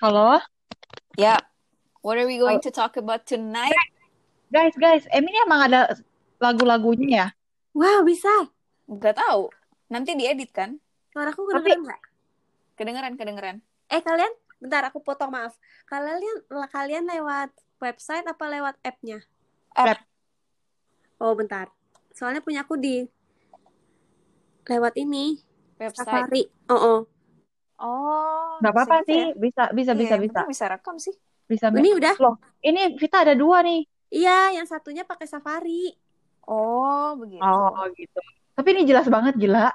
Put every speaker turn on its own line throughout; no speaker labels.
Halo,
Yeah. What are we going to talk about tonight?
guys, guys. Em ini emang ada lagu-lagunya ya?
Wow, bisa.
Gak tahu. Nanti diedit kan?
Suaraku
Tapi-
kedengeran nggak?
Kedengeran, kedengeran.
Eh, kalian, bentar aku potong, maaf. Kalian kalian lewat website apa lewat app-nya?
App.
Oh, bentar. Soalnya punya aku di lewat ini,
Website.
Safari. Oh, oh.
Oh.
Nggak apa-apa
bisa
sih,
gitu ya?
bisa, bisa,
Iya,
bisa,
yang
bisa,
bisa rekam sih.
bisa.
Ini udah.
Loh, ini Vita ada dua nih.
Iya, yang satunya pakai Safari.
Oh, begitu.
Oh, gitu. Tapi ini jelas banget, gila.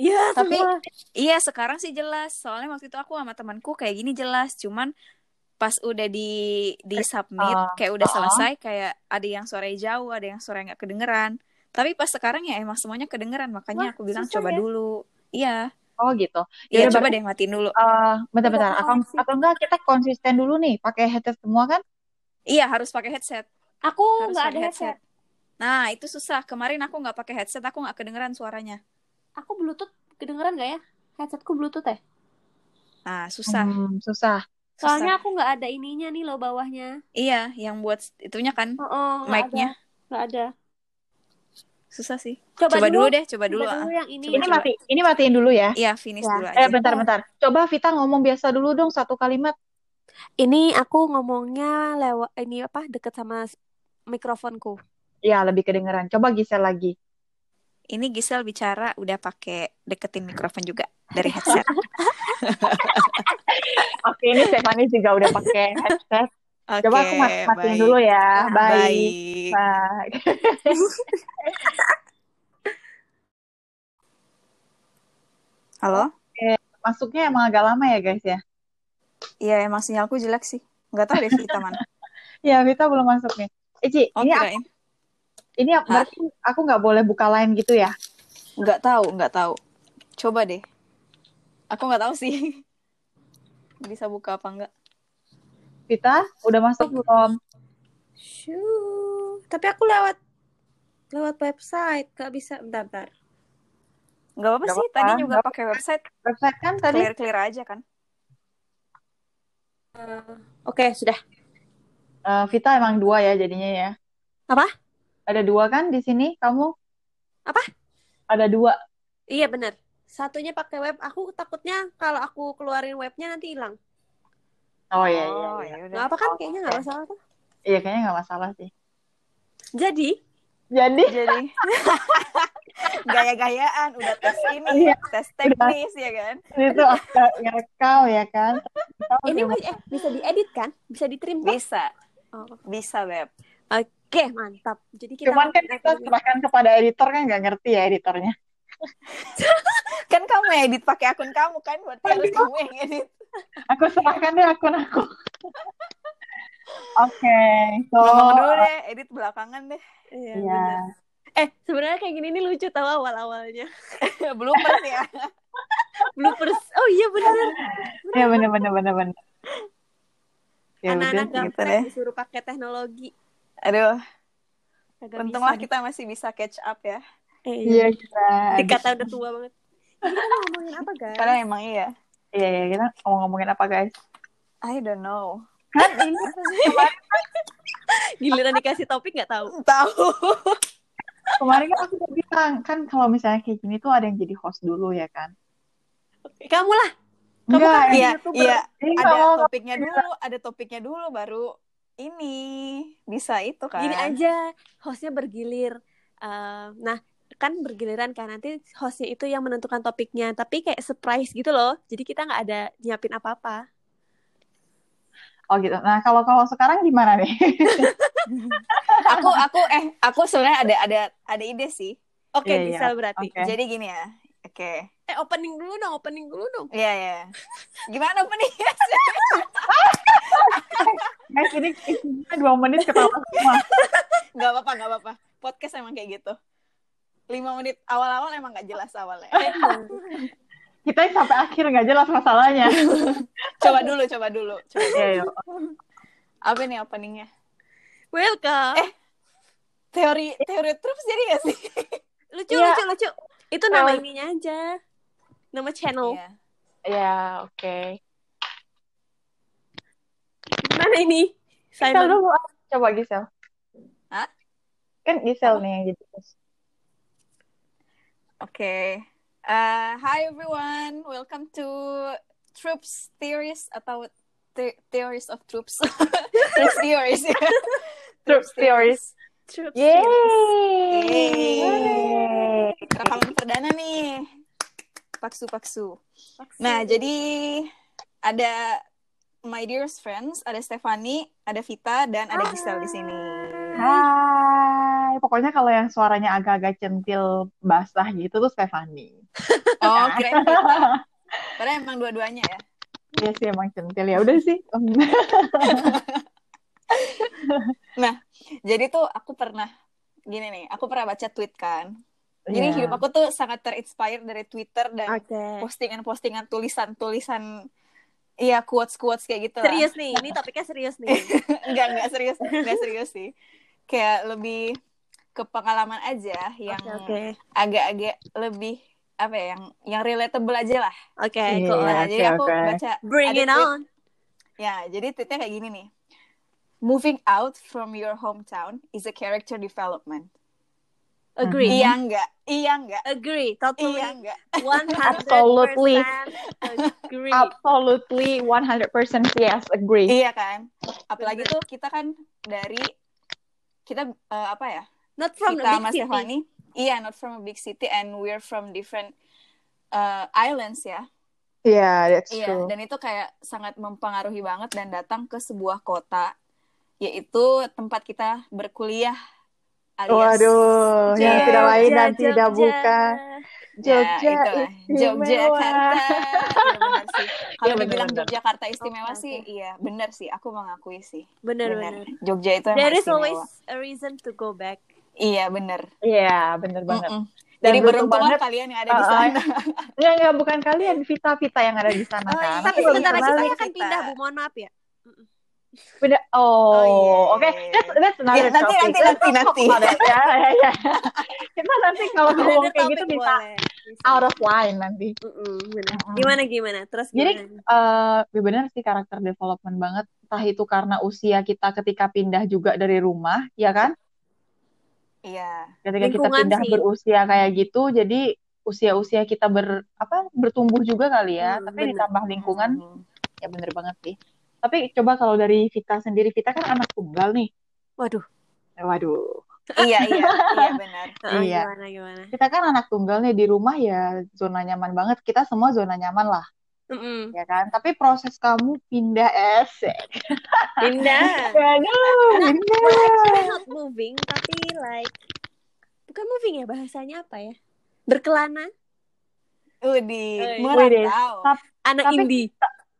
Iya,
Tapi
semua.
iya sekarang sih jelas. Soalnya waktu itu aku sama temanku kayak gini jelas. Cuman pas udah di di submit
Uh,
kayak udah
uh-uh.
selesai kayak ada yang suaranya jauh, ada yang suaranya nggak kedengeran. Tapi pas sekarang ya emang semuanya kedengeran. Makanya
Wah,
aku bilang coba
ya.
dulu. Iya.
Oh, gitu.
Iya,
Yaudah,
coba deh matiin dulu.
eh, bentar-bentar.
Udah
Atau, atau enggak kita konsisten dulu nih, pakai headset semua kan?
Iya, harus pakai headset.
Aku
Harus
nggak ada
pakai
headset.
Nah, itu susah. Kemarin aku nggak pakai headset, aku nggak kedengeran suaranya.
Aku Bluetooth kedengeran nggak ya? Headsetku Bluetooth ya?
Nah, susah.
Hmm, susah.
Soalnya
Susah.
aku nggak ada ininya nih loh bawahnya.
Iya, yang buat itunya kan
Oh, oh nggak ada.
mic-nya.
Nggak ada.
Susah sih.
Coba,
Coba,
dulu.
dulu deh, coba dulu.
Coba
ah.
dulu yang ini.
Coba,
Ini
coba.
mati, ini matiin dulu ya.
Iya, finish
Ya.
dulu
Eh,
aja.
bentar-bentar. Coba Vita ngomong biasa dulu dong satu kalimat.
Ini aku ngomongnya lewat ini apa deket sama mikrofonku.
Ya, lebih kedengeran. Coba Gisel lagi.
Ini Gisel bicara udah pakai deketin mikrofon juga dari headset.
Oke, ini Stefani juga udah pakai headset.
Oke,
Coba aku mat- matiin dulu ya. Bye.
Baik.
Bye.
Halo?
Masuknya emang agak lama ya, guys ya?
Iya, emang sinyalku jelek sih. Nggak tahu deh Vita mana.
Ya, Vita belum masuk nih. Eci,
Oh,
ini aku, ini berarti aku nggak boleh buka line gitu ya?
Nggak tahu, nggak tahu. Coba deh. Aku nggak tahu sih. Bisa buka apa enggak.
Vita, udah masuk belum?
Shoo. Tapi aku lewat lewat website, gak bisa. Bentar, bentar.
Nggak apa-apa sih.
apa-apa,
Tadi juga pakai website.
Website kan tadi?
Clear-clear aja kan.
Eh, Oke, sudah.
Eh, Vita emang dua ya jadinya ya?
Apa?
Ada dua kan di sini kamu?
Apa?
Ada dua.
Iya bener. Satunya pakai web. Aku takutnya kalau aku keluarin webnya nanti hilang.
Oh iya iya.
Oh,
iya.
ya udah.
Nggak apa kan? Kayaknya nggak masalah tuh.
Iya kayaknya nggak masalah sih.
Jadi,
Jadi
Jadi gaya-gayaan udah tes ini,
Iya.
tes teknis ya kan.
itu agak ngerekam ya kan? Tahu
ini masih- eh, bisa diedit kan? Bisa ditrim kan?
Bisa,
Oh.
bisa beb.
Oke, mantap. Jadi kita
Cuman kan kita serahkan kepada editor kan nggak ngerti ya editornya.
Kan kamu yang edit pakai akun kamu kan, berarti harus kamu yang edit.
Aku serahkan deh akun aku. Oke, so
Ngomong dulu deh, edit belakangan deh.
Iya,
Iya.
bener. Eh, sebenarnya kayak gini nih lucu tau awal-awalnya.
Bloopers ya.
Bloopers. Oh iya bener.
Ya bener bener bener bener. Ya
Anak-anak
gitu
gampang
deh.
disuruh pakai teknologi.
Aduh,
Kagak
untunglah
bisa.
kita masih bisa catch up ya.
Eh,
Iya kita.
Dikata udah tua banget. Ini kita ngomongin apa, guys?
Karena emang iya.
Iya iya kita mau ngomongin apa guys?
I don't know.
Kan ini
Giliran dikasih topik nggak tahu.
Tahu.
kemarin kan aku udah bilang kan kalau misalnya kayak gini tuh ada yang jadi host dulu ya kan?
Kamu lah. Kamu
Enggak,
kan
Iya,
YouTuber.
iya. Ada topiknya dulu, ada topiknya dulu baru ini bisa itu kan.
Gini aja, hostnya bergilir. Eh, nah, kan bergiliran kan nanti hostnya itu yang menentukan topiknya. Tapi kayak surprise gitu loh. Jadi kita nggak ada nyiapin apa-apa.
Oh gitu. Nah kalau kalau sekarang gimana nih?
aku aku eh aku sebenarnya ada ada ada ide sih.
Oke,
Iya, iya.
bisa berarti.
Oke.
Jadi gini ya. Oke.
Eh, opening dulu dong, opening dulu dong.
Iya ya. Gimana nih?
Guys ini dua menit ketawa semua.
Gak apa-apa, gak apa-apa. Podcast emang kayak gitu. Lima menit awal-awal emang gak jelas awalnya.
Kita sampai akhir nggak jelas masalahnya.
coba dulu, coba dulu. Coba.
Iya, yuk.
Apa nih openingnya?
Welcome.
Eh. Teori teori troops jadi gak sih?
lucu,
Iya.
lucu, lucu. Itu nama
Well-
ininya aja. Nama channel.
Iya.
Ya, oke.
Gimana ini?
Gisel
Simon.
dulu. ah. Coba Gisel.
Hah?
Kan Gisel nih yang jadi host.
Oke. Uh, hi everyone, welcome to Troops Theories atau the- Theories of Troops. Troops Theories. ya.
Troops Theories.
Troops.
Yeay.
Yeay. Rekaman perdana nih. Paksu-paksu. Nah, jadi ada my dearest friends, ada Stefani, ada Vita, dan ada Gisel di sini.
Hai. Pokoknya kalau yang suaranya agak-agak centil basah gitu tuh Stefani.
Oh, keren. Padahal emang dua-duanya ya.
Iya sih emang centil ya. Udah sih.
Jadi tuh aku pernah gini nih, aku pernah baca tweet kan. Jadi
Iya.
hidup aku tuh sangat terinspire dari Twitter dan
Oke.
postingan-postingan tulisan-tulisan Iya, quotes-quotes kayak gitu lah.
Serius nih, ini topiknya serius nih.
enggak, enggak serius. Enggak serius sih. Kayak lebih ke pengalaman aja yang
Oke, oke.
agak-agak lebih apa ya, yang yang relatable aja lah.
Oke,
Iya.
cool.
Nah,
oke,
jadi aku
oke.
baca
Bring it
tweet-
on.
Ya, jadi tweetnya kayak gini nih. Moving out from your hometown is a character development.
Agree.
Iya enggak? Iya enggak?
Agree. Totally.
Iya enggak?
100%
Absolutely.
agree.
Absolutely 100% yes, agree.
Iya kan? Apalagi tuh kita kan dari kita eh, apa ya?
Not from the
kita
big
sama
city.
Stefani. Iya, not from a big city and we're from different uh, islands ya.
Yeah, that's
Iya,
true.
dan itu kayak sangat mempengaruhi banget dan datang ke sebuah kota yaitu tempat kita berkuliah alias
Waduh, yang
Jogja,
tidak lain dan
Jogja.
tidak bukan
Ya,
Jogja
itulah.
istimewa.
Yogyakarta. Iya benar sih. Kalau
Iya, benar,
dibilang
benar.
Yogyakarta istimewa
Oke,
sih,
oke.
iya benar sih. Aku mengakui sih.
Bener,
Benar.
bener.
Jogja itu
There is
istimewa.
always a reason to go back.
Iya benar.
Iya, bener banget.
Mm-mm.
Dan
Jadi
beruntung banget.
kalian yang ada di
Uh, uh,
sana.
Enggak, enggak, bukan kalian, Vita-Vita yang ada di sana
Oh,
kan.
iya.
Tapi sebentar lagi saya akan pindah, Bu. Mohon maaf ya.
Beda. Oh,
Oh, iya.
oke. That's, that's another
Ya, nanti,
topic.
nanti, nanti, nanti.
it. Ya, ya, ya. Kita nanti kalau ngomong kayak gitu bisa out of line nanti.
Bener.
Mm-mm.
Gimana, gimana? Terus
Jadi,
gimana?
eh ya benar sih karakter development banget. Entah itu karena usia kita ketika pindah juga dari rumah, ya kan?
Iya.
Ketika kita pindah
sih.
berusia kayak gitu, jadi usia-usia kita ber apa bertumbuh juga kali ya.
Hmm,
Tapi
bener.
ditambah lingkungan,
Mhm.
ya bener banget sih. Tapi coba kalau dari Vita sendiri, Vita kan anak tunggal nih.
Waduh.
Eh, Waduh.
iya, iya, iya benar.
Heeh,
Iya.
Gimana, gimana?
Kita kan anak tunggal nih di rumah ya zona nyaman banget. Kita semua zona nyaman lah,
Mm-mm.
ya kan? Tapi proses kamu pindah esek.
Pindah.
Aduh,
Nah,
pindah.
actually not moving, tapi like bukan moving ya bahasanya apa ya? Berkelana,
Udih,
Eh,
Widih.
merantau.
Tap-
anak
Tapi-
indie.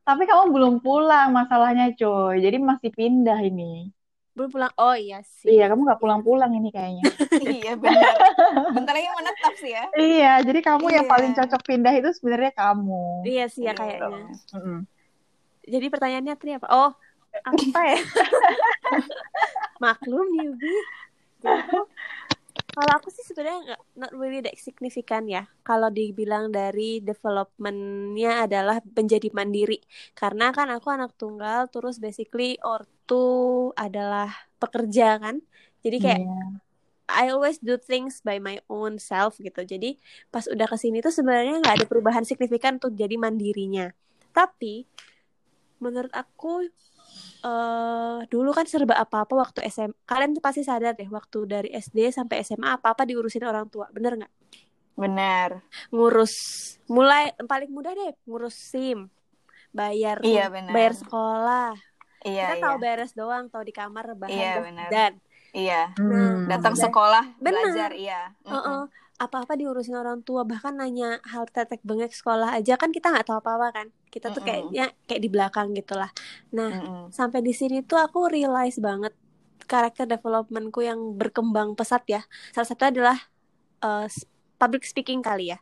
Tapi kamu belum pulang masalahnya, coy. Jadi masih pindah ini.
Belum pulang. Oh iya sih.
Iya, kamu nggak pulang-pulang ini kayaknya.
iya benar. Bentar lagi menetap sih ya.
iya, jadi kamu yang
Iya.
paling cocok pindah itu sebenarnya kamu.
Iya sih ya
Iya.
kayaknya.
Mm-mm.
Jadi pertanyaannya tadi apa? Oh, apa ya? Maklum newbie. Kalau aku sih sebenarnya nggak not really that signifikan ya. Kalau dibilang dari developmentnya adalah menjadi mandiri. Karena kan aku anak tunggal, terus basically ortu adalah pekerja kan. Jadi kayak
Iya.
I always do things by my own self gitu. Jadi pas udah ke sini tuh sebenarnya nggak ada perubahan signifikan untuk jadi mandirinya. Tapi menurut aku eh dulu kan serba apa-apa waktu SMA. Kalian tuh pasti sadar deh waktu dari SD sampai SMA apa-apa diurusin orang tua. Bener nggak?
Benar.
Ngurus mulai paling mudah deh ngurus SIM, bayar
Iya, benar.
bayar sekolah.
Iya,
Kita
iya.
tahu beres doang, tahu di kamar bahan
Iya,
dan
Iya.
Hmm.
Datang sekolah,
Benar.
belajar, iya. Mm-mm.
Heeh. Apa-apa diurusin orang tua bahkan nanya hal tetek bengek sekolah aja kan kita nggak tahu apa-apa kan kita tuh kayaknya kayak di belakang gitulah nah
Mm-mm.
sampai di sini tuh aku realize banget karakter developmentku yang berkembang pesat ya salah satu adalah uh, public speaking kali ya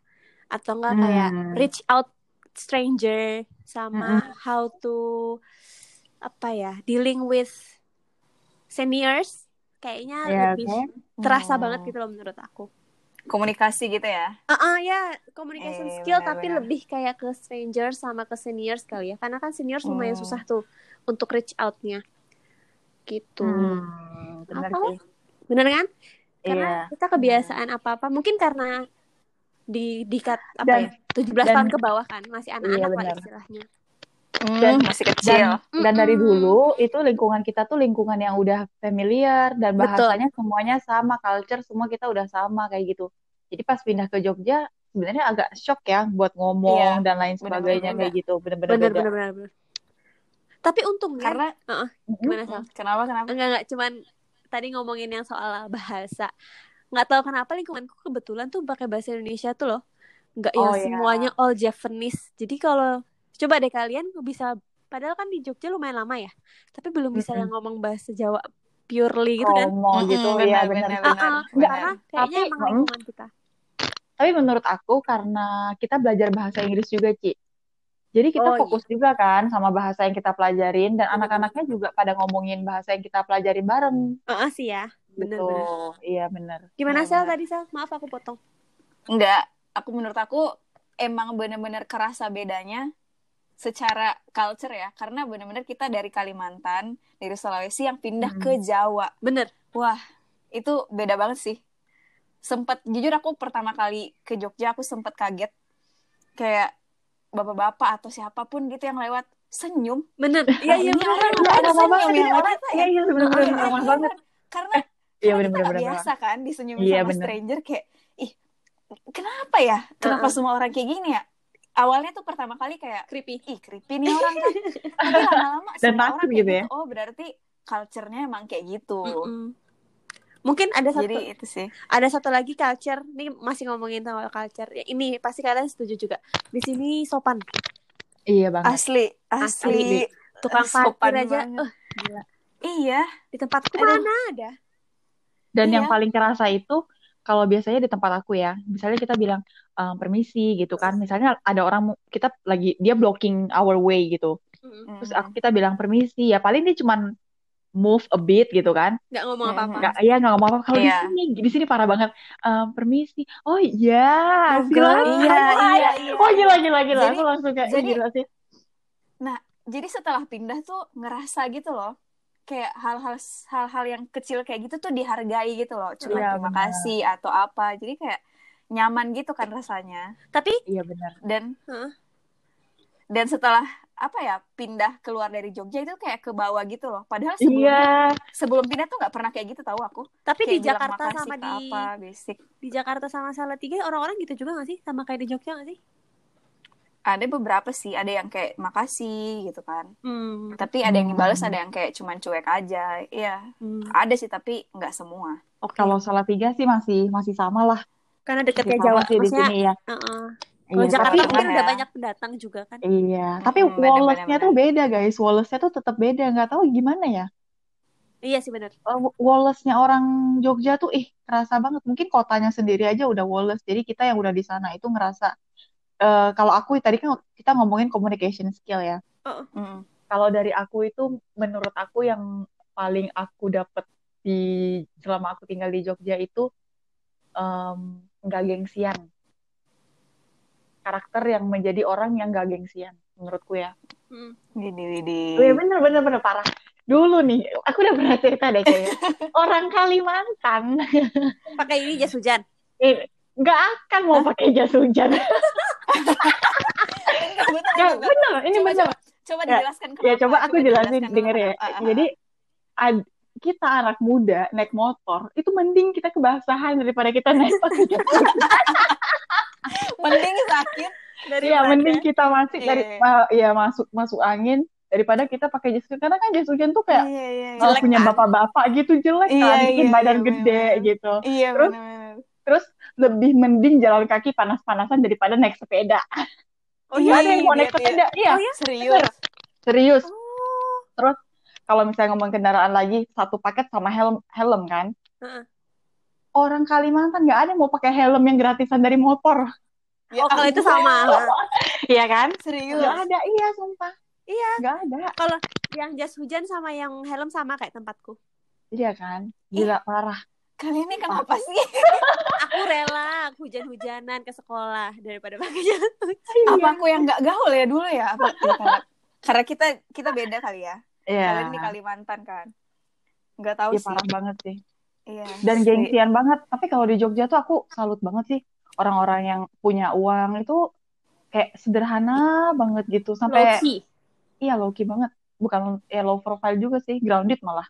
atau enggak kayak
Hmm.
reach out stranger sama how to apa ya dealing with seniors kayaknya
Ya,
lebih
oke.
terasa
Hmm.
banget gitu loh menurut aku
Komunikasi gitu ya.
Ah, ah, ya communication
Eh,
skill
benar,
tapi
benar.
lebih kayak ke strangers sama ke seniors kali ya. Karena kan seniors lumayan
Hmm.
susah tuh untuk reach out-nya. Gitu.
Hmm, bener
Apa?
sih.
Bener kan? Karena
Iya.
kita kebiasaan apa-apa mungkin karena di dikat apa
Dan-
ya 17
dan-
tahun ke bawah kan masih anak-anak
Iya,
lah
benar.
istilahnya.
Hmm, masih kecil.
Dan dan dari dulu itu lingkungan kita tuh lingkungan yang udah familiar dan
Betul.
bahasanya semuanya sama, culture semua kita udah sama kayak gitu. Jadi pas pindah ke Jogja sebenarnya agak shock ya buat ngomong
Iya,
dan lain sebagainya
benar-benar
kayak gitu. Bener-bener
Bener
beda.
bener bener. bener. Tapi untungnya
Karena
Mm-mm.
gimana Sal?
kenapa kenapa?
Enggak enggak cuman tadi ngomongin yang soal bahasa. Nggak tahu kenapa lingkunganku kebetulan tuh pakai bahasa Indonesia tuh loh. Nggak yang
Oh, iya.
semuanya all Japanese. Jadi kalau coba deh kalian bisa padahal kan di Jogja lumayan lama ya. Tapi belum bisa
Mm-mm.
yang ngomong bahasa Jawa purely gitu kan.
Ngomong gitu
Mm-mm,
ya
benar,
bener.
benar,
Ah, ah,
benar.
karena kayaknya
Tapi,
emang
mm,
lingkungan kita.
Tapi menurut aku karena kita belajar bahasa Inggris juga, Ci. Jadi kita
Oh,
fokus juga kan sama bahasa yang kita pelajarin dan
Bener,
anak-anaknya juga pada ngomongin bahasa yang kita pelajarin bareng
Heeh sih ya. Bener
gitu.
bener.
Iya bener.
Gimana
Iya,
Sel
bener.
tadi Sel? Maaf aku potong.
Enggak, aku menurut aku emang bener-bener kerasa bedanya secara culture ya, karena bener-bener kita dari Kalimantan, dari Sulawesi yang pindah
Hmm.
ke Jawa.
Bener.
Wah, itu beda banget sih. Sempet, jujur aku pertama kali ke Jogja, aku sempet kaget. Kayak bapak-bapak atau siapa pun gitu yang lewat, senyum.
Bener. Iya iya
Ini
bener.
ngapain
ada apa-apa ini
ya?
Iya iya
Iya,
ramah
iya,
banget.
Karena
Iya
kita
bener-bener
nggak
bener.
biasa kan disenyumin
Iya,
sama
bener.
stranger kayak ih kenapa ya kenapa semua orang kayak gini ya awalnya tuh pertama kali kayak
Creepy.
ih creepy nih orang kan tapi lama-lama
Dan
orang kayak
gitu ya.
oh berarti culture-nya emang kayak gitu
Mm-mm. Mungkin ada satu
jadi itu sih
ada satu lagi culture nih masih ngomongin soal culture ya, ini pasti kalian setuju juga di sini sopan
Iya banget.
asli asli,
tukang
Sopan
parkir aja
banget.
eh gila
iya
di tempatku
Aduh.
mana ada
Dan yang
Iya.
paling kerasa itu kalau biasanya di tempat aku ya, misalnya kita bilang ehm, permisi gitu kan. Misalnya ada orang kita lagi dia blocking our way gitu.
Mm-mm.
Terus aku kita bilang permisi, ya paling dia cuman move a bit gitu kan.
nggak ngomong
Mm-mm.
apa-apa
Nggak, iya nggak ngomong apa. Kalau di
Iya.
sini, di sini parah banget. Ehm, permisi. Oh iya,
Oh,
silakan.
iya, iya, iya.
Oh gila gila gila.
Jadi-
aku langsung kayak "Ih,
jadi-
gila sih.
jadi setelah pindah tuh ngerasa gitu loh kayak hal-hal hal-hal yang kecil kayak gitu tuh dihargai gitu loh. Cuma
Iya,
terima kasih atau apa. Jadi kayak nyaman gitu kan rasanya.
Tapi
Iya benar.
dan
Heeh.
dan setelah apa ya pindah keluar dari Jogja itu kayak ke bawah gitu loh. Padahal sebelumnya
Iya.
sebelum pindah tuh nggak pernah kayak gitu tahu aku.
Tapi
kayak
di Jakarta sama di
apa basic.
di Jakarta sama Salatiga orang-orang gitu juga gak sih? Sama kayak di Jogja gak sih
ada beberapa sih ada yang kayak makasih gitu kan
hmm.
tapi ada yang
Hmm.
dibales ada yang kayak cuman cuek aja iya
Hmm.
ada sih tapi nggak semua
oke
Kalau salah tiga sih masih masih sama lah.
karena
sama
Jawa
sih di sini ya.
heeh. kalau
Iya,
Jakarta
tapi
mungkin
ya.
udah banyak pendatang juga kan
Iya, tapi
Hmm,
Wallace-nya tuh beda guys. Wallace-nya tuh tetap beda. Nggak tahu gimana ya.
iya sih benar
Eh, Wallace-nya orang Jogja tuh ih kerasa banget. Mungkin kotanya sendiri aja udah Wallace. Jadi kita yang udah di sana itu ngerasa eh, kalau aku tadi kan kita ngomongin communication skill ya.
Mm.
Kalau dari aku itu menurut aku yang paling aku dapet di selama aku tinggal di Jogja itu em, nggak gengsian. Karakter yang menjadi orang yang nggak gengsian menurutku ya.
Hmm.
Widi.
Oh iya bener bener bener parah. Dulu nih, aku udah pernah cerita deh kayaknya. Orang Kalimantan
pakai ini jas hujan
eh, nggak akan mau pakai jas hujan. Ya, bener, ini
Coba,
bener.
coba, coba
Ya,
dijelaskan
Ya
kenapa.
coba aku jelasin,
dijelaskan
denger ya.
kenapa. Ah, ah,
Jadi ad- kita anak muda naik motor itu mending kita kebasahan daripada kita naik pakai jas hujan.
mending sakit
dari
Iya, mending kita masuk
Iya,
dari ma- ya masuk masuk angin daripada kita pakai jas hujan karena kan jas hujan tuh kayak
iya,
uh,
jelek
punya
kan?
bapak-bapak gitu jelek
Iya,
kan, bikin
iya,
badan
iya,
gede
bener-bener.
gitu.
Iya,
Terus. Terus lebih mending jalan kaki panas-panasan daripada naik sepeda.
oh
Iya,
iya
ada yang mau
iya,
naik
iya.
sepeda. Iya,
Oh, iya?
Serius.
serius.
oh
Kalau misalnya ngomong kendaraan lagi, satu paket sama helm, helm kan.
Heeh.
Orang Kalimantan nggak ada yang mau pakai helm yang gratisan dari motor.
Ya
oh kalau itu sama
Iya kan?
Serius.
Nggak ada, iya sumpah.
Iya.
Nggak ada.
kalau yang jas hujan sama yang helm sama kayak tempatku
Iya kan? Gila, parah.
Kalian ini kenapa sih?
Aku rela hujan-hujanan ke sekolah daripada pakai jas hujan.
Apa aku yang nggak gaul ya dulu ya? Apa ya, karena, karena kita kita beda kali ya.
Iya.
Kalian di Kalimantan kan. Nggak tahu
Iya
sih.
parah banget sih.
Iya.
Dan
Sih.
gengsian banget. Tapi kalau di Jogja tuh aku salut banget sih orang-orang yang punya uang itu kayak sederhana banget gitu sampai
Low-key.
iya low key banget. Bukan ya low profile juga sih, grounded malah.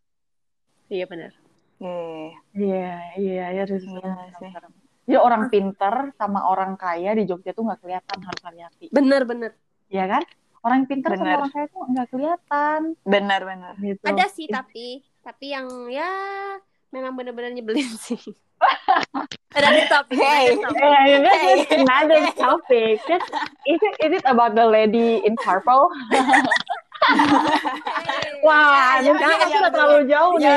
Iya benar.
Iya.
Iya, iya, iya,
Iya sih.
Jadi orang pinter sama orang kaya di Jogja tuh nggak kelihatan harus hati-hati,
Bener-bener.
ya kan? Orang pinter sama
Bener.
orang kaya tuh nggak kelihatan
Benar-benar.
gitu.
Ada sih tapi tapi yang ya memang bener-bener nyebelin sih. Ada topik.
Hey.
ada topik.
Yeah, yeah, that's
Hey.
another topic. Just, is it is it about the lady in purple? Wah,
Ya, jangan,
aku
jangan
udah terlalu jauh nih.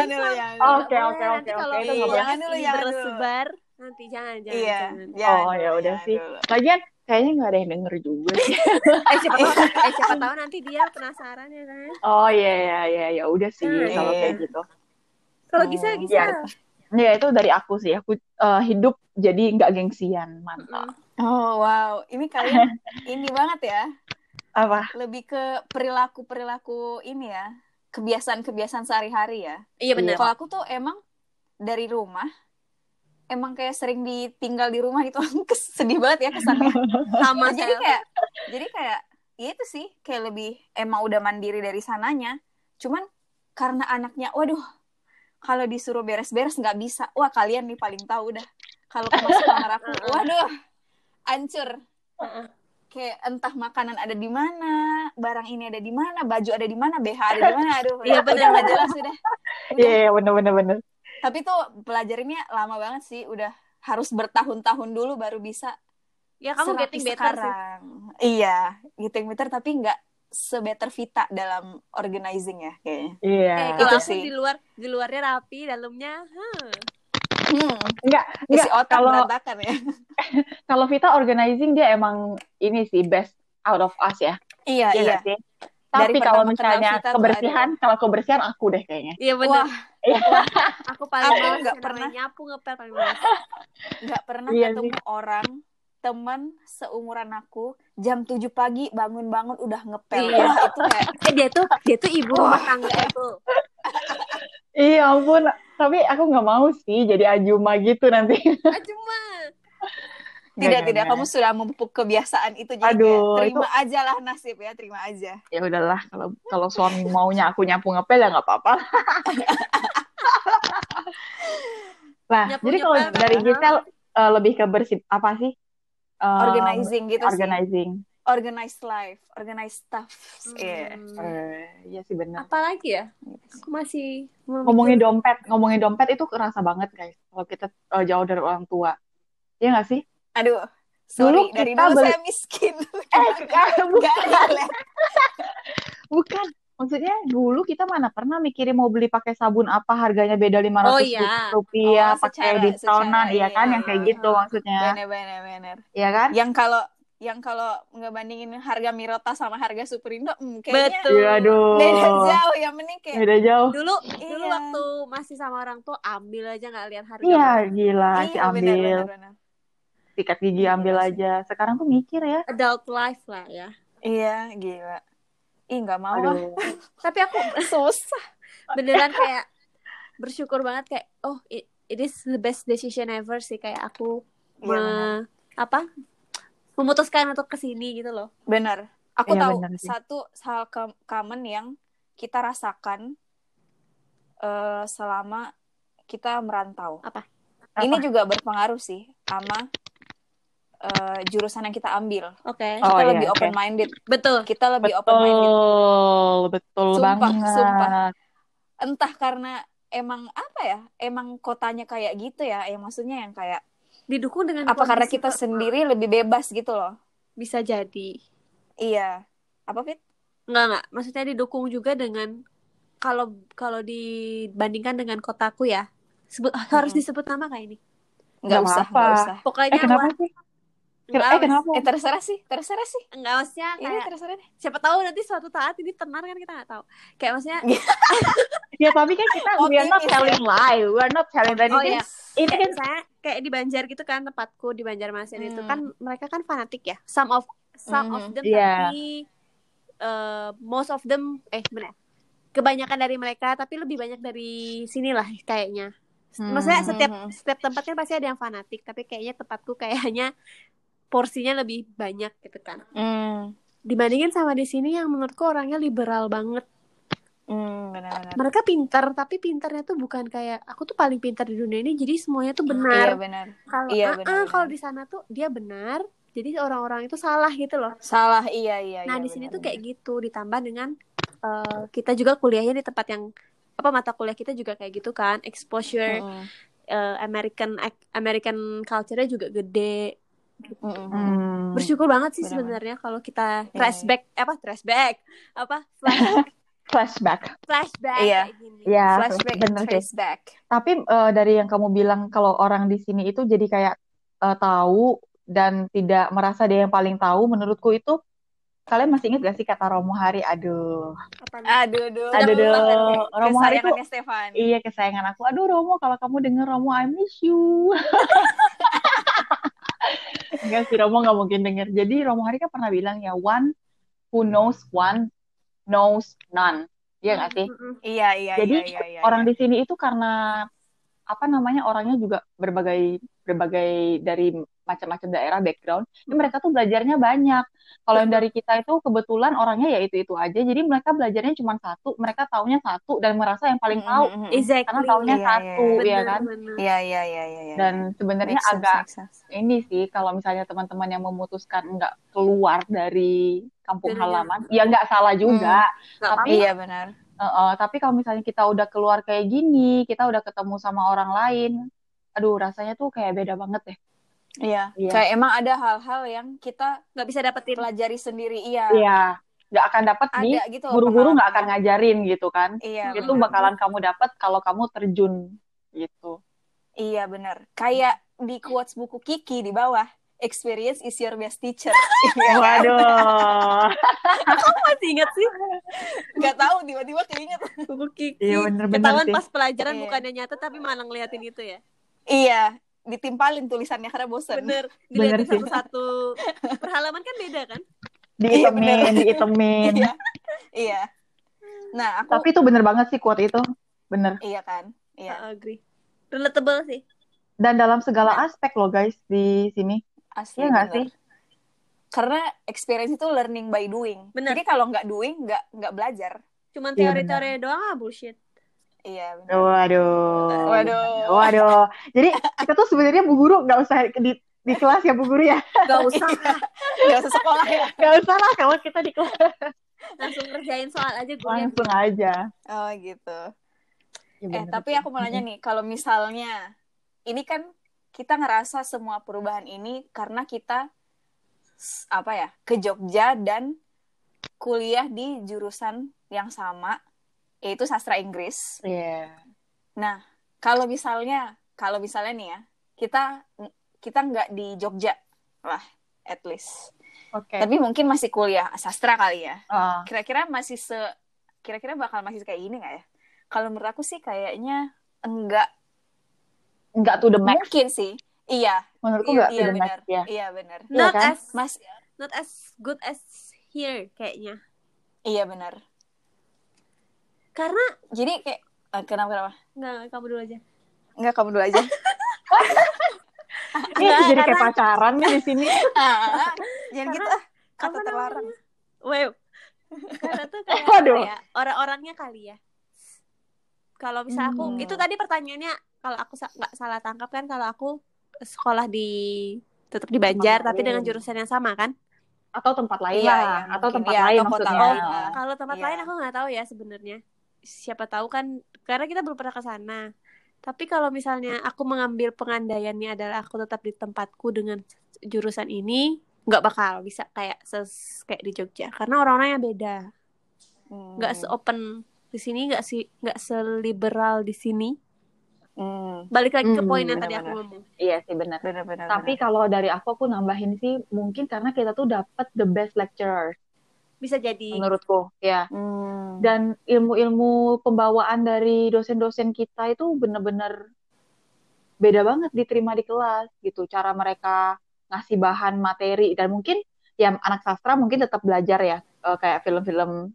Oke, oke, oke,
kalau
oke, itu
ini
nggak boleh.
Jangan dulu, jangan dulu.
bersebar nanti jangan jangan.
Iya.
jangan.
Oh ya udah sih. Lagian kayaknya nggak ada yang denger juga sih.
Eh siapa tahu eh siapa tahu nanti dia penasaran ya kan.
Oh iya iya iya ya udah sih
Hmm,
kalau
iya.
kayak gitu.
Kalau
Hmm,
bisa
ya.
bisa.
Ya itu dari aku sih. Aku eh, hidup jadi nggak gengsian, mantap.
Oh wow, ini kalian ini banget ya.
Apa?
Lebih ke perilaku-perilaku ini ya. Kebiasaan-kebiasaan sehari-hari ya.
Iya benar.
Kalau aku tuh emang dari rumah emang kayak sering ditinggal di rumah gitu. Sedih banget ya kesannya.
Sama
jadi kayak jadi kayak ya itu sih kayak lebih emang udah mandiri dari sananya cuman karena anaknya waduh kalau disuruh beres-beres nggak bisa wah kalian nih paling tahu dah kalau ke masuk kamar aku waduh hancur
Heeh.
Kayak entah makanan ada di mana barang ini ada di mana baju ada di mana BH ada di mana aduh
Iya,
udah nggak
bener.
jelas udah
Iya iya, bener bener bener.
tapi tuh pelajarinnya lama banget sih udah harus bertahun-tahun dulu baru bisa
Ya kamu getting better sih.
sekarang. Iya, getting better tapi nggak sebetter Vita dalam organizing ya kayaknya.
Iya.
Eh,
Itu
kalau aku
sih.
di luar di luarnya rapi, dalamnya huh.
Hmm,
Enggak,
isi
enggak.
otak
Kalau
berantakan ya.
kalau Vita organizing dia emang ini sih best out of us ya.
Iya,
Iya
iya.
sih? Tapi
Dari
kalau misalnya kebersihan, kalau kebersihan aku deh kayaknya.
Iya benar.
Wah,
Aku paling
Aku
males
nggak pernah.
nyapu ngepel paling males.
nggak pernah
Iya
ketemu orang teman seumuran aku jam 7 pagi bangun-bangun udah ngepel.
Iya.
Wah, itu kayak
Eh dia tuh dia tuh ibu rumah tangga itu.
Iya ampun, tapi aku nggak mau sih jadi Ajuma gitu nanti.
Cuma
tidak
Nggak,
tidak
nggak,
kamu sudah memupuk kebiasaan itu jadi
Aduh,
terima aja lah nasib ya, terima aja.
ya udahlah kalau kalau suami maunya aku nyapu ngepel ya nggak apa-apa. nah,
Nyapu
jadi kalau dari Gisel eh, lebih ke bersih apa sih? Eh,
Organizing gitu sih.
organizing.
Organized life, organized stuff. Iya.
Hmm.
Eh, iya sih benar.
Apa lagi ya? Aku masih
Ngomongin dompet, ngomongin dompet itu kerasa banget guys kalau kita eh, jauh dari orang tua. Iya nggak sih?
Aduh, sorry
Dulu
dari
kita
dulu
beli-
saya miskin.
Eh, bukan.
Gak relate.
Bukan. Maksudnya dulu kita mana pernah mikirin mau beli pakai sabun apa harganya beda 500
Oh, iya.
rupiah
Oh,
pakai diskonan
secara
iya kan
iya.
yang kayak gitu maksudnya
Bener bener bener.
iya kan
Yang kalau yang kalau ngebandingin harga Mirota sama harga Superindo, hmm, kayaknya
Betul.
iya aduh
beda jauh ya mending kayak
beda jauh
Dulu
Iya.
dulu waktu masih sama orang tua ambil aja nggak lihat harga.
iya gila si
iya, bener,
ambil
bener, bener.
sikat gigi
Iya
ambil
sih.
aja sekarang tuh mikir ya
Adult life lah ya.
Iya, gila. Ih, nggak mau ah.
aduh
Tapi aku
Susah.
beneran kayak bersyukur banget kayak oh it, it is the best decision ever sih kayak aku
Iya,
me- apa memutuskan untuk ke sini gitu loh.
Bener. Aku
Iya,
tahu
bener sih.
satu hal common yang kita rasakan eh, selama kita merantau.
Apa?
Ini
Apa?
juga berpengaruh sih sama eh, jurusan yang kita ambil.
Oke.
Oh,
Kita
iya,
lebih
oke.
open minded.
Betul.
Kita lebih open minded.
betul betul
Sumpah,
banget
sumpah. Entah karena emang apa ya? Emang kotanya kayak gitu ya? Yang maksudnya yang kayak
Didukung dengan
apa karena kita
per-
sendiri lebih bebas gitu loh.
bisa jadi.
Iya. Apa Fit?
Enggak enggak, maksudnya didukung juga dengan kalau kalau dibandingkan dengan kotaku ya. Sebut, harus
Mm-mm.
disebut nama kayak ini.
Nggak
Nggak
usah,
apa-apa.
nggak usah.
eh
Pokoknya
kenapa
wa-
sih eh kenapa
Eh terserah sih, terserah sih.
Enggak maksudnya
Ini
kayak
terserah deh.
siapa tahu nanti suatu saat ini tenar kan kita nggak tahu. Kayak maksudnya
ya tapi kan kita we are not telling lie we are not telling that
Oh,
ini
iya.
ini kan
misalnya kayak di Banjar gitu kan tempatku di Banjarmasin itu
Hmm.
kan mereka kan fanatik ya. Some of some of
Mhm.
them
Iya.
tapi eh, most of them eh benar. Kebanyakan dari mereka tapi lebih banyak dari sinilah kayaknya.
Hmm.
Maksudnya setiap
Mhm.
setiap tempat kan pasti ada yang fanatik, tapi kayaknya tempatku kayaknya porsinya lebih banyak gitu kan.
Hmm.
Dibandingin sama di sini yang menurutku orangnya liberal banget.
Hmm, benar-benar.
Mereka pintar, tapi pintarnya tuh bukan kayak aku tuh paling pintar di dunia ini, jadi semuanya tuh
Iya
benar.
benar.
Kalau
Iya,
ah,
benar,
ah, kalau
benar.
di sana tuh dia benar, jadi orang-orang itu salah gitu loh.
Salah, iya iya.
Nah
iya,
di sini
benar,
tuh kayak gitu, ditambah dengan eh, kita juga kuliahnya di tempat yang apa mata kuliah kita juga kayak gitu kan, exposure
benar. Mm-mm.
eh, American American culture-nya juga gede.
Hmm.
Bersyukur banget sih sebenarnya kalau kita
Iya,
flashback apa flashback apa flash,
flashback
flashback
Iya.
gini.
ya
Flashback
bener sih
trace back.
tapi eh, dari yang kamu bilang kalau orang di sini itu jadi kayak eh, tahu dan tidak merasa dia yang paling tahu menurutku itu kalian masih ingat gak sih kata Romo Hari aduh?
Aduh, aduh,
Aduh. Romo hari tuh-
Kesayangannya Stefan.
iya kesayangan aku aduh Romo kalau kamu denger Romo I miss you Enggak sih Romo nggak mungkin denger jadi Romo Hari kan pernah bilang ya one who knows one knows none Iya nggak sih
Mm-mm.
Iya, iya,
Jadi,
iya, iya, iya.
orang di sini itu karena apa namanya orangnya juga berbagai berbagai dari macam-macam daerah background, jadi mereka tuh belajarnya banyak. Kalau yang dari kita itu kebetulan orangnya ya itu itu aja, jadi mereka belajarnya cuma satu, mereka taunya satu dan merasa yang paling tahu
Mm-mm.
Exactly.
karena taunya
Iya,
satu
iya,
ya
Bener,
kan.
Iya, iya, iya, iya, iya.
Dan sebenarnya agak
sense.
ini sih kalau misalnya teman-teman yang memutuskan nggak keluar dari kampung
Dari-
halaman, ya nggak salah juga.
Nggak
Tapi.
Iya, benar.
Eh, eh, tapi kalau misalnya kita udah keluar kayak gini, kita udah ketemu sama orang lain, aduh rasanya tuh kayak beda banget deh.
Iya.
Iya.
Kayak emang ada hal-hal yang kita
nggak bisa dapetin
pelajari sendiri. Iya.
Iya, nggak akan dapat di
gitu
guru-guru nggak akan ngajarin gitu kan.
Iya,
Itu
benar.
bakalan kamu dapat kalau kamu terjun gitu.
Iya, benar. Kayak di quotes buku Kiki di bawah, experience is your best teacher.
Waduh.
masih ingat sih
Gak tahu tiba-tiba keinget.
buku Kiki
Iya bener-bener
ketahuan
sih.
pas pelajaran
Iya.
bukannya nyata tapi malah ngeliatin itu ya
Iya, ditimpalin tulisannya karena bosen.
bener dilihatin
sih.
satu-satu perhalaman kan beda kan
Iya, bener.
Diitemin, diitemin.
Iya. Iya. Nah, aku
Tapi itu bener banget sih quote itu. Bener.
iya kan? Iya,
I agree relatable sih
Dan dalam segala aspek loh guys di sini.
asli
Iya
bener.
sih?
Karena experience itu learning by doing.
Bener.
Jadi kalau nggak doing, nggak nggak belajar.
cuman
Iya,
teori-teori doang ah bullshit
Iya, benar.
Waduh.
Waduh.
Waduh. Jadi kita tuh sebenarnya Bu Guru nggak usah di di kelas ya Bu Guru ya.
gak usah
Nggak usah sekolah ya.
Nggak usah lah kalau kita di kelas.
langsung kerjain soal aja gue
Langsung aja.
Oh, gitu.
Ya,
Eh, tapi aku mau nanya nih, kalau misalnya ini kan kita ngerasa semua perubahan ini karena kita apa ya ke Jogja dan kuliah di jurusan yang sama yaitu sastra Inggris.
Iya.
Nah, kalau misalnya kalau misalnya nih ya kita kita nggak di Jogja lah, at least.
Oke.
Tapi mungkin masih kuliah sastra kali ya.
Ah,
Kira-kira masih se kira-kira bakal masih kayak gini nggak ya? Kalau menurut aku sih kayaknya enggak
nggak to the max.
mungkin sih. Iya,
Menurutku
iya,
nggak to
iya
the max
benar.
ya.
Iya benar.
Iya
not
kan?
as
Mas,
not as good as here kayaknya
iya benar.
Karena
Jadi kayak eh, kenapa kenapa?
nggak kamu dulu aja
Enggak kamu dulu aja.
Ini
Nggak,
jadi kayak pacaran nih di sini.
ah, jangan gitu ah. Kata terlarang.
wow karena tuh kayak ya orang-orangnya kali ya kalau bisa aku
Hmm.
itu tadi pertanyaannya kalau aku sa- nggak salah tangkap kan kalau aku sekolah di tetap di Banjar
Tempat
tapi dengan
lain.
jurusan yang sama kan
Atau tempat lain
Iya,
lah.
iya,
atau
mungkin.
tempat
Iya,
lain
atau kota
maksudnya.
lain
kalau tempat
Iya.
lain aku nggak tahu ya sebenarnya siapa tahu kan karena kita belum pernah ke sana tapi kalau misalnya aku mengambil pengandaiannya adalah aku tetap di tempatku dengan jurusan ini nggak bakal bisa kayak ses kayak di Jogja karena orang-orangnya beda
Hmm.
nggak se-open di sini nggak sih nggak seliberal di sini
Hmm.
Balik lagi ke
Hmm,
poin yang tadi aku ngomong.
Iya sih benar.
Benar-benar.
Tapi kalau dari aku aku nambahin sih mungkin karena kita tuh dapat the best lecturer
Bisa jadi.
menurutku ya.
Hmm.
Dan ilmu-ilmu pembawaan dari dosen-dosen kita itu bener-bener beda banget diterima di kelas gitu. Cara mereka ngasih bahan materi dan mungkin ya anak sastra mungkin tetap belajar ya eh, kayak film-film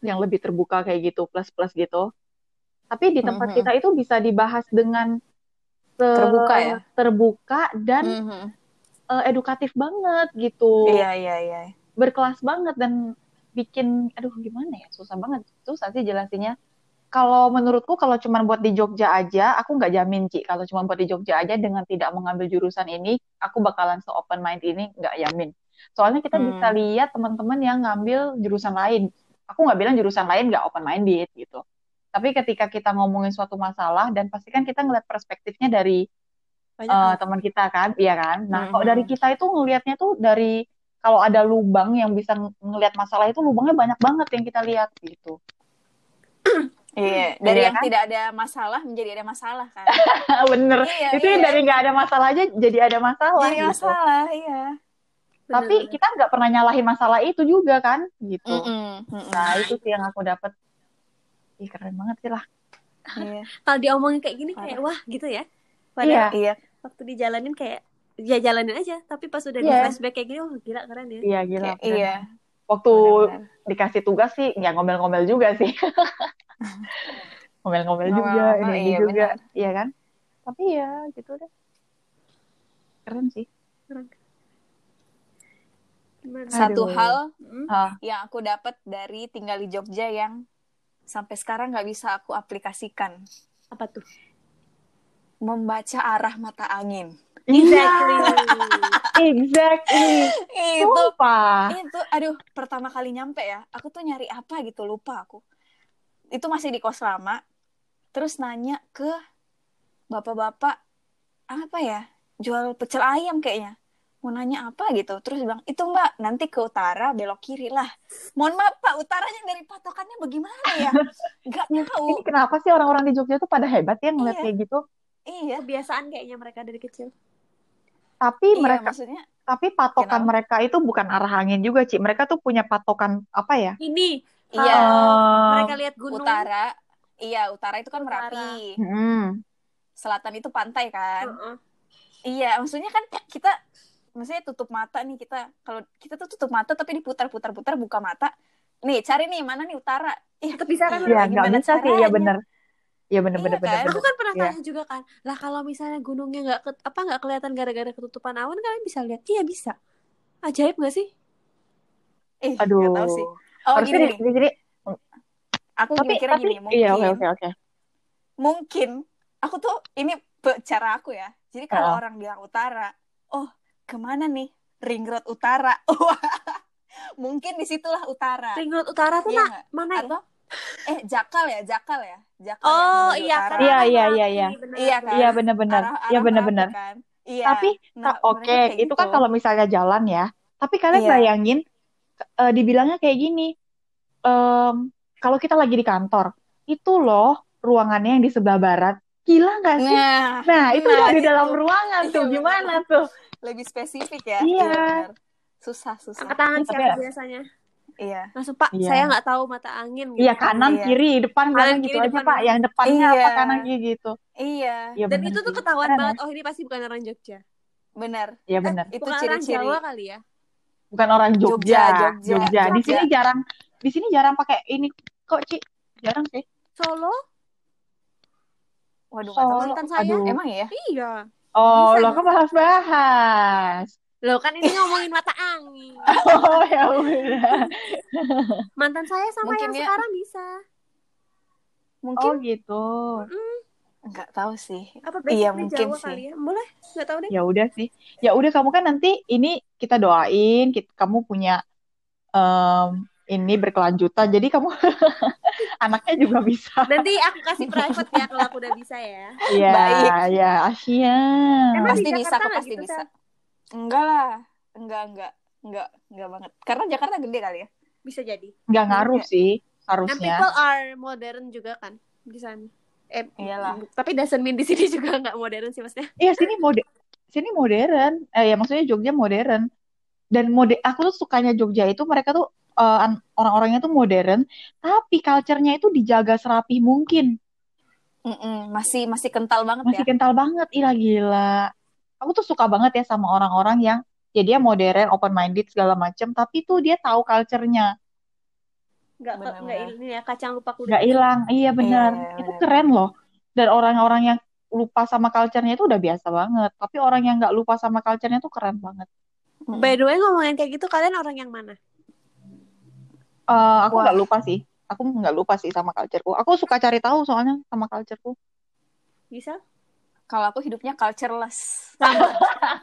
yang lebih terbuka kayak gitu plus-plus gitu. Tapi di tempat
Mhm.
kita itu bisa dibahas dengan
Terbuka ya?
terbuka dan
Mhm.
eh, edukatif banget gitu.
Iya iya iya.
Berkelas banget dan bikin aduh gimana ya susah banget susah sih jelasinnya kalau menurutku kalau cuma buat di Jogja aja aku nggak jamin Ci kalau cuma buat di Jogja aja dengan tidak mengambil jurusan ini aku bakalan se open mind ini nggak yamin soalnya kita
Hmm.
bisa lihat teman-teman yang ngambil jurusan lain aku nggak bilang jurusan lain nggak open minded gitu tapi ketika kita ngomongin suatu masalah dan pasti kan kita ngeliat perspektifnya dari
Banyak hal.
teman kita kan, iya kan? Nah, kalau
Mhm.
dari kita itu ngelihatnya tuh dari kalau ada lubang yang bisa ng- ngelihat masalah itu lubangnya banyak banget yang kita lihat gitu.
Iya, dari
Iya
yang
kan?
tidak ada masalah menjadi ada masalah kan.
Bener.
Iya,
itu
iya.
dari nggak ada masalah aja jadi ada masalah
Jadi
gitu.
masalah, iya.
Tapi
Bener-bener.
kita nggak pernah nyalahin masalah itu juga kan, gitu.
Mm-mm, mm-mm.
Nah, itu sih yang aku dapat. Ih, keren banget sih lah.
Iya.
Kalau diomongin kayak gini kayak wah gitu ya. Padahal
Iya,
Iya.
waktu dijalanin kayak ya jalanin aja. Tapi pas udah di
Iya.
flashback kayak gini, oh gila keren ya.
iya gila.
Kayak-
keren.
Iya.
Waktu
Benar-benar.
dikasih tugas sih, ya ngomel-ngomel juga sih. ngomel-ngomel juga, ini
iya,
juga,
benar.
iya kan? Tapi ya gitu deh. Keren sih.
Gimana?
Satu
Aduh.
hal
Hmm?
Ah,
yang aku dapat dari tinggal di Jogja yang sampai sekarang nggak bisa aku aplikasikan.
Apa tuh?
Membaca arah mata angin.
Exactly.
exactly.
Itu
Sumpah.
itu aduh pertama kali nyampe ya aku tuh nyari apa gitu lupa aku itu masih di kos lama terus nanya ke bapak-bapak apa ya jual pecel ayam kayaknya mau nanya apa gitu terus bilang itu mbak nanti ke utara belok kiri lah mohon maaf pak utaranya dari patokannya bagaimana ya nggak tahu
Ini kenapa sih orang-orang di Jogja tuh pada hebat ya ngeliat
Iya.
kayak gitu?
iya
Kebiasaan kayaknya mereka dari kecil.
Tapi
iya
mereka,
maksudnya
tapi patokan
Kenapa?
mereka itu bukan arah angin juga, Ci. Mereka tuh punya patokan apa ya?
Ini
iya
Eh,
mereka lihat gunung.
utara iya utara itu kan
Utara.
merapi
hmm.
selatan itu pantai kan
Heeh.
Iya, maksudnya kan kita maksudnya tutup mata nih kita. Kalau kita tuh tutup mata tapi diputar-putar-putar buka mata. Nih, cari nih mana nih utara. Ih,
Tetap bisa kan?
Iya, nggak
gimana
bisa sih. Iya
caranya?
bener. Iya bener
Iya
bener
kan?
bener.
Aku kan pernah
Iya.
tanya juga kan, lah kalau misalnya gunungnya nggak ke- apa nggak kelihatan gara-gara ketutupan awan, kalian bisa lihat? Iya bisa. Ajaib nggak sih?
Ih,
Aduh.
nggak tahu sih. Oh,
Harusnya
gini
di sini.
Aku
Tapi
mikirnya
tapi
gini, mungkin
iya oke oke oke.
mungkin aku tuh ini cara aku ya. Jadi kalau
Heeh.
orang bilang utara, oh, ke mana nih? Ring Road Utara. Wah, mungkin di situlah utara.
Ring Road Utara tuh
Iya
mana ya?
Atau eh Jakal ya, Jakal ya. Jakal
Oh
ya, menuju
iya, karena
Iya,
kan
iya, iya, iya.
benar,
Iya kan?
benar.
Iya bener-bener.
Arah-
Iya
kan. Iya.
Tapi
Nah,
oke,
kayak
itu kan
gitu.
kalau misalnya jalan ya. Tapi kalian
Iya.
bayangin, eh, dibilangnya kayak gini. em, kalau kita lagi di kantor, itu loh ruangannya yang di sebelah barat. Gila nggak sih?
Nah,
Nah, itu
nah,
udah di
itu.
dalam ruangan
Iya,
tuh.
bener.
Gimana tuh?
lebih spesifik ya.
Iya.
benar. Susah, susah.
Angkat tangan siapa
ya-
biasanya?
Iya.
Langsung Pak,
Iya.
saya nggak tahu mata angin. gitu.
Iya, kanan,
Iya.
kiri, depan,
Kanan,
belakang
kiri,
gitu aja,
depan,
Pak. Yang depannya
Iya.
apa, kanan, kiri gitu.
Iya,
Iya
Dan
bener
itu tuh ketahuan
Keren,
banget.
ya?
Oh ini pasti bukan orang Jogja.
benar.
Iya
Eh,
bener.
itu
bukan orang
ciri-ciri.
Jawa kali ya.
Bukan orang Jogja.
Jogja, Jogja.
Di
Jogja.
sini jarang, di sini jarang pakai ini kok, Ci. Jarang sih.
Solo?
Waduh.
Solo.
mantan saya.
Aduh.
Emang ya?
Iya.
Oh,
Bisa
lo kan bahas-bahas.
Loh kan ini ngomongin mata angin.
Oh, ya udah.
Mantan saya sama
Mungkin
yang
dia-
sekarang bisa.
Mungkin
Oh, gitu.
nggak tahu sih.
Apa
Iya, mungkin
Jawa
sih.
kali ya? Boleh, nggak tahu deh.
Ya udah sih. Ya udah kamu kan nanti ini kita doain, kita, kamu punya em, ini berkelanjutan. Jadi kamu anaknya juga bisa.
Nanti aku kasih private ya kalau aku udah bisa ya.
Iya,
Baik.
ya, Asia.
Emang
Pasti bisa
nggak
pasti
gitu,
bisa.
Sal?
Enggak lah. Enggak, enggak. Enggak, enggak banget. Karena Jakarta gede kali ya.
Bisa jadi.
Nggak ngaruh
Iya.
sih
And
harusnya.
people are modern juga kan di sana. Eh,
Iyalah.
Tapi doesn't mean di sini juga nggak modern sih maksudnya.
Iya sini mode sini modern. Eh ya maksudnya Jogja modern. Dan mode aku tuh sukanya Jogja itu mereka tuh an- orang-orangnya tuh modern, tapi culture-nya itu dijaga serapi mungkin.
Mm-mm, masih masih kental banget
Masih
ya.
kental banget, ih gila. Aku tuh suka banget ya sama orang-orang yang ya dia modern, open minded segala macem, tapi tuh dia tahu culture-nya.
Nggak ini ya kacang lupa kulit.
Nggak hilang. Iya benar.
Iya, iya,
Itu
benar.
keren loh. Dan orang-orang yang lupa sama culture-nya itu udah biasa banget. Tapi orang yang nggak lupa sama culture-nya tuh keren banget.
Mm-mm.
By the way ngomongin kayak gitu kalian orang yang mana?
Eh, aku nggak lupa sih. Aku nggak lupa sih sama cultureku. Aku suka cari tahu soalnya sama cultureku.
Bisa?
Kalau aku hidupnya cultureless.
Sama.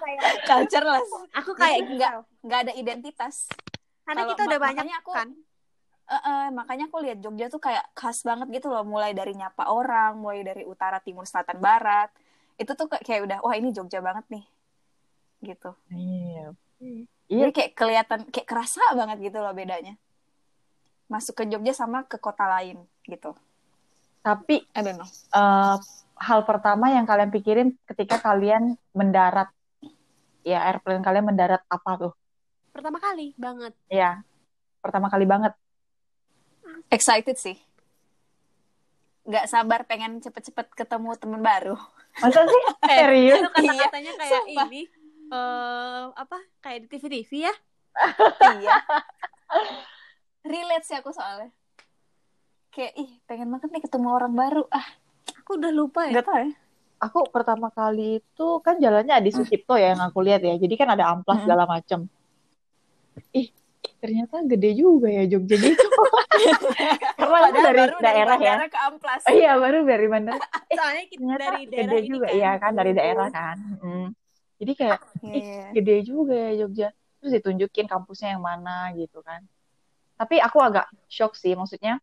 cultureless.
Aku kayak
nggak nggak ada identitas.
Karena
Kalau-
kita udah
ma-
banyak
makanya aku-
kan.
Eh, eh, makanya aku lihat Jogja tuh kayak khas banget gitu loh, mulai dari nyapa orang, mulai dari utara, timur, selatan, barat. Itu tuh kayak- kayak udah, wah ini Jogja banget nih. Gitu.
Iya.
Hmm.
Iya.
Jadi kayak kelihatan, kayak kerasa banget gitu loh bedanya. Masuk ke Jogja sama ke kota lain gitu.
Tapi
I don't know.
eh, hal pertama yang kalian pikirin ketika kalian mendarat, ya airplane kalian mendarat apa tuh?
Pertama kali banget.
Ya, pertama kali banget.
Excited sih. Nggak sabar pengen cepet-cepet ketemu temen baru.
Masa sih? Serius?
Itu kata-katanya kayak
Iya, sumpah.
ini eh apa kayak di TV-TV ya?
iya. Relate sih aku soalnya. Kayak, ih pengen banget nih ketemu orang baru. Ah,
Aku udah lupa ya.
nggak tahu ya.
Aku pertama kali itu kan jalannya Adi Sucipto ya yang aku lihat ya. Jadi kan ada amplas segala macem. Ih, ternyata gede juga ya Jogja gitu. Karena aku dari
baru
daerah ya.
bandara ke Amplas.
Oh, iya, baru dari bandara.
Soalnya kita dari daerah
gede
ini
juga,
kan.
iya kan dari daerah kan. Mm. Jadi kayak
Iya,
ih,
iya.
gede juga ya Jogja. Terus ditunjukin kampusnya yang mana gitu kan. Tapi aku agak shock sih, maksudnya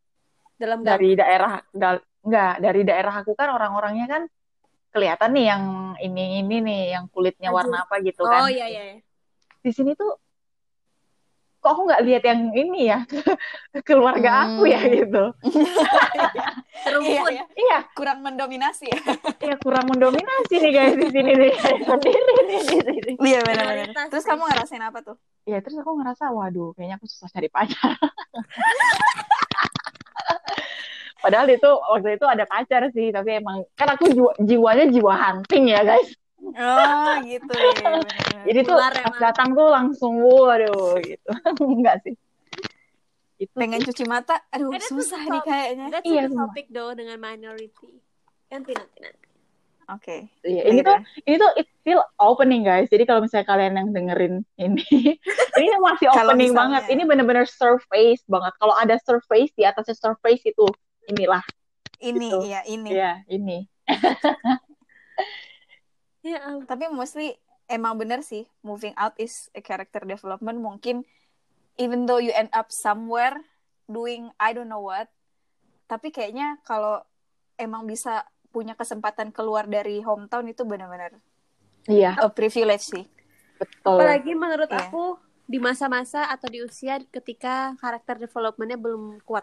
Dalam
dari daerah dal- enggak dari daerah aku kan orang-orangnya kan kelihatan nih yang ini ini nih yang kulitnya
Maju.
warna apa gitu
Oh
kan.
iya iya. iya.
Di sini tuh kok aku nggak lihat yang ini ya keluarga aku ya
Hmm.
gitu.
Iya, iya.
Iya,
Kurang mendominasi ya.
iya kurang mendominasi nih guys di sini nih sendiri nih di sini.
Iya benar-benar. Terus kamu ngerasain apa tuh?
Iya, terus aku ngerasa waduh kayaknya aku susah cari pacar. Padahal itu waktu itu ada pacar sih, tapi emang kan aku jiwa- jiwanya jiwa hunting ya guys.
Oh gitu ya. benar-benar.
Jadi tuh
Ular
pas datang tuh langsung waduh gitu. Enggak sih. Itu
pengen
sih.
cuci mata, aduh
that's
susah nih kayaknya.
That's
Iya,
topic though dengan minority. Nanti nanti nanti.
Oke.
Iya, ini tuh ini tuh it feel opening guys. Jadi kalau misalnya kalian yang dengerin ini, ini masih opening
misalnya-
banget. Ini bener-bener surface banget. Kalau ada surface di atasnya surface itu inilah.
ini
Gitu.
iya ini.
Iya, ini.
Ya ampun.
Tapi mostly emang bener sih moving out is a character development mungkin even though you end up somewhere doing I don't know what tapi kayaknya kalau emang bisa punya kesempatan keluar dari hometown itu benar-benar
Iya,
a privilege sih.
betul.
Apalagi menurut
Iya.
aku di masa-masa atau di usia ketika karakter developmentnya belum kuat.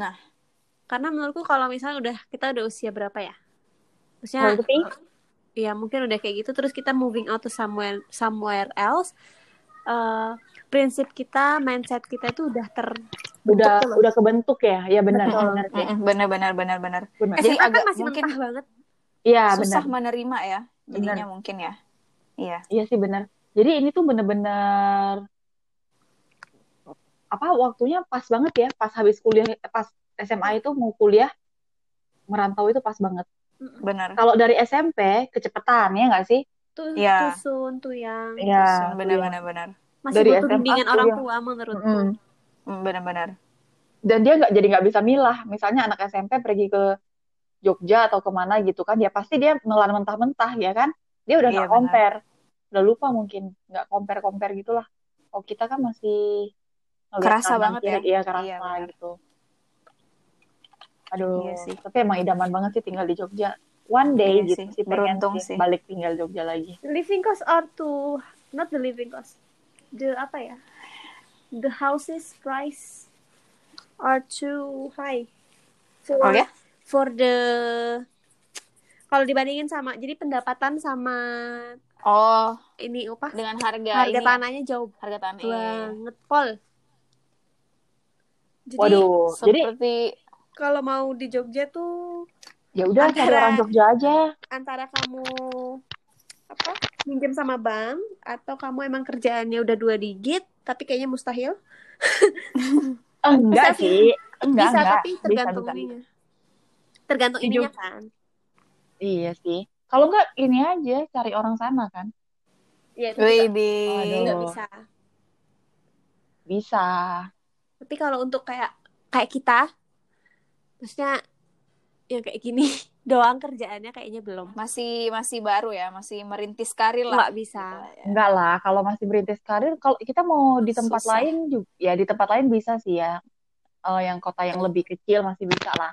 Nah.
karena menurutku kalau misalnya udah kita udah usia berapa ya? Maksudnya,
Berarti
ya mungkin udah kayak gitu terus kita moving out to somewhere somewhere else. eh, prinsip kita, mindset kita itu udah ter
udah
loh.
udah kebentuk ya. Iya benar,
Betul.
benar sih.
Mm-mm, Benar-benar benar-benar.
Benar.
Jadi
SMA kan
agak
masih
mungkin
mentah banget.
Iya,
susah
benar.
menerima ya jadinya mungkin ya. Iya.
Iya sih benar. Jadi ini tuh bener-bener apa waktunya pas banget ya, pas habis kuliah, pas SMA itu mau kuliah merantau itu pas banget.
Benar.
Kalau dari SMP kecepetan ya nggak sih?
Tuh,
Iya.
tusun tuh yang
Iya.
Benar-benar benar.
masih
Dari
butuh
SMA
bimbingan orang
yang-
tua menurutku.
Mm-mm.
Mm, Benar-benar.
Dan dia nggak jadi nggak bisa milah. Misalnya anak SMP pergi ke Jogja atau ke mana gitu kan, ya pasti dia nelan mentah-mentah ya kan? Dia udah
Iya,
nggak
benar.
compare, udah lupa mungkin nggak compare-compare gitulah. Oh kita kan masih
Kerasa banget ya.
Iya kerasa
Iya,
gitu. Aduh,
Iya sih.
tapi emang idaman banget sih tinggal di Jogja. One day
Iya
gitu
sih,
sih, pengen
beruntung
sih
sih.
balik tinggal Jogja lagi.
The living cost are too not the living cost. The apa ya? The houses price are too high for
Oh ya?
for the kalau dibandingin sama jadi pendapatan sama
Oh,
ini apa
dengan harga
harga
ini ya,
tanahnya jauh
harga tanah. iya.
banget pol jadi
Waduh, jadi
Seperti
kalau mau di Jogja tuh
ya udah cari orang Jogja aja.
antara kamu apa minjem sama bank atau kamu emang kerjaannya udah dua digit tapi kayaknya mustahil
Enggak
Bisa
sih, enggak
bisa
enggak.
tapi
Bisa,
tergantung
bisa.
ininya tergantung ininya kan
Iya sih. Kalau enggak ini aja cari orang sana kan.
ya itu bisa
Bisa.
Tapi kalau untuk kayak kayak kita maksudnya yang kayak gini doang kerjaannya kayaknya belum
Masih masih baru ya, masih merintis karir lah.
nggak bisa
Gitu lah ya.
Enggak lah, kalau masih berintis karir, kalau kita mau di tempat
Susah.
lain juga, ya di tempat lain bisa sih ya. Eh, yang kota yang lebih kecil masih bisa lah.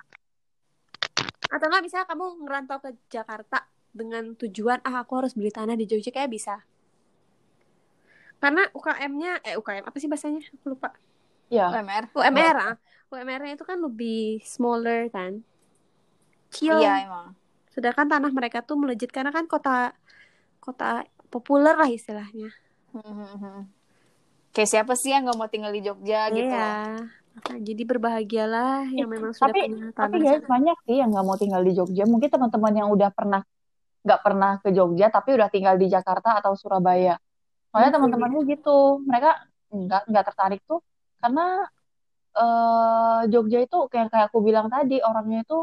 atau nggak misalnya kamu ngerantau ke Jakarta dengan tujuan ah aku harus beli tanah di Jogja kayak bisa karena UKM-nya eh UKM apa sih bahasanya aku lupa
Ya,
UMR.
UMR ah UMR-nya itu kan lebih smaller kan kecil
Iya emang.
sedangkan tanah mereka tuh melejit karena kan kota kota populer lah istilahnya
Kayak siapa sih yang nggak mau tinggal di Jogja gitu?
iya Nah, jadi berbahagialah yang memang sudah
tapi
punya
tapi
tanah
guys
sana.
banyak sih yang nggak mau tinggal di Jogja. Mungkin teman-teman yang udah pernah nggak pernah ke Jogja tapi udah tinggal di Jakarta atau Surabaya. Soalnya
Mungkin.
teman-temanku gitu, mereka nggak nggak tertarik tuh karena eh Jogja itu kayak kayak aku bilang tadi orangnya itu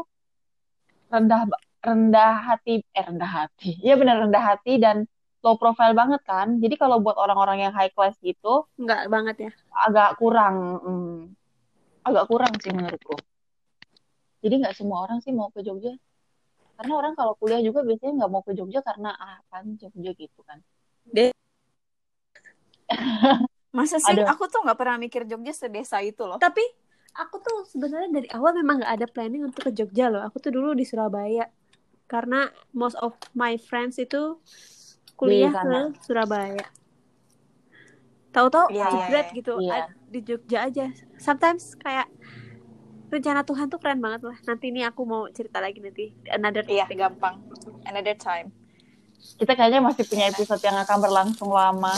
rendah rendah hati eh rendah hati. Iya benar rendah hati dan low profile banget kan. Jadi kalau buat orang-orang yang high class gitu
Enggak banget ya
agak kurang hmm, agak kurang sih menurutku. Jadi nggak semua orang sih mau ke Jogja. Karena orang kalau kuliah juga biasanya nggak mau ke Jogja karena ah kan Jogja gitu kan.
Masa sih?
Ada.
Aku tuh nggak pernah mikir Jogja sedesa itu loh.
tapi aku tuh sebenarnya dari awal memang nggak ada planning untuk ke Jogja loh aku tuh dulu di Surabaya karena most of my friends itu kuliah
Di
ke Surabaya tahu-tahu
Iya, iya,
jebret
iya.
gitu a- di Jogja aja sometimes kayak rencana Tuhan tuh keren banget lah nanti ini aku mau cerita lagi nanti another
Iya,
topic.
gampang. Another time.
Kita kayaknya masih punya episode yang akan berlangsung lama.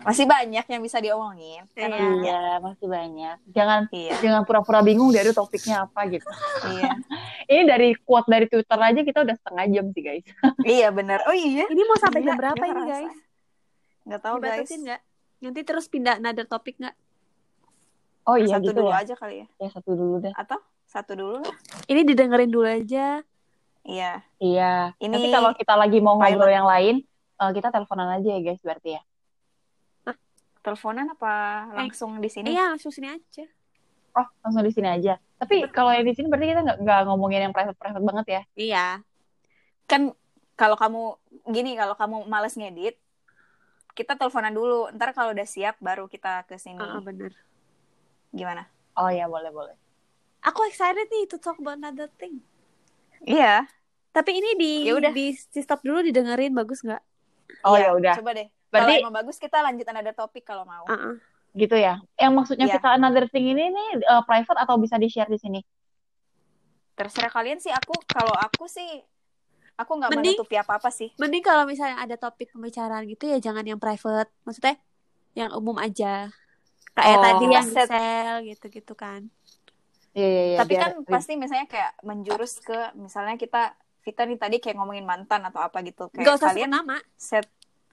Masih banyak yang bisa diomongin. Karena-
Iya.
Iya, masih banyak. Jangan
Iya.
jangan pura-pura bingung dari topiknya apa gitu.
Iya.
Ini dari quote dari Twitter aja kita udah setengah jam sih guys.
Iya bener. Oh iya.
ini mau sampai jam berapa ini guys
Nggak tahu guys.
nggak nanti terus pindah another topik nggak
Oh iya
satu
gitu
dulu
ya.
aja kali ya.
Ya satu dulu deh.
Atau satu dulu lah.
ini didengerin dulu aja
Iya.
Iya.
Ini
Nanti kalau kita lagi mau ngobrol yang lain, eh, kita teleponan aja ya guys berarti ya.
Teleponan apa langsung di sini?
iya langsung sini aja
Oh, langsung di sini aja. Tapi kalau yang di sini berarti kita nggak ngomongin yang private-private banget ya.
iya
Kan kalau kamu gini, kalau kamu males ngedit, kita teleponan dulu. Ntar kalau udah siap baru kita ke sini.
Ah, bener
Gimana?
Oh iya boleh boleh.
aku excited nih to talk about another thing
Iya.
tapi ini di
Ya
di, di stop dulu didengerin bagus nggak
Oh
Iya,
ya udah.
Coba deh.
Berarti-
Kalau emang bagus kita lanjut another topik kalau mau.
Ah, ah.
Gitu ya. Yang maksudnya
Iya.
kita another thing ini nih eh, private atau bisa di share di sini?
Terserah kalian sih. Aku kalau aku sih aku nggak menutupi apa-apa sih.
mending kalau misalnya ada topik pembicaraan gitu ya jangan yang private maksudnya yang umum aja kayak
Oh.
tadi yang
Set.
sel gitu-gitu kan
Iya iya iya.
Tapi
biar-
kan pasti misalnya kayak menjurus ke misalnya kita Vita nih tadi kayak ngomongin mantan atau apa gitu. Kayak
nggak usah
kalian
nama
set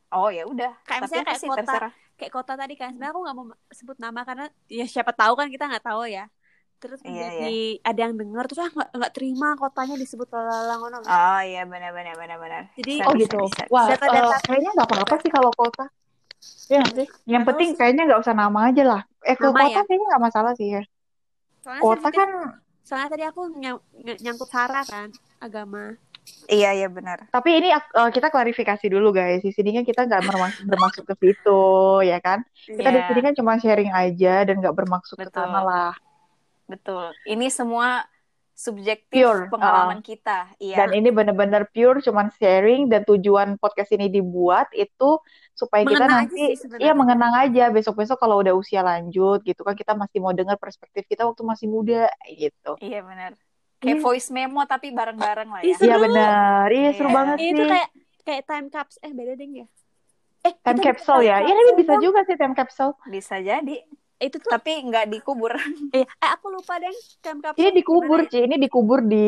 Oh ya udah.
Kayak misalnya kayak
sih
kota.
terserah.
kayak kota tadi kan sebenarnya aku nggak mau sebut nama karena ya siapa tahu kan kita nggak tahu ya terus
Iya,
menjadi ada yang dengar terus ah nggak nggak terima kotanya disebut lalala ngono
Oh iya benar benar benar benar.
Jadi-
Oh gitu.
bisa.
Wah,
Data-data-
eh, kayaknya nggak apa-apa sih kalau kota. Ya,
sih?
yang
Nggak
penting kayaknya nggak usah nama aja lah. Eh, ke kota
ya?
kayaknya nggak masalah sih ya.
soalnya
Kota kan,
soalnya tadi aku nyang- ny- nyangkut sara kan agama
Iya iya benar.
tapi ini eh, kita klarifikasi dulu guys. Di sini kan kita nggak bermaksud, bermaksud ke situ, ya kan? Kita di
Iya.
sini kan cuma sharing aja dan nggak bermaksud ke sana lah.
Betul. Ini semua subjektif
Pure,
pengalaman kita. Iya.
Dan ini bener-bener pure, cuman sharing dan tujuan podcast ini dibuat itu supaya kita
Mengenang aja
nanti,
sih
iya mengenang aja besok-besok kalau udah usia lanjut gitu kan kita masih mau dengar perspektif kita waktu masih muda gitu.
Iya benar. Kayak
Iya.
voice memo tapi bareng-bareng lah ya.
seru.
Iya benar. Iya seru
Iya.
banget
Iya,
sih.
itu kayak kayak time capsule eh beda deh ya eh
time capsule ya. Iya ini bisa juga sih time capsule.
Bisa jadi,
itu tuh
tapi nggak dikubur.
eh, eh aku lupa deh time capsule
Ini dikubur,
gimana ya?
Ci. Ini dikubur di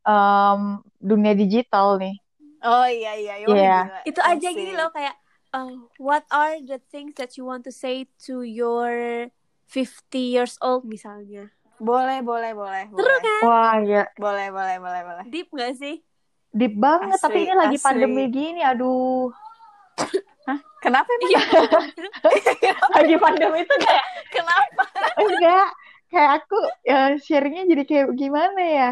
em, dunia digital nih.
Oh iya iya,
Iya.
gila.
itu aja
Asik.
gini loh kayak uh, what are the things that you want to say to your 50 years old misalnya
Boleh boleh boleh.
Seru kan?
Wah, ya
Boleh boleh boleh boleh.
deep gak sih
deep banget.
Asli,
Tapi ini lagi
asli.
pandemi gini, aduh.
Kenapa emang?
iya
lagi pandemi itu kayak
Kenapa?
enggak. Kayak aku ya, sharingnya jadi kayak gimana ya?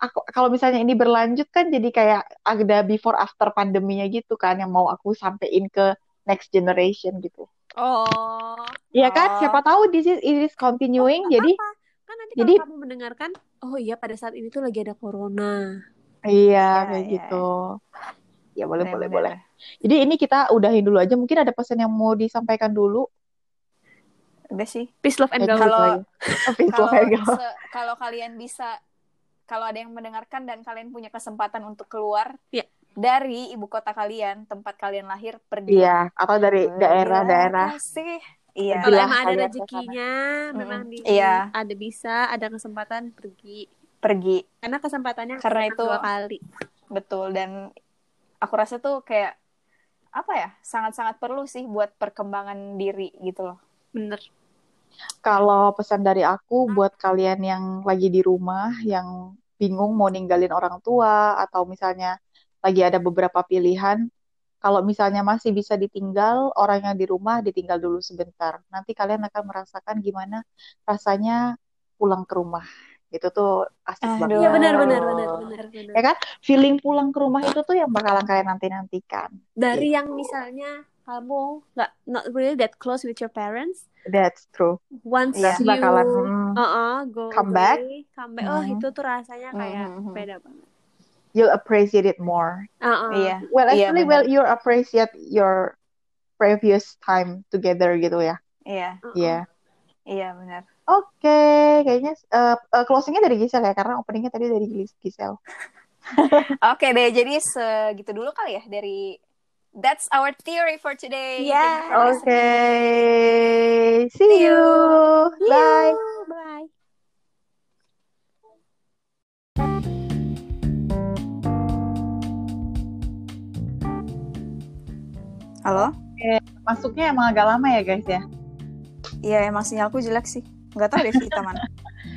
Aku kalau misalnya ini berlanjut kan jadi kayak ada before after pandeminya gitu kan yang mau aku sampein ke next generation gitu.
oh
Iya kan?
Oh.
Siapa tahu this is it is continuing. Jadi
apa kan nanti
jadi-
kalau kamu mendengarkan oh iya pada saat ini tuh lagi ada corona
iya
Iya,
kayak
iya,
gitu. Ya boleh boleh boleh. Jadi ini kita udahin dulu aja. Mungkin ada pesan yang mau disampaikan dulu.
Udah sih.
peace love and
Kalau- Kalau kalian bisa kalau ada yang mendengarkan dan kalian punya kesempatan untuk keluar
Iya.
dari ibu kota kalian, tempat kalian lahir, pergi.
Iya, atau dari daerah-daerah.
kasih. Iya.
kalau emang ada rezekinya memang di
Iya.
ada bisa ada kesempatan pergi
Pergi.
karena kesempatannya
Karena itu-
dua kali
Betul dan aku rasa tuh kayak apa ya? Sangat-sangat perlu sih buat perkembangan diri gitu loh.
bener
Kalau pesan dari aku buat kalian yang lagi di rumah, yang bingung mau ninggalin orang tua, atau misalnya lagi ada beberapa pilihan, kalau misalnya masih bisa ditinggal, orang yang di rumah ditinggal dulu sebentar. Nanti kalian akan merasakan gimana rasanya pulang ke rumah. Itu tuh asik
Aduh.
banget.
Iya benar benar benar benar benar.
Ya kan? Feeling pulang ke rumah itu tuh yang bakalan kalian nanti-nantikan.
Dari yang misalnya kamu nggak not really that close with your parents,
That's true.
once
Iya.
you
Bakalan hmm,
uh-uh, go
Come back.
away, come back, oh
Mhm.
itu tuh rasanya kayak
Mhm.
beda banget.
You'll appreciate it more.
Uh-uh.
Iya.
Well, actually,
benar.
well, you appreciate your previous time together gitu ya.
Iya,
Uh-uh.
Iya.
iya benar.
Oke, kayaknya uh, uh, closingnya dari Gisel ya, karena openingnya tadi dari Gis- Gisel.
Oke deh, jadi segitu dulu kali ya dari That's our theory for today.
Yeah.
You listening.
see
See
you.
you.
Bye.
Bye.
Halo?
Masuknya emang agak lama ya guys ya.
Iya, emang sinyalku jelek sih. Nggak tahu deh Vita mana.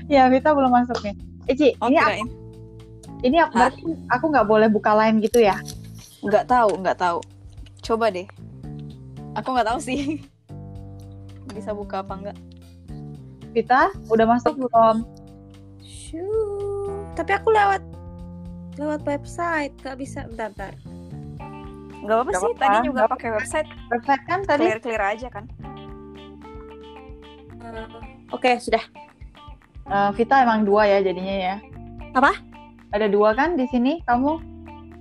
Ya, Vita belum masuk nih. Eh, Ci,
Oh,
ini aku, ini aku, berarti aku nggak boleh buka line gitu ya?
Nggak tahu, nggak tahu. Coba deh. Aku nggak tahu sih. Bisa buka apa enggak?
Vita, udah masuk belum?
Shoo. Tapi aku lewat lewat website, gak bisa. Bentar, bentar.
Nggak apa-apa sih. Tadi juga pakai website.
Website kan tadi?
Clear-clear aja kan.
Eh, Oke, sudah.
Eh, Vita emang dua ya jadinya ya.
Apa?
Ada dua kan di sini kamu?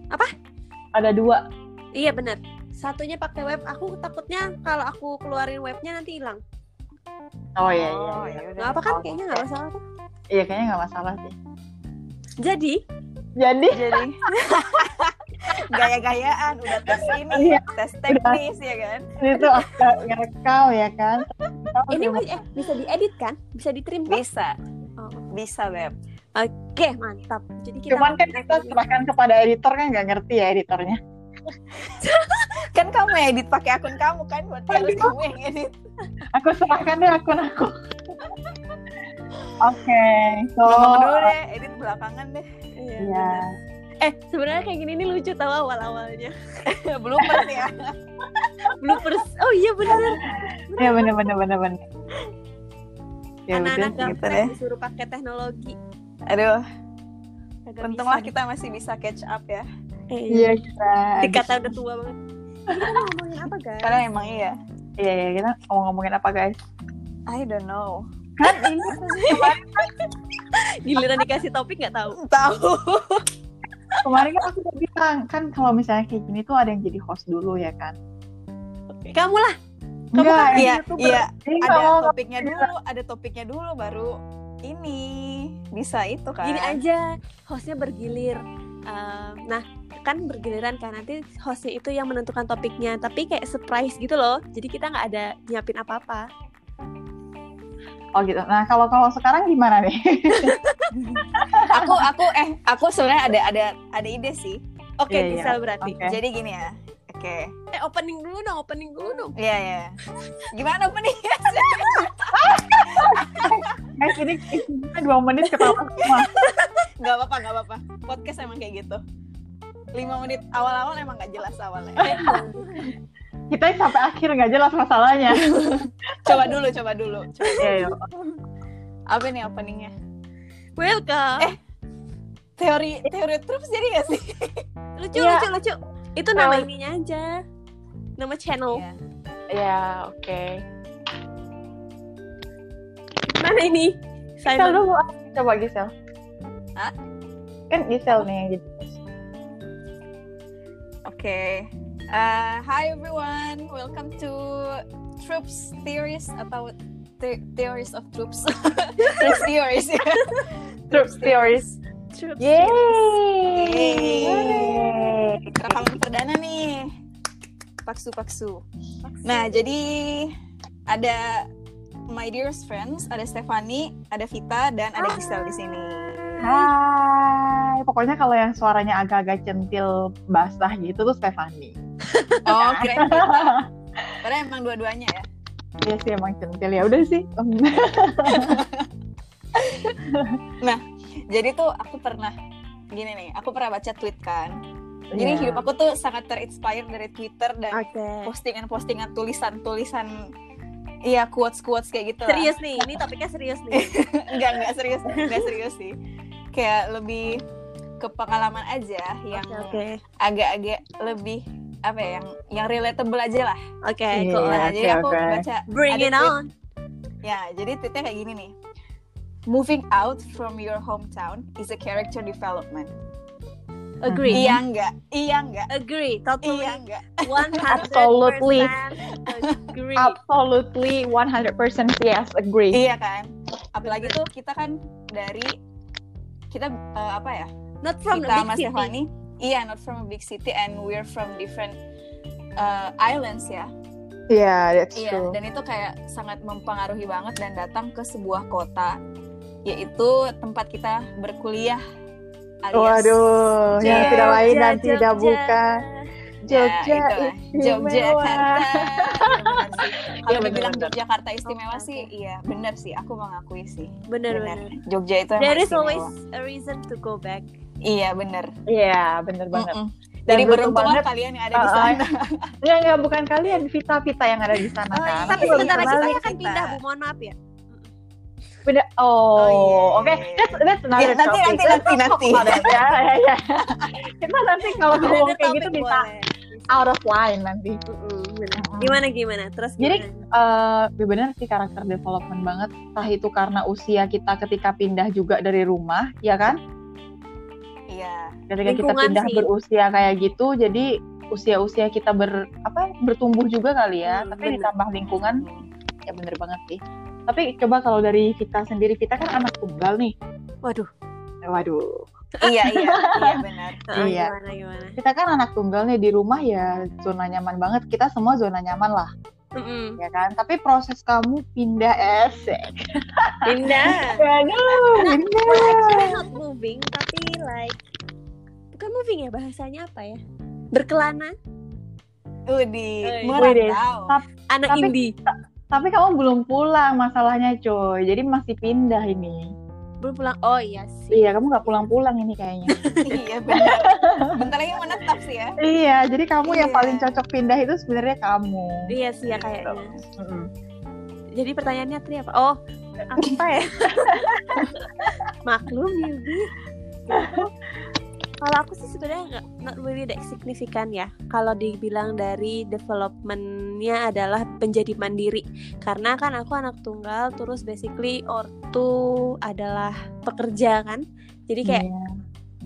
Apa?
Ada dua.
Iya benar. Satunya pakai web. Aku takutnya kalau aku keluarin webnya nanti hilang.
Oh iya iya.
Oh,
iya.
ya udah.
Nggak apa kan? Kayaknya nggak masalah kok.
Iya kayaknya nggak masalah sih.
Jadi,
Jadi
Jadi gaya-gayaan udah tes ini,
Iya.
tes teknis ya kan.
itu agak ngerekam ya kan?
Ini eh, bisa diedit kan? Bisa ditrim kan?
Bisa,
Oh,
bisa beb.
Oke, mantap. Jadi kita
Cuman kan kita serahkan kepada editor kan nggak ngerti ya editornya.
Kan kamu edit pakai akun kamu kan, berarti harus kamu yang edit.
Aku serahkan deh akun aku. Oke, so
Ngomong dulu deh, edit belakangan deh.
Iya.
Iya.
Benar. Eh, sebenarnya kayak gini nih lucu tahu awal-awalnya.
Bloopers ya.
Bloopers. Oh iya benar.
Ya bener bener bener bener. Ya udah
Anak-anak
sih.
gitu deh.
disuruh pakai teknologi.
Aduh,
Kagak
untunglah
bisa.
kita masih bisa catch up ya.
Eh,
Iya kita.
Dikata udah tua banget. Ini kita mau ngomongin apa, guys?
Karena emang iya.
Iya iya kita mau ngomongin apa guys?
I don't know.
Kan ini
Giliran dikasih topik nggak tahu.
Tahu.
Kemarin kan aku udah bilang kan kalau misalnya kayak gini tuh ada yang jadi host dulu ya kan?
Kamu lah. Kamu
Enggak,
kan
Iya, iya. Ada
nggak
topiknya dulu, ada topiknya dulu baru ini. bisa itu kan
gini aja hostnya bergilir Um, nah kan bergiliran kan nanti hostnya itu yang menentukan topiknya tapi kayak surprise gitu loh jadi kita nggak ada nyiapin apa-apa
Oh gitu. Nah kalau kalau sekarang gimana nih?
aku aku eh aku sebenarnya ada ada ada ide sih
oke
Iya, iya.
bisa berarti
Oke.
jadi gini ya oke
eh opening dulu dong opening dulu dong
Iya ya gimana apa nih
Guys ini ini dua menit ketawa semua.
nggak apa-apa nggak apa-apa podcast emang kayak gitu lima menit awal-awal emang nggak jelas awalnya
Kita sampai akhir nggak jelas masalahnya.
Coba dulu coba dulu coba.
Iya, iya.
apa nih openingnya
welcome
Eh, teori teori terus jadi gak sih
lucu
Iya.
lucu lucu itu nama
Well-
ininya aja nama channel
Iya.
Ya oke.
mana ini
Gisel
Simon
dulu. ah. Coba Gisel.
Hah?
Kan Gisel nih yang jadi.
Oke. Uh, hi everyone, welcome to Troops Theories atau the- Theories of Troops. Troops Theories. ya.
Troops Theories.
Troops.
Yeay.
Perdana nih. Paksu-paksu. Nah, jadi ada my dearest friends, ada Stefani, ada Vita, dan ada Giselle di sini.
Hai. Pokoknya kalau yang suaranya agak-agak centil basah gitu tuh Stefani.
Oh, Padahal emang dua-duanya ya.
Iya sih emang centil ya udah sih.
Jadi tuh aku pernah gini nih, aku pernah baca tweet kan. Jadi
Iya.
hidup aku tuh sangat terinspire dari Twitter dan postingan-postingan tulisan-tulisan iya quotes-quotes kayak gitu lah.
serius nih ini topiknya serius nih
enggak enggak serius enggak serius sih kayak lebih ke pengalaman aja yang
oke oke
agak-agak lebih apa ya yang yang relatable aja lah.
Oke
Iya.
cool.
nah,
oke,
jadi aku
oke.
baca
bring it
tweet-
on.
Ya jadi tweetnya kayak gini nih. Moving out from your hometown is a character development.
Agree.
Iya enggak iya enggak
agree totally.
Iya enggak
100%
Absolutely.
agree.
Absolutely 100% yes, agree.
iya kan? Apalagi tuh kita kan dari kita eh, apa ya?
Not from the
kita
big
sama
city.
Stefani iya not from a big city and we're from different uh, islands ya
Yeah, that's
iya
true.
dan itu kayak sangat mempengaruhi banget dan datang ke sebuah kota yaitu tempat kita berkuliah alias
Waduh, yang
Jogja,
tidak lain dan
Jogja.
tidak bukan
ya,
Jogja
itulah,
istimewa.
Yogyakarta Iya, kalau
Iya,
dibilang. Yogyakarta istimewa sih iya bener sih aku mengakui sih
bener
Jogja itu
there is
istimewa.
always a reason to go back
iya bener
Iya, bener banget.
Mm-mm.
Dan
jadi
beruntung banget.
kalian yang ada di
Uh, uh,
sana
Ya, ya, bukan kalian, Vita-Vita yang ada di sana
Oh,
kan.
iya.
tapi sebentar lagi saya akan pindah bu mohon maaf ya
Beda. Oh,
Oh, iya,
oke.
iya, iya.
That's, that's another
Iya, nanti, nanti, nanti, nanti.
it. Ya, ya, ya. Kita nanti kalau ngomong kayak gitu bisa out of line nanti.
Bener.
Mm-mm.
gimana gimana terus
Jadi,
gimana?
Eh, ya benar sih karakter development banget. Entah itu karena usia kita ketika pindah juga dari rumah, ya kan?
Iya
Ketika kita pindah
sih.
berusia kayak gitu, jadi usia-usia kita ber apa bertumbuh juga kali ya.
Hmm,
Tapi
bener.
ditambah lingkungan, ya bener banget sih. Tapi coba kalau dari kita sendiri, kita kan anak tunggal nih.
waduh
Waduh,
iya iya iya benar
Ah,
Iya.
gimana gimana
kita kan anak tunggal nih di rumah ya zona nyaman banget. Kita semua zona nyaman lah,
Mm-mm.
ya kan? Tapi proses kamu pindah esek.
pindah
Aduh,
Nah,
pindah.
Not moving tapi like bukan moving ya bahasanya apa ya berkelana
Udi merantau
anak
Tapi-
indie
Tapi kamu belum pulang masalahnya coy. Jadi masih pindah ini.
Belum pulang oh iya sih.
Iya, kamu nggak pulang-pulang ini kayaknya.
iya benar bentar lagi menetap sih ya.
Iya, jadi kamu yang
Iya.
paling cocok pindah itu sebenarnya kamu.
iya sih ya kayaknya.
Mm-mm.
jadi pertanyaannya Tri apa? Oh apa ya? Maklum Yubi kalau aku sih sebenarnya nggak not really that signifikan ya kalau dibilang dari developmentnya adalah menjadi mandiri karena kan aku anak tunggal terus basically ortu adalah pekerja kan jadi kayak
Iya.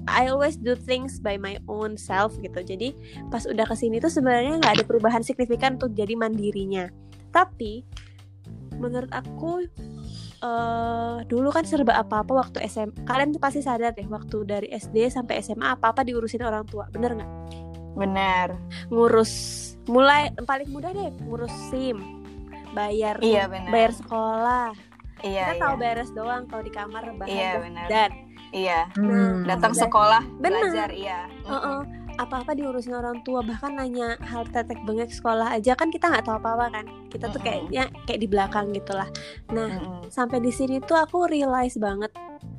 I always do things by my own self gitu. Jadi pas udah ke sini tuh sebenarnya nggak ada perubahan signifikan untuk jadi mandirinya. Tapi menurut aku eh dulu kan serba apa-apa waktu SMA. Kalian tuh pasti sadar deh waktu dari SD sampai SMA apa-apa diurusin orang tua. Bener nggak?
Benar.
Ngurus mulai paling mudah deh ngurus SIM, bayar
Iya, benar.
bayar sekolah.
Iya,
Kita
iya.
tahu beres doang kalau di kamar bahan
Iya, benar.
dan
Iya.
Hmm.
Datang
Dan-
sekolah,
Benar.
belajar, iya.
Heeh. Apa-apa diurusin orang tua bahkan nanya hal tetek bengek sekolah aja kan kita nggak tahu apa-apa kan. Kita tuh kayaknya kayak di belakang gitulah. Nah sampai di sini tuh aku realize banget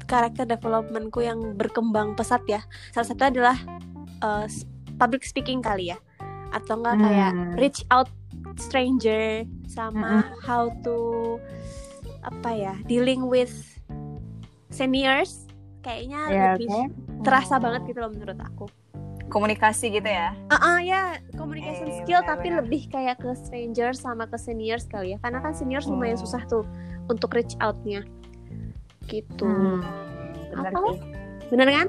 karakter developmentku yang berkembang pesat ya. Salah satu adalah uh, public speaking kali ya. Atau enggak kayak
Hmm.
reach out stranger sama how to apa ya dealing with seniors kayaknya
Ya,
lebih
oke.
terasa banget gitu loh menurut aku
Komunikasi gitu ya.
Ah ah, ya communication
Eh,
skill
benar,
tapi lebih kayak ke strangers sama ke seniors kali ya karena kan seniors lumayan
Hmm.
susah tuh untuk reach outnya gitu
Hmm. Bener
Apa?
sih.
bener kan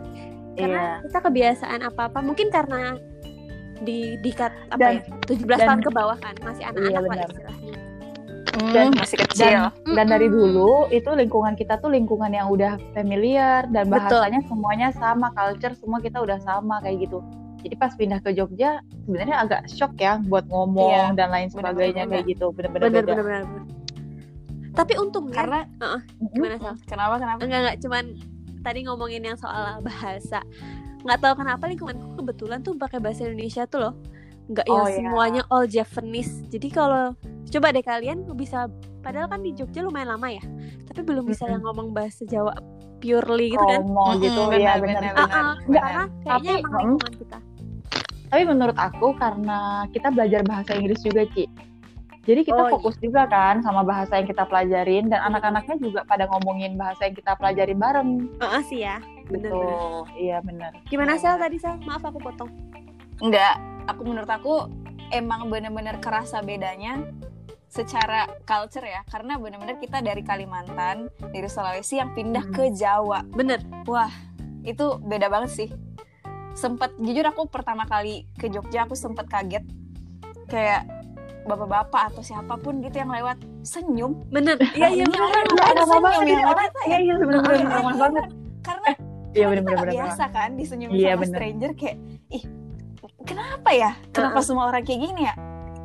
karena
Iya.
kita kebiasaan apa apa mungkin karena di dikat apa
Dan-
ya 17
dan-
tahun ke bawah kan masih anak-anak lah
benar.
istilahnya
Hmm,
Dan-
masih kecil.
Dan dan dari
Mm-mm.
dulu itu lingkungan kita tuh lingkungan yang udah familiar dan
Betul.
bahasanya semuanya sama, culture semua kita udah sama kayak gitu. Jadi pas pindah ke Jogja sebenarnya agak shock ya buat ngomong
Iya,
dan lain sebagainya kayak gitu, bener-bener
bener
beda.
bener bener bener. tapi untungnya
Karena
Mm-mm.
gimana Sal?
kenapa kenapa?
enggak enggak cuman tadi ngomongin yang soal bahasa nggak tahu kenapa lingkunganku kebetulan tuh pakai bahasa Indonesia tuh loh nggak yang
Oh, iya.
semuanya all Japanese jadi kalau coba deh kalian bisa padahal kan di Jogja lumayan lama ya tapi belum bisa yang ngomong bahasa Jawa purely gitu kan
Ngomong
Mm-mm,
gitu
benar,
ya
benar,
benar.
benar. Benar.
karena kayaknya
Tapi,
emang lingkungan kita
Tapi menurut aku karena kita belajar bahasa Inggris juga, Ci. Jadi kita
Oh, iya.
fokus juga kan sama bahasa yang kita pelajarin dan anak-anaknya juga pada ngomongin bahasa yang kita pelajarin bareng
Heeh sih ya bener
gitu.
bener
Iya benar.
gimana. Sel tadi Sel maaf aku potong
Enggak, aku menurut aku emang bener-bener kerasa bedanya secara culture ya karena bener-bener kita dari Kalimantan dari Sulawesi yang pindah
Hmm.
ke Jawa
bener
itu beda banget sih sempet jujur aku pertama kali ke Jogja aku sempet kaget kayak bapak-bapak atau siapa pun gitu yang lewat senyum
bener iya iya bener
orang
Iya,
senyum
banget
ya
ini
sama
orang.
kita
Iya
ya?
iya benar-benar
Iya,
ramah
iya,
banget.
karena
Iya
kita nggak
benar.
biasa kan disenyumin
Iya,
sama
bener.
stranger kayak ih kenapa ya? Kenapa
Uh-uh.
semua orang kayak gini ya?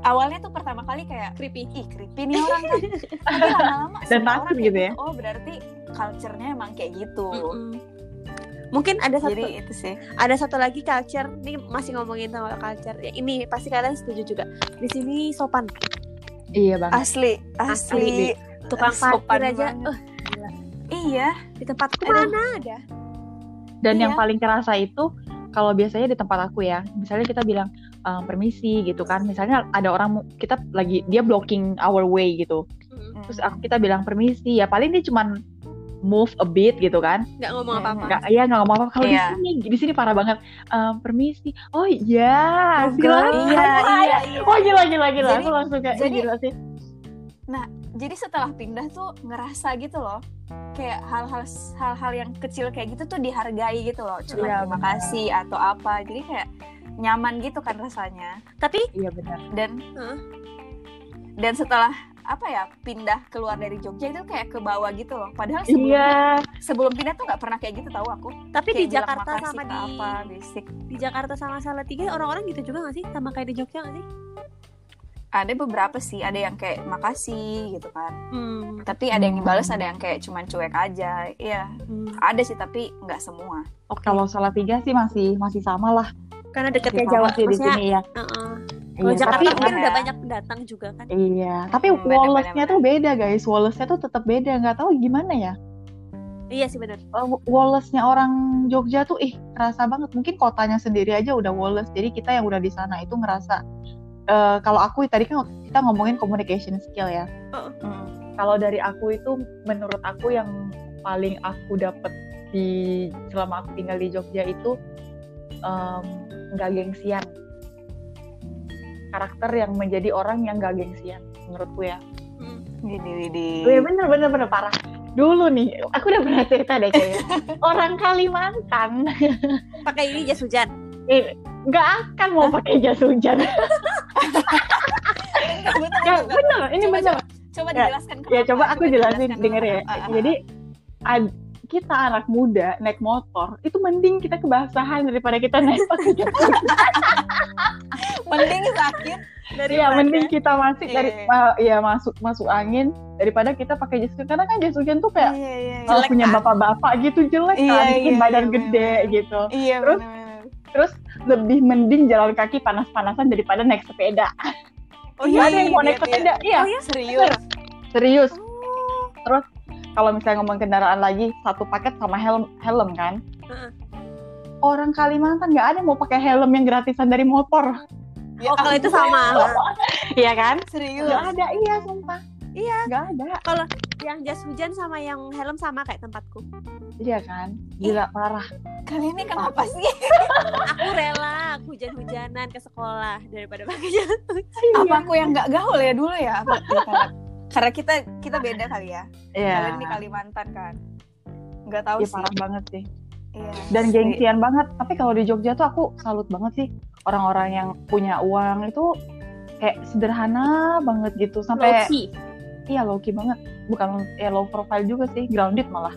Awalnya tuh pertama kali kayak
creepy.
Ih creepy nih orang kan. Tapi lama-lama
Dan takut
orang kayak
gitu ya.
oh berarti culture-nya emang kayak gitu.
Mm-mm. mungkin ada satu
jadi itu sih.
ada satu lagi culture ini masih ngomongin soal culture. Ya ini pasti kalian setuju juga. Di sini sopan.
Iya banget.
asli asli,
tukang
Sopan
parkir aja. eh
iya.
Di tempatku mana ada?
Dan yang
Iya.
paling kerasa itu kalau biasanya di tempat aku ya, misalnya kita bilang ehm, permisi gitu kan, misalnya ada orang kita lagi dia blocking our way gitu, terus aku kita bilang permisi ya paling dia cuman move a bit gitu kan,
nggak ngomong apa apa
nggak ya nggak ngomong apa kalau
Iya.
di sini di sini parah banget. Ehm, permisi, oh iya,
Oh,
silakan.
iya iya iya
Oh gila gila gila,
Jadi-
aku langsung kayak
jadi-
"Ih, gila sih.
Jadi setelah pindah tuh ngerasa gitu loh. Kayak hal-hal hal-hal yang kecil kayak gitu tuh dihargai gitu loh. Cuma
Iya,
terima kasih atau apa. Jadi kayak nyaman gitu kan rasanya.
Tapi
Iya benar.
dan
Heeh.
dan setelah apa ya pindah keluar dari Jogja itu kayak ke bawah gitu loh. Padahal sebelumnya
Iya,
sebelum pindah tuh nggak pernah kayak gitu tahu aku.
Tapi
kayak
di Jakarta sama di
apa basic.
di Jakarta sama Salatiga orang-orang gitu juga gak sih? Sama kayak di Jogja gak sih
ada beberapa sih ada yang kayak makasih gitu kan
hmm.
tapi ada yang dibalas ada yang kayak cuman cuek aja iya
hmm.
ada sih tapi nggak semua
oke
kalau salah tiga sih masih masih sama lah.
karena deketnya
Sama
Jawa
sih di sini ya.
Heeh. Kalau
Iya,
Jakarta
tapi
mungkin
iya.
udah banyak pendatang juga kan.
Iya, tapi
Hmm,
Wallace-nya tuh beda guys. Wallace-nya tuh tetap beda. Nggak tahu gimana ya.
Iya sih benar.
Uh, Wallace-nya orang Jogja tuh ih kerasa banget. Mungkin kotanya sendiri aja udah Wallace. Jadi kita yang udah di sana itu ngerasa. Eh, kalau aku tadi kan kita ngomongin communication skill ya.
Hmm.
Kalau dari aku itu menurut aku yang paling aku dapet di selama aku tinggal di Jogja itu nggak gengsian. Karakter yang menjadi orang yang nggak gengsian menurutku ya.
Gini, gini.
Iya bener bener bener parah. Dulu nih, aku udah pernah cerita deh kayaknya. Orang Kalimantan
Pakai ini jas hujan.
Eh, nggak akan mau pakai jas hujan. Ya, bener, ini
Coba,
bener.
coba. Coba
Ya,
dijelaskan
Ya
kenapa.
coba aku jelasin denger ya.
Ah, ah,
Jadi ad- kita anak muda naik motor itu mending kita kebasahan daripada kita naik pakai jas hujan.
mending sakit
Iya, mending kita masuk
Iya,
dari
iya.
ma- ya masuk masuk angin daripada kita pakai jas hujan karena kan jas hujan tuh kayak
iya iya
uh,
Jelek
punya
kan?
bapak-bapak gitu jelek
Iya,
kan bikin
iya,
badan
iya,
gede
bener.
gitu.
iya
Terus?
benar-benar.
Terus lebih mending jalan kaki panas-panasan daripada naik sepeda.
oh
Nggak ada yang mau
iya,
naik
iya.
sepeda. Iya,
oh ya serius
serius.
Oh.
Kalau misalnya ngomong kendaraan lagi, satu paket sama helm helm kan.
Heeh.
Orang Kalimantan nggak ada yang mau pakai helm yang gratisan dari motor.
Ya
Oh, kalau itu sama.
Iya kan?
serius
Nggak ada, iya sumpah.
Iya.
Nggak ada.
Yang jas hujan sama yang helm sama kayak tempatku.
Iya kan? Gila parah.
kalian ini kenapa sih
Aku rela aku hujan-hujanan ke sekolah daripada pakai jas hujan.
apa aku yang nggak gaul ya dulu ya apa ya, karena, karena kita kita beda kali ya
Iya.
kalian di Kalimantan kan nggak tahu
Iya
sih
parah banget sih.
Iya,
Dan gengsian banget. Tapi kalau di Jogja tuh aku salut banget sih orang-orang yang punya uang itu kayak sederhana banget gitu sampai. Iya low key banget. Bukan ya low profile juga sih, grounded malah.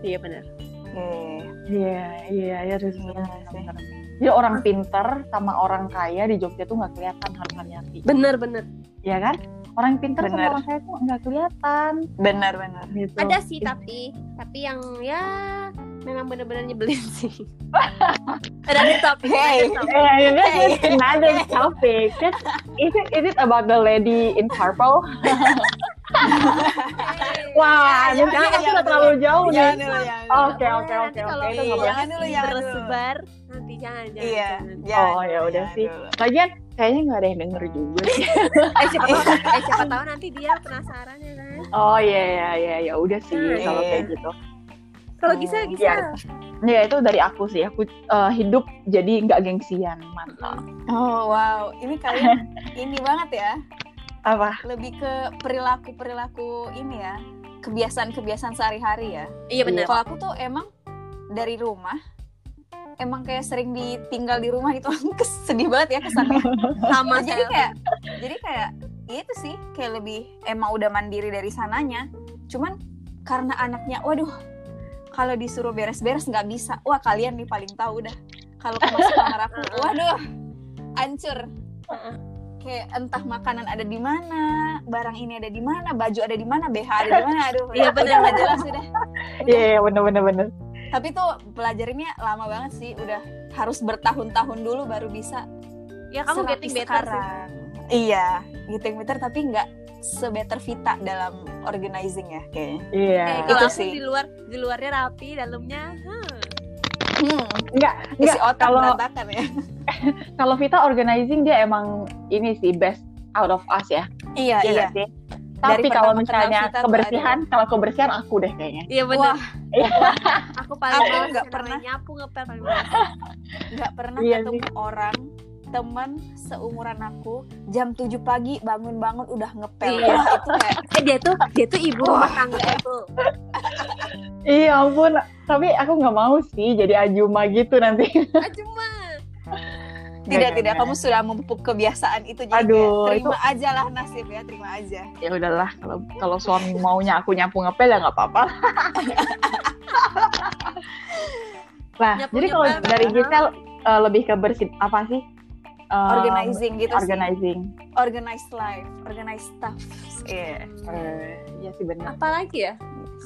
Iya benar.
Iya.
Iya, iya, iya, harus
Iya sih.
Jadi orang pinter sama orang kaya di Jogja tuh nggak kelihatan harus hati
Bener bener.
ya kan? Orang pinter
Bener.
sama orang kaya tuh nggak kelihatan
benar-benar
gitu.
Ada sih tapi tapi yang ya memang bener-bener nyebelin sih. Ada di topik.
Hey.
yeah, that's
Hey.
just another topic. Is it is it about the lady in purple? Wah, mungkin
jangan,
aku udah terlalu jauh nih.
jangan dulu jangan dulu.
Oke, oke, oke, oke.
kalau
Itu nggak boleh.
Jangan dulu, jangan dulu.
tersebar nanti jangan jangan.
iya
jangan.
Oh, ya udah sih. Lagian kayaknya nggak ada yang denger juga sih.
Eh siapa tahu, eh siapa tahu nanti dia penasaran ya kan.
Oh iya iya iya ya udah sih
Iya.
kalau kayak gitu.
Kalau Gisa
Hmm,
Gisa.
iya. Ya itu dari aku sih. Aku eh, hidup jadi nggak gengsian, mantap.
oh wow ini kalian ini banget ya
Apa?
lebih ke perilaku perilaku ini ya kebiasaan kebiasaan sehari-hari ya
Iya benar.
kalau aku tuh emang dari rumah emang kayak sering ditinggal di rumah gitu sedih banget ya kesannya
Sama
jadi kayak jadi kayak ya itu sih kayak lebih emang udah mandiri dari sananya cuman karena anaknya waduh kalau disuruh beres-beres nggak bisa. Wah kalian nih paling tahu dah. Kalau masuk kamar aku waduh hancur. Kayak entah makanan ada di mana barang ini ada di mana baju ada di mana BH ada di mana aduh.
Iya,
udah nggak jelas udah
Iya iya bener bener bener.
tapi tuh pelajarinnya lama banget sih udah harus bertahun-tahun dulu baru bisa
Ya kamu getting better sih.
Iya, getting better tapi nggak sebetter Vita dalam organizing ya kayaknya.
Iya.
Eh,
Itu
kalau aku
sih.
di luar di luarnya rapi, dalamnya hmm.
Hmm,
Enggak
isi
enggak
otak
kalau
ya.
kalau Vita organizing dia emang ini sih best out of us ya.
Iya,
Iya
iya.
nggak sih? Tapi
Dari
kalau misalnya kebersihan, kalau kebersihan aku deh kayaknya.
Iya benar.
Wah,
Aku paling
Aku
males
nggak pernah.
nyapu ngepel paling males.
nggak pernah
Iya
ketemu orang teman seumuran aku jam 7 pagi bangun-bangun udah ngepel.
Iya.
Wah, itu kayak
Eh dia tuh dia tuh ibu rumah tangga itu.
Iya ampun, tapi aku nggak mau sih jadi ajuma gitu nanti.
Cuma
tidak
Nggak,
tidak
nggak,
kamu sudah memupuk kebiasaan itu jadi
Aduh,
kayak, terima aja lah nasib ya terima aja.
ya udahlah kalau kalau suami maunya aku nyapu ngepel ya nggak apa-apa. nah,
Nyapu
jadi kalau dari Gisel eh, lebih ke bersih apa sih? Eh,
Organizing gitu sih.
Organizing.
Organized life, organized stuff. Iya.
Eh, Iya sih benar.
apalagi ya?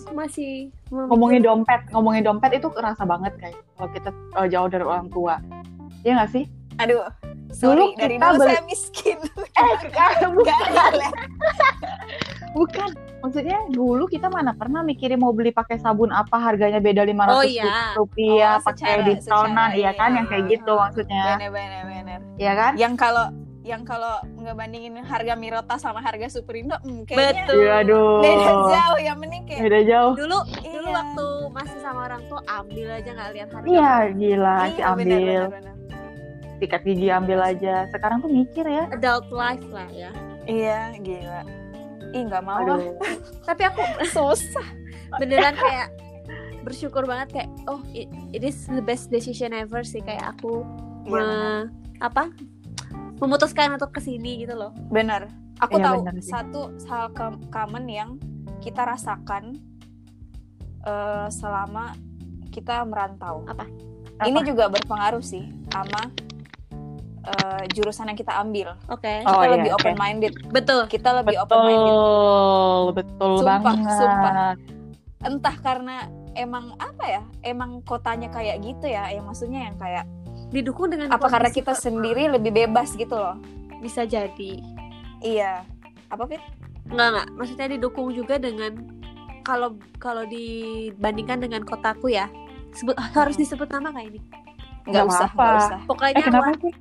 Aku masih
Ngomongin dompet, ngomongin dompet itu kerasa banget kayak kalau kita eh, jauh dari orang tua. Iya nggak sih?
Aduh, sorry
Dulu
dari
kita
dulu
beli-
saya miskin.
Eh, bukan.
Gak relate.
bukan. Maksudnya dulu kita mana pernah mikirin mau beli pakai sabun apa harganya beda 500
Oh, iya.
rupiah,
Oh,
pakai
secara-
diskonan,
secara
iya kan
iya.
yang kayak gitu maksudnya.
Bener bener bener.
Iya kan?
Yang kalau yang kalau ngebandingin harga Mirota sama harga Superindo, hmm, kayaknya
Betul.
Iya, aduh.
beda jauh ya mending kayak
Beda jauh.
Dulu
Iya.
dulu waktu masih sama orang tua ambil aja nggak lihat harga.
Iya, gila
Iya,
sih
bener,
ambil.
bener, bener.
Sikat gigi ambil aja. Sekarang tuh mikir ya.
Adult life lah ya.
Iya, gila. Ih, nggak mau ah.
Aduh.
Tapi aku
susah.
beneran kayak bersyukur banget kayak oh it, it is the best decision ever sih kayak aku
Iya, bener.
me- apa memutuskan untuk ke sini gitu loh
bener. Aku
Iya,
tahu
benar sih.
satu hal common yang kita rasakan eh, selama kita merantau.
Apa?
Ini
Apa?
juga berpengaruh sih sama eh, jurusan yang kita ambil.
Oke.
Oh,
Kita
iya,
lebih
oke.
open minded.
Betul.
Kita lebih open minded.
Betul, betul
Sumpah,
banget.
sumpah. Entah karena emang apa ya? Emang kotanya kayak gitu ya? Yang maksudnya yang kayak
Didukung dengan
apa karena kita
ke-
sendiri lebih bebas gitu loh?
bisa jadi.
Iya. Apa Fit?
Enggak enggak, maksudnya didukung juga dengan kalau kalau dibandingkan dengan kotaku ya. Sebut harus disebut nama kayak ini.
Nggak
Nggak
usah,
apa-apa.
nggak usah.
Pokoknya
Eh kenapa sih?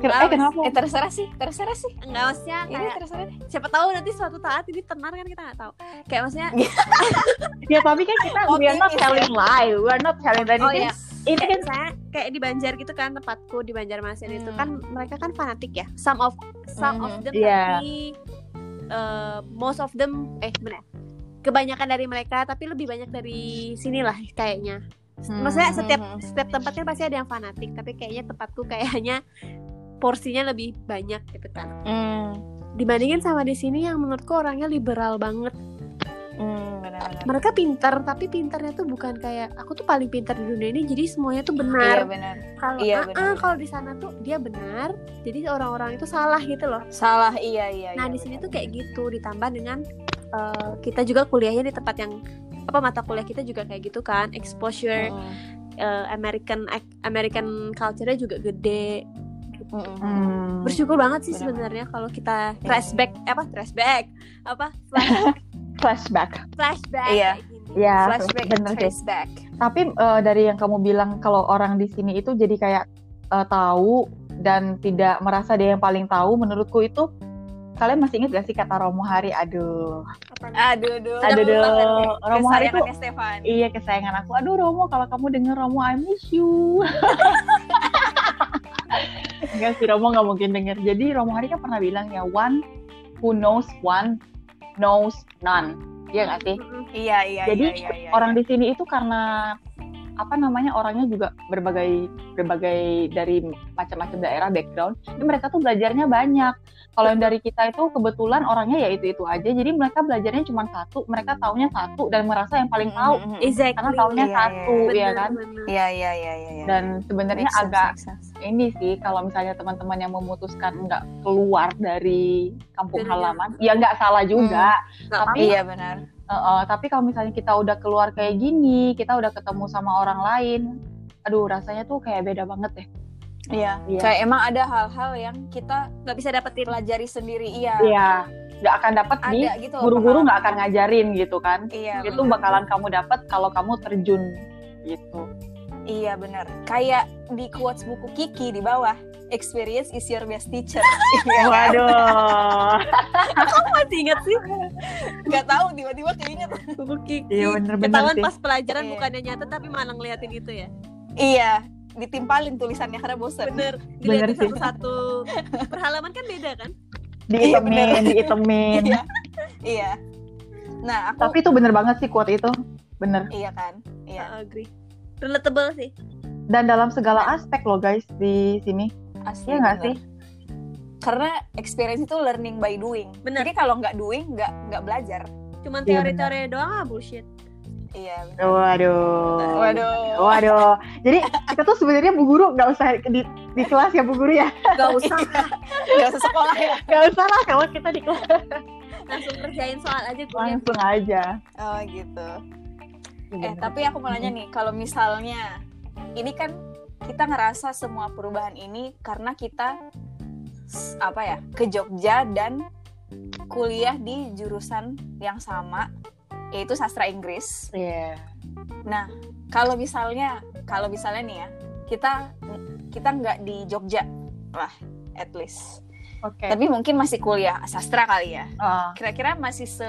Nggak,
Eh kenapa?
Eh terserah sih, terserah sih.
enggak maksudnya
Ini
kayak
terserah deh.
siapa tahu nanti suatu saat ini tenar kan kita nggak tahu. Kayak maksudnya
Ya tapi kan kita we are not telling lie, we are not telling
oh
anything.
ya,
Ini
kayak
kan
misalnya kayak di Banjar gitu kan tempatku di Banjarmasin itu
Hmm.
kan mereka kan fanatik ya. Some of some of
Mhm.
them
Iya.
tapi eh, most of them eh benar. Kebanyakan dari mereka tapi lebih banyak dari sinilah kayaknya.
Hmm.
Maksudnya setiap
Mhm.
setiap tempat kan pasti ada yang fanatik, tapi kayaknya tempatku kayaknya porsinya lebih banyak gitu kan.
Hmm,
Dibandingin sama di sini yang menurutku orangnya liberal banget.
benar-benar.
Mereka pintar, tapi pintarnya tuh bukan kayak aku tuh paling pintar di dunia ini, jadi semuanya tuh
Iya
benar. Kalau
Iya,
ah,
benar,
ah,
benar.
kalau di sana tuh dia benar, jadi orang-orang itu salah gitu loh.
Salah iya iya.
Nah
iya,
di sini tuh kayak gitu, ditambah dengan eh, kita juga kuliahnya di tempat yang apa mata kuliah kita juga kayak gitu kan, exposure
Mm,
American American culture-nya juga gede.
Mm.
Bersyukur banget sih
Benar.
sebenarnya kalau kita
Iya.
flashback, eh, apa flashback, apa flash,
flashback.
flashback
Iya.
kayak gini.
Ya,
Flashback,
bener sih.
trace back.
Tapi eh, dari yang kamu bilang kalau orang di sini itu jadi kayak eh, tahu dan tidak merasa dia yang paling tahu, menurutku itu kalian masih ingat gak sih kata Romo Hari? Aduh,
Aduh, aduh.
aduh, aduh. Romo Hari
Stefan.
iya kesayangan aku. Aduh Romo, kalau kamu denger Romo, I miss you. Enggak sih Romo nggak mungkin denger. Jadi Romo Hari kan pernah bilang ya, one who knows one knows none. Iya nggak sih?
Iya, iya,
Jadi
iya, iya, iya.
orang di sini itu karena apa namanya orangnya juga berbagai berbagai dari macam-macam daerah background, jadi mereka tuh belajarnya banyak. Kalau yang dari kita itu kebetulan orangnya ya itu itu aja, jadi mereka belajarnya cuma satu, mereka taunya satu dan merasa yang paling tahu
Mm.
Exactly.
karena taunya
Iya,
satu
iya,
ya
Bener,
kan.
Iya, iya, iya, iya. iya.
Dan sebenarnya agak
sense.
ini sih kalau misalnya teman-teman yang memutuskan nggak keluar dari kampung
Dari
halaman, ya nggak salah juga.
Nggak
Tapi
Iya, benar.
Uh, uh, tapi kalau misalnya kita udah keluar kayak gini, kita udah ketemu sama orang lain, aduh rasanya tuh kayak beda banget deh.
Iya.
Iya.
Kayak emang ada hal-hal yang kita
nggak bisa dapetin
pelajari sendiri. Iya.
Iya, nggak akan dapat di
Ada gitu.
guru-guru nggak akan ngajarin gitu kan.
Iya.
Itu bakalan kamu dapat kalau kamu terjun gitu.
Iya benar. Kayak di quotes buku Kiki di bawah, experience is your best teacher. Iya kan?
Waduh.
masih ingat sih
Gak tahu tiba-tiba keinget.
buku Kiki
Iya bener-bener
ketahuan
sih.
pas pelajaran
Iya.
bukannya nyata tapi malah ngeliatin itu ya
Iya, ditimpalin tulisannya karena bosan.
bener
Bener
dilihatin satu-satu perhalaman kan beda kan
Diitemin, diitemin.
Iya. Iya. Nah, aku
Tapi itu bener banget sih quote itu. Bener.
iya kan? Iya.
I agree relatable sih
Dan dalam segala aspek loh guys di sini.
Asli.
Iya nggak sih?
Karena experience itu learning by doing.
Bener.
Jadi kalau nggak doing, nggak nggak belajar.
cuman
Iya,
teori-teori doang ah bullshit
Iya. bener.
Waduh.
Waduh.
Waduh. Jadi kita tuh sebenarnya bu guru nggak usah di, di kelas ya bu guru ya.
gak usah
Gak usah sekolah ya.
Nggak usah lah kalau kita di kelas
langsung kerjain soal aja
langsung aja.
Oh gitu.
Iya,
Eh tapi aku mau nanya nih, kalau misalnya ini kan kita ngerasa semua perubahan ini karena kita apa ya ke Jogja dan kuliah di jurusan yang sama yaitu sastra Inggris.
Iya.
Nah kalau misalnya kalau misalnya nih ya kita kita nggak di Jogja lah at least,
Oke.
tapi mungkin masih kuliah sastra kali ya.
Ah,
Kira-kira masih se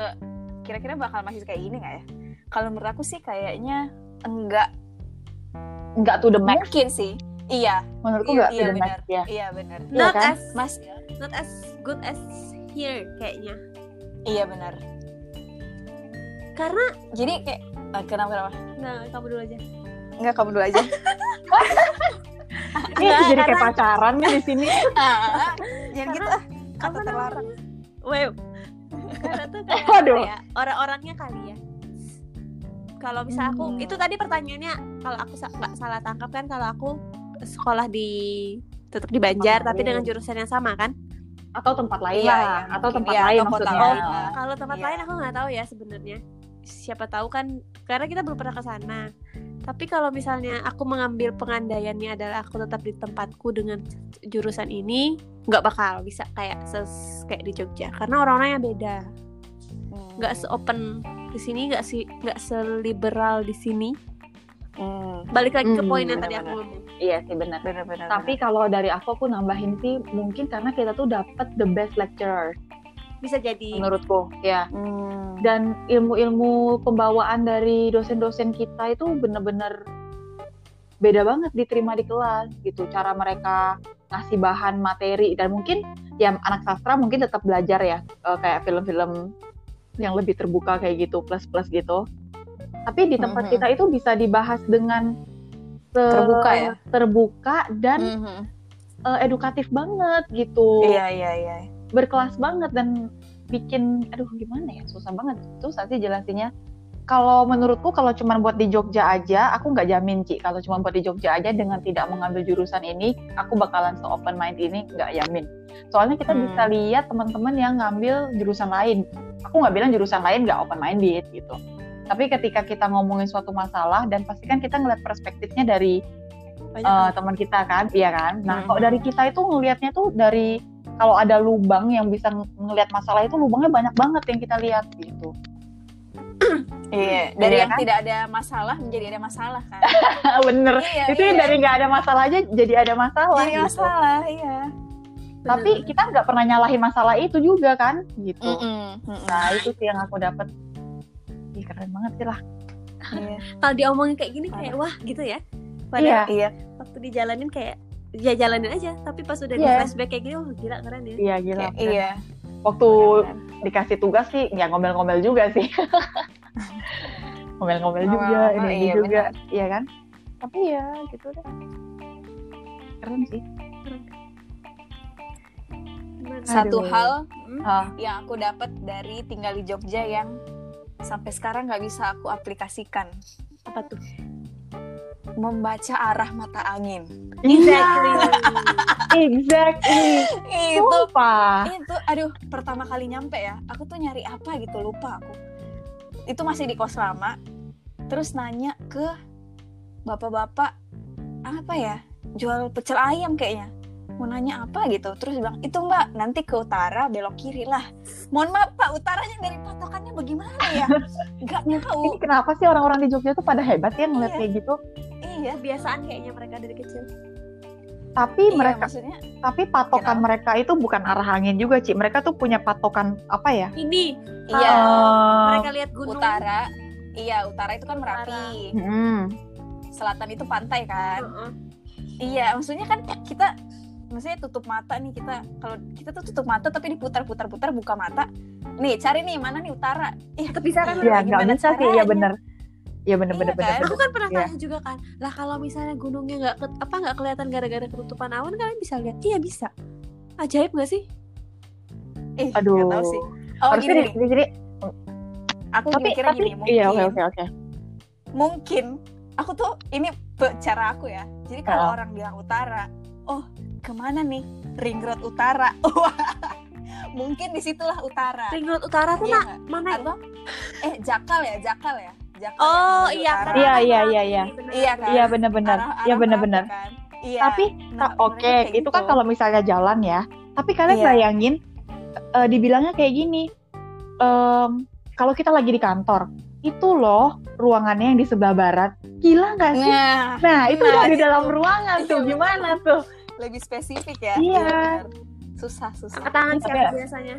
kira-kira bakal masih kayak gini nggak ya? Kalau menurut aku sih kayaknya enggak
nggak to the max.
mungkin sih. Iya,
Menurutku
Iya,
nggak
iya,
to the max
benar.
ya.
iya benar.
Iya
not
kan?
as
Mas,
not as good as here kayaknya
iya benar.
karena
Jadi kayak eh, kenapa kenapa?
nah kamu dulu aja
Enggak kamu dulu aja.
Ini
Nggak,
jadi kayak
karena-
pacaran nih di sini.
ah, jangan gitu ah. Kata terlarang.
Web. Karena tuh kayak
Waduh.
ya, orang-orangnya kali ya. Kalau bisa aku,
Hmm.
itu tadi pertanyaannya kalau aku sa- nggak salah tangkap kan kalau aku sekolah di tetap di Banjar tapi dengan jurusan yang sama kan?
atau tempat lain
Iya,
lah
iya,
atau
mungkin.
tempat
Iya,
lain
atau kota
maksudnya
lain.
Oh,
Iya.
kalau tempat
Iya.
lain aku nggak tahu ya sebenarnya. Siapa tahu kan karena kita belum pernah ke sana. Tapi kalau misalnya aku mengambil pengandaiannya adalah aku tetap di tempatku dengan jurusan ini, nggak bakal bisa kayak ses kayak di Jogja karena orang-orangnya beda.
Hmm.
Nggak se-open di sini, nggak sih nggak seliberal di sini.
Hmm.
Balik lagi ke
Hmm,
poin yang tadi aku ngomong.
iya sih benar
Benar-benar.
tapi kalau dari aku aku nambahin sih mungkin karena kita tuh dapat the best lecturer
Bisa jadi
menurutku ya
Hmm.
dan ilmu-ilmu pembawaan dari dosen-dosen kita itu bener-bener beda banget diterima di kelas gitu cara mereka ngasih bahan materi dan mungkin ya anak sastra mungkin tetap belajar ya eh, kayak film-film yang lebih terbuka kayak gitu plus-plus gitu tapi di tempat
Mhm.
kita itu bisa dibahas dengan
Terbuka ya?
terbuka dan
Mhm.
eh, edukatif banget gitu
Iya iya iya.
berkelas banget dan bikin aduh gimana ya susah banget susah sih jelasinnya kalau menurutku kalau cuma buat di Jogja aja aku nggak jamin Ci kalau cuma buat di Jogja aja dengan tidak mengambil jurusan ini aku bakalan se open mind ini nggak jamin soalnya kita
Hmm.
bisa lihat teman-teman yang ngambil jurusan lain aku nggak bilang jurusan lain nggak open minded gitu tapi ketika kita ngomongin suatu masalah dan pastikan kita ngeliat perspektifnya dari
banyak hal.
teman kita kan, iya kan. Nah,
Mhm.
kalau dari kita itu ngelihatnya tuh dari kalau ada lubang yang bisa ng- ngelihat masalah itu lubangnya banyak banget yang kita lihat gitu.
Iya. Dari
Iya
yang
kan?
tidak ada masalah menjadi ada masalah kan.
Bener.
iya.
itu
iya.
dari nggak ada masalah aja jadi ada masalah.
Jadi
gitu.
masalah, iya.
Tapi kita nggak pernah nyalahin masalah itu juga kan, gitu.
Mm-mm, mm-mm.
Nah itu sih yang aku dapat. Ih keren banget sih lah.
Iya.
kalau diomongin kayak gini kayak wah gitu ya. Padahal
Iya,
Iya.
waktu dijalanin kayak ya jalanin aja tapi pas udah di
Iya.
flashback kayak gini wah gila keren ya
iya gila.
Kayak-
keren.
Iya.
Waktu dikasih tugas sih, ya ngomel-ngomel juga sih. ngomel-ngomel juga,
Ngomel-ngomel,
ini
iya,
juga, iya kan? Tapi ya gitu deh. Keren sih.
Satu
Aduh.
hal
Hmm?
Ah,
yang aku dapat dari tinggal di Jogja yang sampai sekarang nggak bisa aku aplikasikan
apa tuh
membaca arah mata angin
exactly
exactly.
itu
Sumpah.
itu aduh pertama kali nyampe ya aku tuh nyari apa gitu lupa aku itu masih di kos lama terus nanya ke bapak-bapak apa ya jual pecel ayam kayaknya mau nanya apa gitu terus bilang itu mbak nanti ke utara belok kiri lah mohon maaf pak utaranya dari patokannya bagaimana ya nggak
Ini
tahu
kenapa sih orang-orang di Jogja tuh pada hebat ya ngeliat
Iya.
kayak gitu?
iya
kebiasaan kayaknya mereka dari kecil
Tapi
iya,
mereka,
maksudnya
tapi patokan
Kenapa?
mereka itu bukan arah angin juga, Ci. Mereka tuh punya patokan apa ya?
ini
iya
Eh,
mereka lihat gunung
utara iya utara itu kan merapi
hmm.
selatan itu pantai kan
Heeh.
Iya, maksudnya kan kita maksudnya tutup mata nih kita kalau kita tuh tutup mata tapi diputar-putar-putar buka mata. Nih, cari nih mana nih utara. Ih,
kepisah kan
Iya,
Ya, nggak
gimana
bisa sih. Ya bener. Ya bener,
Iya
bener, bener,
kan?
bener.
aku kan pernah
Iya.
tanya juga kan lah kalau misalnya gunungnya nggak ke- apa nggak kelihatan gara-gara ketutupan awan kalian bisa lihat iya bisa ajaib nggak sih
eh,
Aduh.
nggak tahu sih. Oh,
Harusnya
gini,
di,
nih,
di sini.
aku
Tapi,
mikirnya
tapi,
gini, mungkin
iya, oke, oke, oke.
mungkin aku tuh ini cara aku ya. Jadi kalau
Ah.
orang bilang utara, oh, ke mana nih? Ring Road Utara. Wah, mungkin di situlah utara.
ring road utara tuh
Iya
mana
Atau eh Jakal ya, Jakal ya. Jakal
oh
ya,
iya
utara.
Iya, iya, iya, iya.
bener.
Iya kan?
Iya bener-bener.
Arah-
Iya.
Merapi kan? Iya.
Tapi
Nah,
Oke,
kayak
itu kan
gitu.
kalau misalnya jalan ya. Tapi kalian
Iya.
bayangin, eh, dibilangnya kayak gini. em, kalau kita lagi di kantor, itu loh ruangannya yang di sebelah barat. Gila nggak sih?
Nah,
Nah, itu
nah,
udah di dalam ruangan tuh. Gimana tuh?
Lebih spesifik ya.
Iya.
benar. Susah, susah.
angkat tangan
Tapi-
siapa biasanya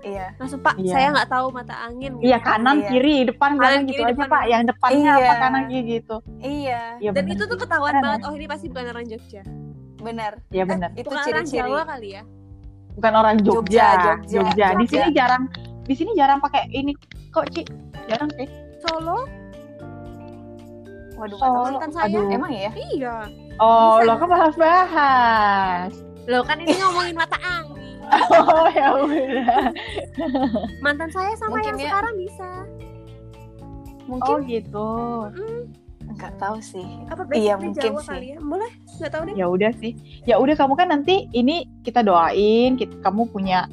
Iya.
langsung pak
Iya.
saya nggak tahu mata angin
Iya kanan,
Iya.
kiri, depan,
Kanan,
belakang gitu
kiri,
aja
depan,
pak. Yang depannya
Iya.
apa kanan kiri gitu.
Iya,
Iya
dan
bener
itu tuh ketahuan
Keren,
banget
ya?
oh ini pasti bukan orang Jogja
benar.
Iya benar.
Itu
bukan orang
ciri-ciri.
Jawa kali ya
Bukan orang Jogja.
Jogja, Jogja,
Di
Jogja.
sini jarang, di sini jarang pakai ini kok Ci. Jarang sih.
Solo
Waduh,
Oh,
mantan saya
aduh.
Emang ya?
iya
Oh,
Bisa.
lo kan bahas-bahas.
lo kan ini ngomongin mata angin
oh ya udah.
mantan saya sama
Mungkin
yang
dia-
sekarang bisa
Mungkin
Oh gitu.
nggak tahu sih.
apa
Iya, mungkin
Jawa
sih.
kali ya boleh nggak tahu deh
Ya udah sih. Ya udah kamu kan nanti ini kita doain, kita, kamu punya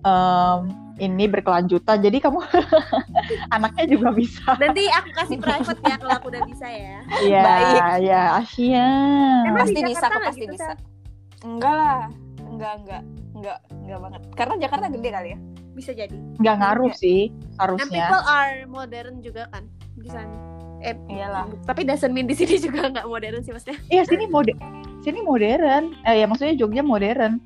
em, ini berkelanjutan. Jadi kamu anaknya juga bisa.
nanti aku kasih private ya kalau aku udah bisa ya
Iya,
Baik.
ya Asia.
Pasti bisa
nggak
pasti
gitu,
bisa.
Sal?
Enggak lah. Enggak, enggak. Enggak, enggak banget. Karena Jakarta gede kali ya.
bisa jadi
Nggak ngaruh sih
and
harusnya.
people are modern juga kan di sana eh
Iyalah.
tapi doesn't mean di sini juga nggak modern sih maksudnya
Iya sini mode sini modern. Eh ya maksudnya Jogja modern.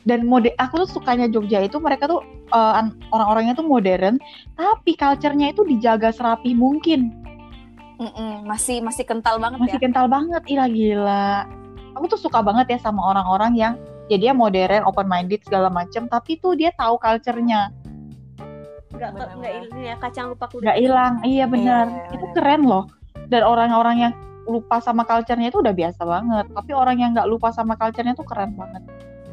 Dan mode aku tuh sukanya Jogja itu mereka tuh eh, an- orang-orangnya tuh modern, tapi culture-nya itu dijaga serapi mungkin.
Mm-mm, masih masih kental banget
Masih
ya.
kental banget, ih gila. Aku tuh suka banget ya sama orang-orang yang ya dia modern, open minded segala macem, tapi tuh dia tahu culture-nya,
nggak
Benar-benar.
nggak ini ya kacang lupa kuda
nggak hilang. Iya benar,
Iya,
itu
benar.
keren loh. Dan orang-orang yang lupa sama culture-nya itu udah biasa banget, tapi orang yang nggak lupa sama culture-nya tuh keren banget.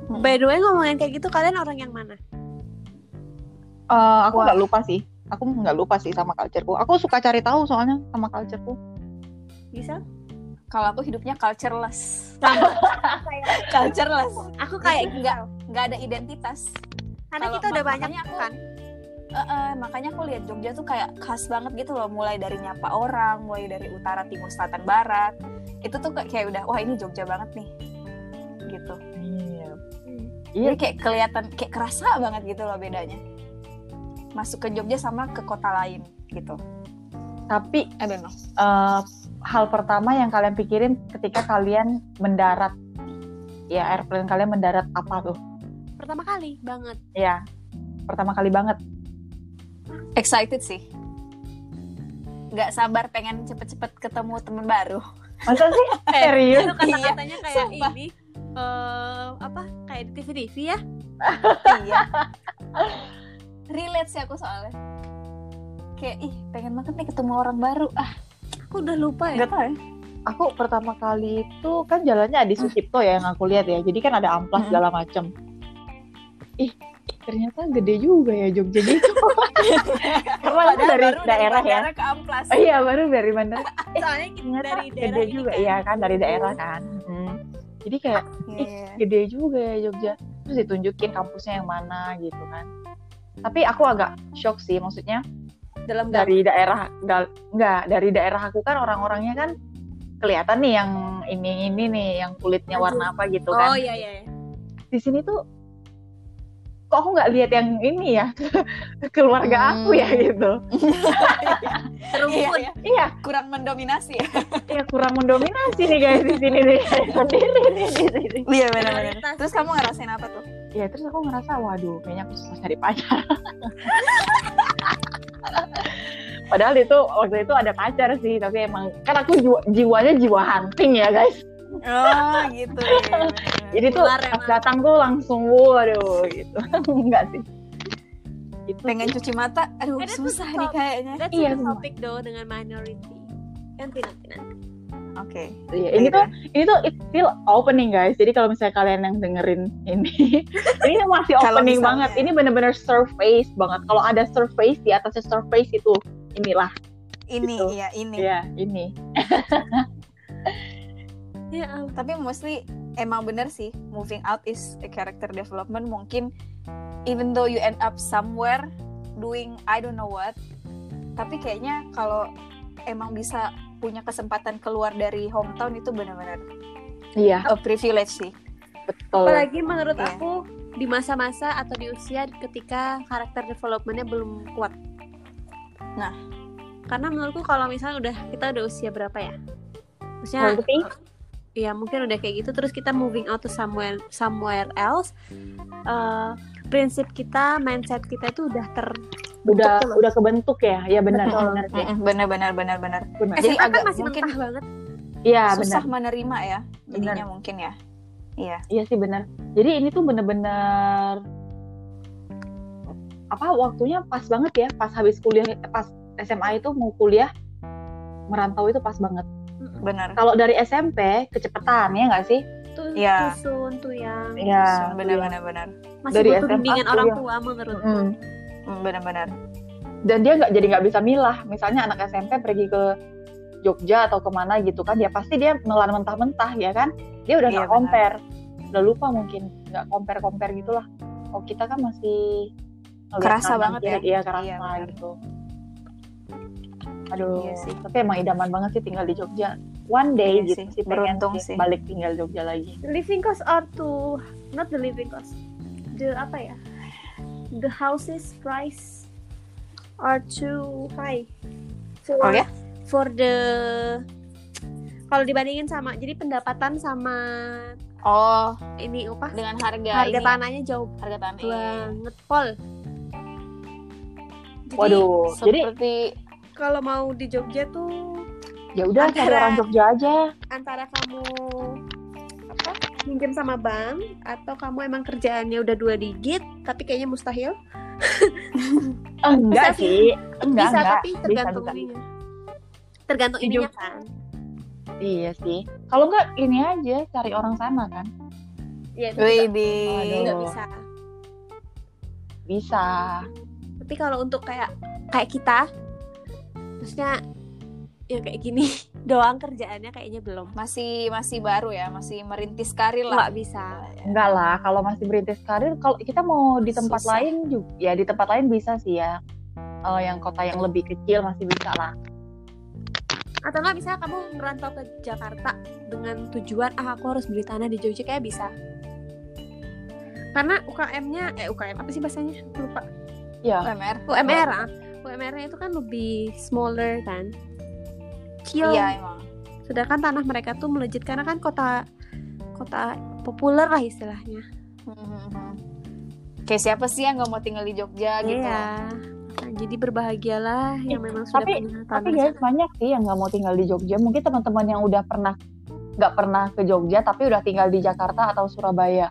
by the way ngomongin kayak gitu kalian orang yang mana
Eh, aku nggak lupa sih. Aku nggak lupa sih sama cultureku. Aku suka cari tahu soalnya sama cultureku.
bisa
Kalau aku hidupnya cultureless. cultureless.
aku kayak
Nggak nggak ada identitas.
karena
Kalau
kita udah banyak
aku-
kan
Eh, eh, makanya aku lihat Jogja tuh kayak khas banget gitu loh. Mulai dari nyapa orang, mulai dari utara, timur, selatan, barat. Itu tuh kayak- udah wah ini Jogja banget nih. Gitu.
Iya.
Jadi kayak kelihatan kayak kerasa banget gitu loh bedanya. Masuk ke Jogja sama ke kota lain gitu.
Tapi
I don't know.
eh, hal pertama yang kalian pikirin ketika kalian mendarat, ya airplane kalian mendarat apa tuh?
pertama kali banget
Ya, pertama kali banget.
Excited sih. Nggak sabar pengen cepet-cepet ketemu teman baru.
Masa sih? Serius?
itu kata-katanya
Iya,
kayak
sumpah.
ini eh apa kayak di TV TV ya
iya. Relate sih aku soalnya. Kayak ih pengen banget nih ketemu orang baru. Ah
aku udah lupa ya
nggak tahu ya.
Aku pertama kali itu kan jalannya Adi Sucipto ya yang aku lihat ya. Jadi kan ada amplas
Mm-mm.
segala macem. Ih, ternyata gede juga ya Jogja gitu. Karena aku dari
baru
daerah ya.
bandara ke Amplas.
Oh, iya, baru dari bandara.
soalnya kita dari daerah
gede
ini
juga
kan.
iya kan dari daerah kan. Hmm. Jadi kayak
Iya.
gede juga ya Jogja. Terus ditunjukin kampusnya yang mana gitu kan. Tapi aku agak shock sih maksudnya
dalam
dari daerah dal, enggak dari daerah aku kan orang-orangnya kan kelihatan nih yang ini ini nih yang kulitnya warna apa gitu
oh
kan.
iya iya iya.
Di sini tuh kok aku nggak lihat yang ini ya keluarga aku ya
Hmm.
gitu.
Iya,
Terumpun.
iya.
Iya,
Kurang mendominasi ya.
ya kurang mendominasi nih guys di sini nih sendiri nih di sini.
Iya benar-benar. Terus kamu ngerasain apa tuh?
Ya terus aku ngerasa waduh kayaknya aku susah cari pacar. Padahal itu waktu itu ada pacar sih, tapi emang kan aku jiwa, jiwanya jiwa hunting ya guys.
Oh gitu. benar-benar.
Jadi tuh
Ular
pas
emang.
datang tuh langsung waduh gitu. Enggak sih. Itu
pengen cuci mata, aduh susah nih kayaknya.
That's
Iya,
topic though dengan minority. Nanti nanti nanti.
Oke.
Iya, ini tuh ini tuh it's still opening guys. Jadi kalau misalnya kalian yang dengerin ini, ini masih opening banget. Ini bener-bener surface banget. Kalau ada surface di atasnya surface itu inilah
Ini
Gitu.
ya ini.
ya ini.
Ya.
Tapi mostly emang bener sih moving out is a character development mungkin even though you end up somewhere doing I don't know what tapi kayaknya kalau emang bisa punya kesempatan keluar dari hometown itu benar-benar
Iya,
a privilege sih
betul.
Apalagi menurut
Iya.
aku di masa-masa atau di usia ketika karakter developmentnya belum kuat.
Nah.
karena menurutku kalau misalnya udah kita udah usia berapa ya? Maksudnya
Berarti
ya mungkin udah kayak gitu terus kita moving out to somewhere somewhere else. eh, prinsip kita, mindset kita itu udah ter
udah udah kebentuk ya. Ya benar
Betul.
benar sih.
Mm-mm, benar-benar benar-benar
Benar.
Jadi
SMA kan
agak
masih
mungkin-
banget.
Iya,
susah
benar.
menerima ya jadinya mungkin ya iya
Iya sih benar. Jadi ini tuh bener-bener apa waktunya pas banget ya, pas habis kuliah pas SMA itu mau kuliah merantau itu pas banget.
benar
Kalau dari SMP kecepatan ya nggak sih?
Tuh,
Iya.
too soon tuh yang
Iya.
benar-benar benar
masih
Dari
butuh
SMA
bimbingan
tuh
orang
ya.
tua menurut
Mm.
Hmm, benar-benar
Dan dia nggak jadi nggak bisa milah. Misalnya anak SMP pergi ke Jogja atau ke mana gitu kan, ya pasti dia menelan mentah-mentah ya kan. Dia udah
Iya,
nggak
benar.
compare, udah lupa mungkin nggak compare compare gitulah. Oh kita kan masih
Kerasa banget ya.
Iya kerasa
Iya, benar.
gitu. Aduh,
Iya sih.
tapi emang idaman banget sih tinggal di Jogja. One day
Iya
gitu
sih,
sih,
beruntung
sih
sih.
balik tinggal Jogja lagi.
the living cost are too not the living cost the apa ya the houses price are too high for
Oh ya?
for the kalau dibandingin sama jadi pendapatan sama
oh
ini apa
dengan harga
harga
ini,
tanahnya jauh
harga tanah iya.
banget pol jadi
Waduh, jadi
seperti
kalau mau di Jogja tuh
ya udah cari orang Jogja aja.
antara kamu apa minjem sama bank atau kamu emang kerjaannya udah dua digit tapi kayaknya mustahil
Enggak
Bisa
sih, enggak
bisa
enggak.
tapi tergantung
bisa, bisa.
ininya tergantung
Di
ininya kan
Iya sih. Kalau enggak ini aja cari orang sana kan.
Iya, itu bisa
Bisa.
tapi kalau untuk kayak kayak kita maksudnya ya kayak gini doang kerjaannya kayaknya belum
masih masih baru ya, masih merintis karir lah.
nggak bisa
Enggak lah, kalau masih berintis karir, kalau kita mau di tempat
Susah.
lain juga, ya di tempat lain bisa sih ya. Kalau yang kota yang lebih kecil masih bisa lah.
atau nggak bisa kamu merantau ke Jakarta dengan tujuan ah aku harus beli tanah di Jogja kayak bisa karena UKM-nya eh UKM apa sih bahasanya lupa
Ya,
UMR.
UMR ah UMR-nya itu kan lebih smaller kan kecil
Iya emang.
sedangkan tanah mereka tuh melejit karena kan kota kota populer lah istilahnya
Mhm. Kayak siapa sih yang nggak mau tinggal di Jogja gitu?
iya Nah, jadi berbahagialah yang memang sudah
tapi-
punya
tapi
tanah
guys banyak sih yang nggak mau tinggal di Jogja. Mungkin teman-teman yang udah pernah nggak pernah ke Jogja tapi udah tinggal di Jakarta atau Surabaya.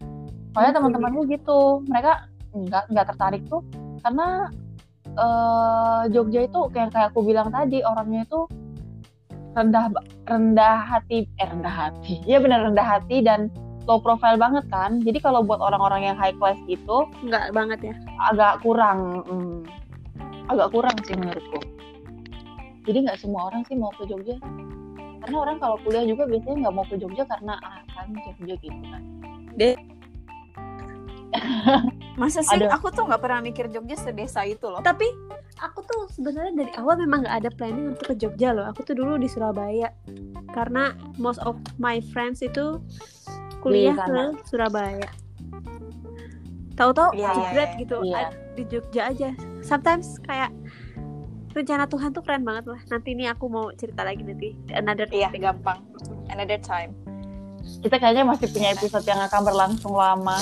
Soalnya
Hmm,
teman-temanku gitu, mereka nggak nggak tertarik tuh karena eh, Jogja itu kayak kayak aku bilang tadi orangnya itu rendah rendah hati eh rendah hati. Ya benar rendah hati dan low profile banget kan. Jadi kalau buat orang-orang yang high class gitu
nggak banget ya?
agak kurang hmm, agak kurang sih menurutku. Jadi nggak semua orang sih mau ke Jogja. Karena orang kalau kuliah juga biasanya nggak mau ke Jogja karena ah kan Jogja gitu kan
Masa sih?
Aduh.
Aku tuh nggak pernah mikir Jogja sedesa itu loh.
tapi aku tuh sebenarnya dari awal memang nggak ada planning untuk ke Jogja loh aku tuh dulu di Surabaya karena most of my friends itu kuliah
Di
ke Surabaya tahu-tahu
Iya, iya,
jebret
iya.
gitu
Iya.
ah, di Jogja aja sometimes kayak rencana Tuhan tuh keren banget lah nanti ini aku mau cerita lagi nanti another
Iya,
topic.
gampang. Another time.
kita kayaknya masih punya episode yang akan berlangsung lama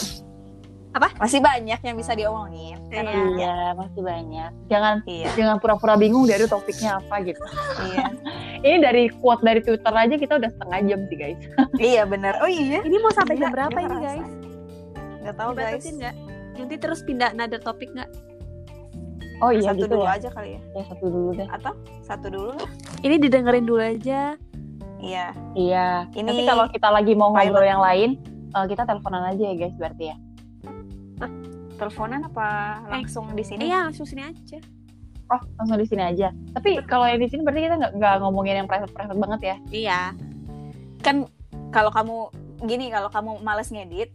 Masih banyak yang bisa diomongin. Karena
Iya.
masih banyak jangan
Iya,
jangan pura-pura bingung dari topiknya apa gitu
iya.
ini dari quote dari Twitter aja kita udah setengah jam sih guys
iya bener. Oh iya.
ini mau sampai jam berapa ini guys
Nggak tahu guys.
Nggak nanti terus pindah another topik nggak
oh iya
satu
gitu
dulu
ya
aja kali ya.
ya satu dulu deh
Atau satu dulu lah.
ini didengerin dulu aja
Iya.
iya
Ini
tapi kalau kita lagi mau ngobrol yang lain eh, kita teleponan aja ya guys berarti ya
Teleponan apa langsung di sini?
iya langsung sini aja
oh langsung di sini aja tapi kalau yang di sini berarti kita nggak ngomongin yang private private banget ya
iya
Kan kalau kamu gini, kalau kamu males ngedit,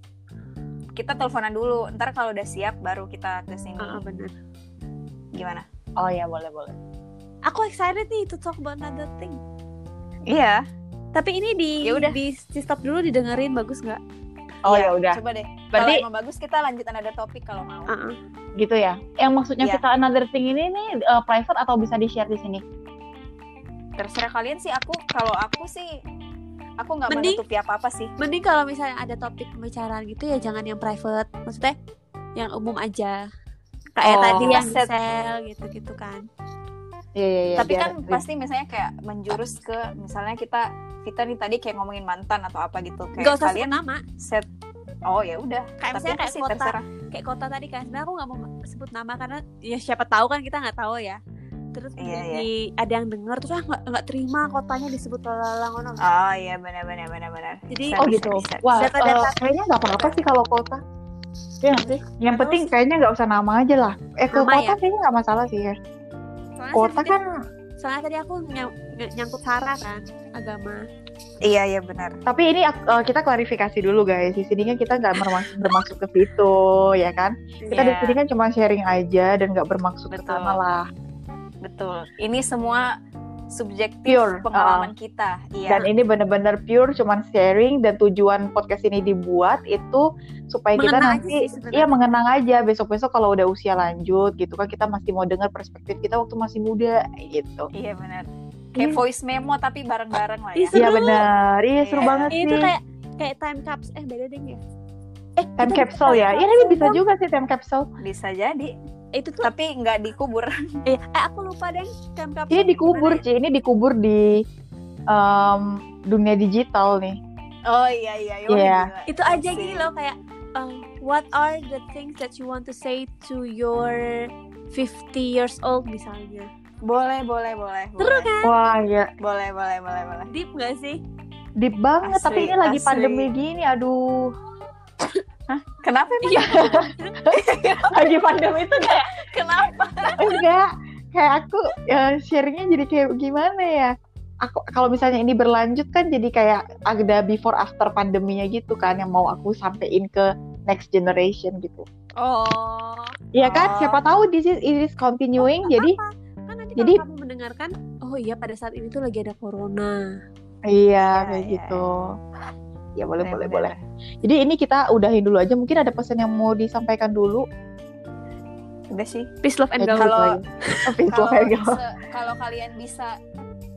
kita teleponan dulu. Ntar kalau udah siap baru kita ke sini.
Ah, ah, bener
Gimana?
oh ya boleh boleh
aku excited nih to talk about another thing
Iya.
tapi ini di
Ya udah.
di, di stop dulu didengerin bagus nggak
oh
Iya,
ya udah
Coba deh.
Berarti-
Kalau emang bagus kita lanjut another topik kalau mau.
Ah, ah.
gitu ya yang maksudnya
Iya.
kita another thing ini nih eh, private atau bisa di share di sini
Terserah kalian sih. Aku kalau aku sih aku nggak
Mending-
menutupi apa apa sih.
mending kalau misalnya ada topik pembicaraan gitu ya jangan yang private maksudnya yang umum aja kayak
Oh.
tadi yang
Set.
sel gitu gitu kan
iya iya iya
Tapi
biar-
kan pasti misalnya kayak menjurus ke misalnya kita Vita nih tadi kayak ngomongin mantan atau apa gitu kayak
nggak usah
kalian
nama
set oh ya udah
kayak
tapi
kayak
sih
kota
terserah
kayak kota tadi kan sebenarnya aku nggak mau sebut nama karena ya siapa tahu kan kita nggak tahu ya terus
Iya,
jadi ada yang denger terus ah nggak nggak terima kotanya disebut lalang ngono
Oh iya benar benar benar benar.
Jadi-
Oh
bisa,
gitu.
bisa.
Wah,
Data-data-
eh, kayaknya nggak apa-apa sih kalau kota. Ya sih. Yang
Terus-
penting kayaknya nggak usah nama aja lah. Eh ke kota
ya?
kayaknya nggak masalah sih ya.
Soalnya
Kota
tadi-
kan,
soalnya tadi aku nyang- ny- nyangkut sara kan agama
Iya iya benar.
tapi ini eh, kita klarifikasi dulu guys. Di sini kan kita nggak bermaksud, bermaksud ke situ, ya kan? Kita di
Iya,
sini kan cuma sharing aja dan nggak bermaksud ke sana lah.
betul. Ini semua subjektif
Pure,
pengalaman kita. Iya.
Dan ini bener-bener pure, cuman sharing dan tujuan podcast ini dibuat itu supaya kita
Mengenang aja
nanti,
sih
iya mengenang aja besok-besok kalau udah usia lanjut gitu kan kita masih mau dengar perspektif kita waktu masih muda gitu.
Iya benar. Kayak voice memo tapi bareng-bareng lah ya.
Iya benar, iya seru
Iya.
banget
itu
sih.
kayak kayak time capsule eh beda deh ya eh
Time
kita
capsule ya, iya ini bisa
capsule.
juga sih time capsule.
Bisa jadi.
Itu tuh
Tapi nggak dikubur.
eh, eh aku lupa deh time capsule
Ini dikubur? Ci, ini dikubur di em, dunia digital nih.
Oh iya iya.
Iya.
gila.
itu aja gini loh kayak um, what are the things that you want to say to your 50 years old misalnya
Boleh boleh boleh.
Seru kan?
Wah ya,
Boleh boleh boleh boleh.
deep gak sih
deep banget. Tapi
Asli,
ini lagi
asli.
pandemi gini, aduh.
Kenapa emang?
Iya.
lagi pandemi itu kayak
Kenapa?
enggak. Kayak aku ya, sharingnya jadi kayak gimana ya? Aku kalau misalnya ini berlanjut kan jadi kayak ada before after pandeminya gitu kan yang mau aku sampein ke next generation gitu.
Oh.
Iya kan?
Oh.
siapa tahu this is it is continuing jadi
apa kan nanti
jadi-
kamu mendengarkan oh iya pada saat ini tuh lagi ada corona.
Iya
Iya,
kayak
iya,
gitu. ya boleh
Bener,
boleh
bener.
boleh jadi ini kita udahin dulu aja mungkin ada pesan yang mau disampaikan dulu
Udah sih.
peace love and
Ya,
gaul
Kalau- Kalau kalian bisa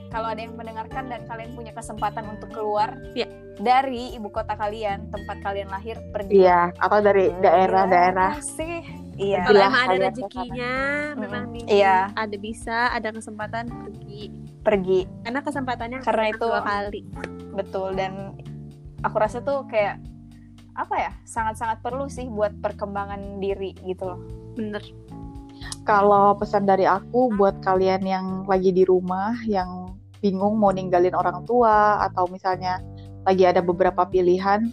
kalau ada yang mendengarkan dan kalian punya kesempatan untuk keluar
Iya.
dari ibu kota kalian, tempat kalian lahir, pergi.
iya atau dari daerah-daerah
Gila sih. Iya.
kalau emang ada rezekinya memang nih
Iya.
ada bisa ada kesempatan pergi
Pergi.
karena kesempatannya
Karena itu-
dua kali
Betul dan aku rasa tuh kayak apa ya? Sangat-sangat perlu sih buat perkembangan diri gitu loh.
bener
Kalau pesan dari aku buat kalian yang lagi di rumah, yang bingung mau ninggalin orang tua, atau misalnya lagi ada beberapa pilihan,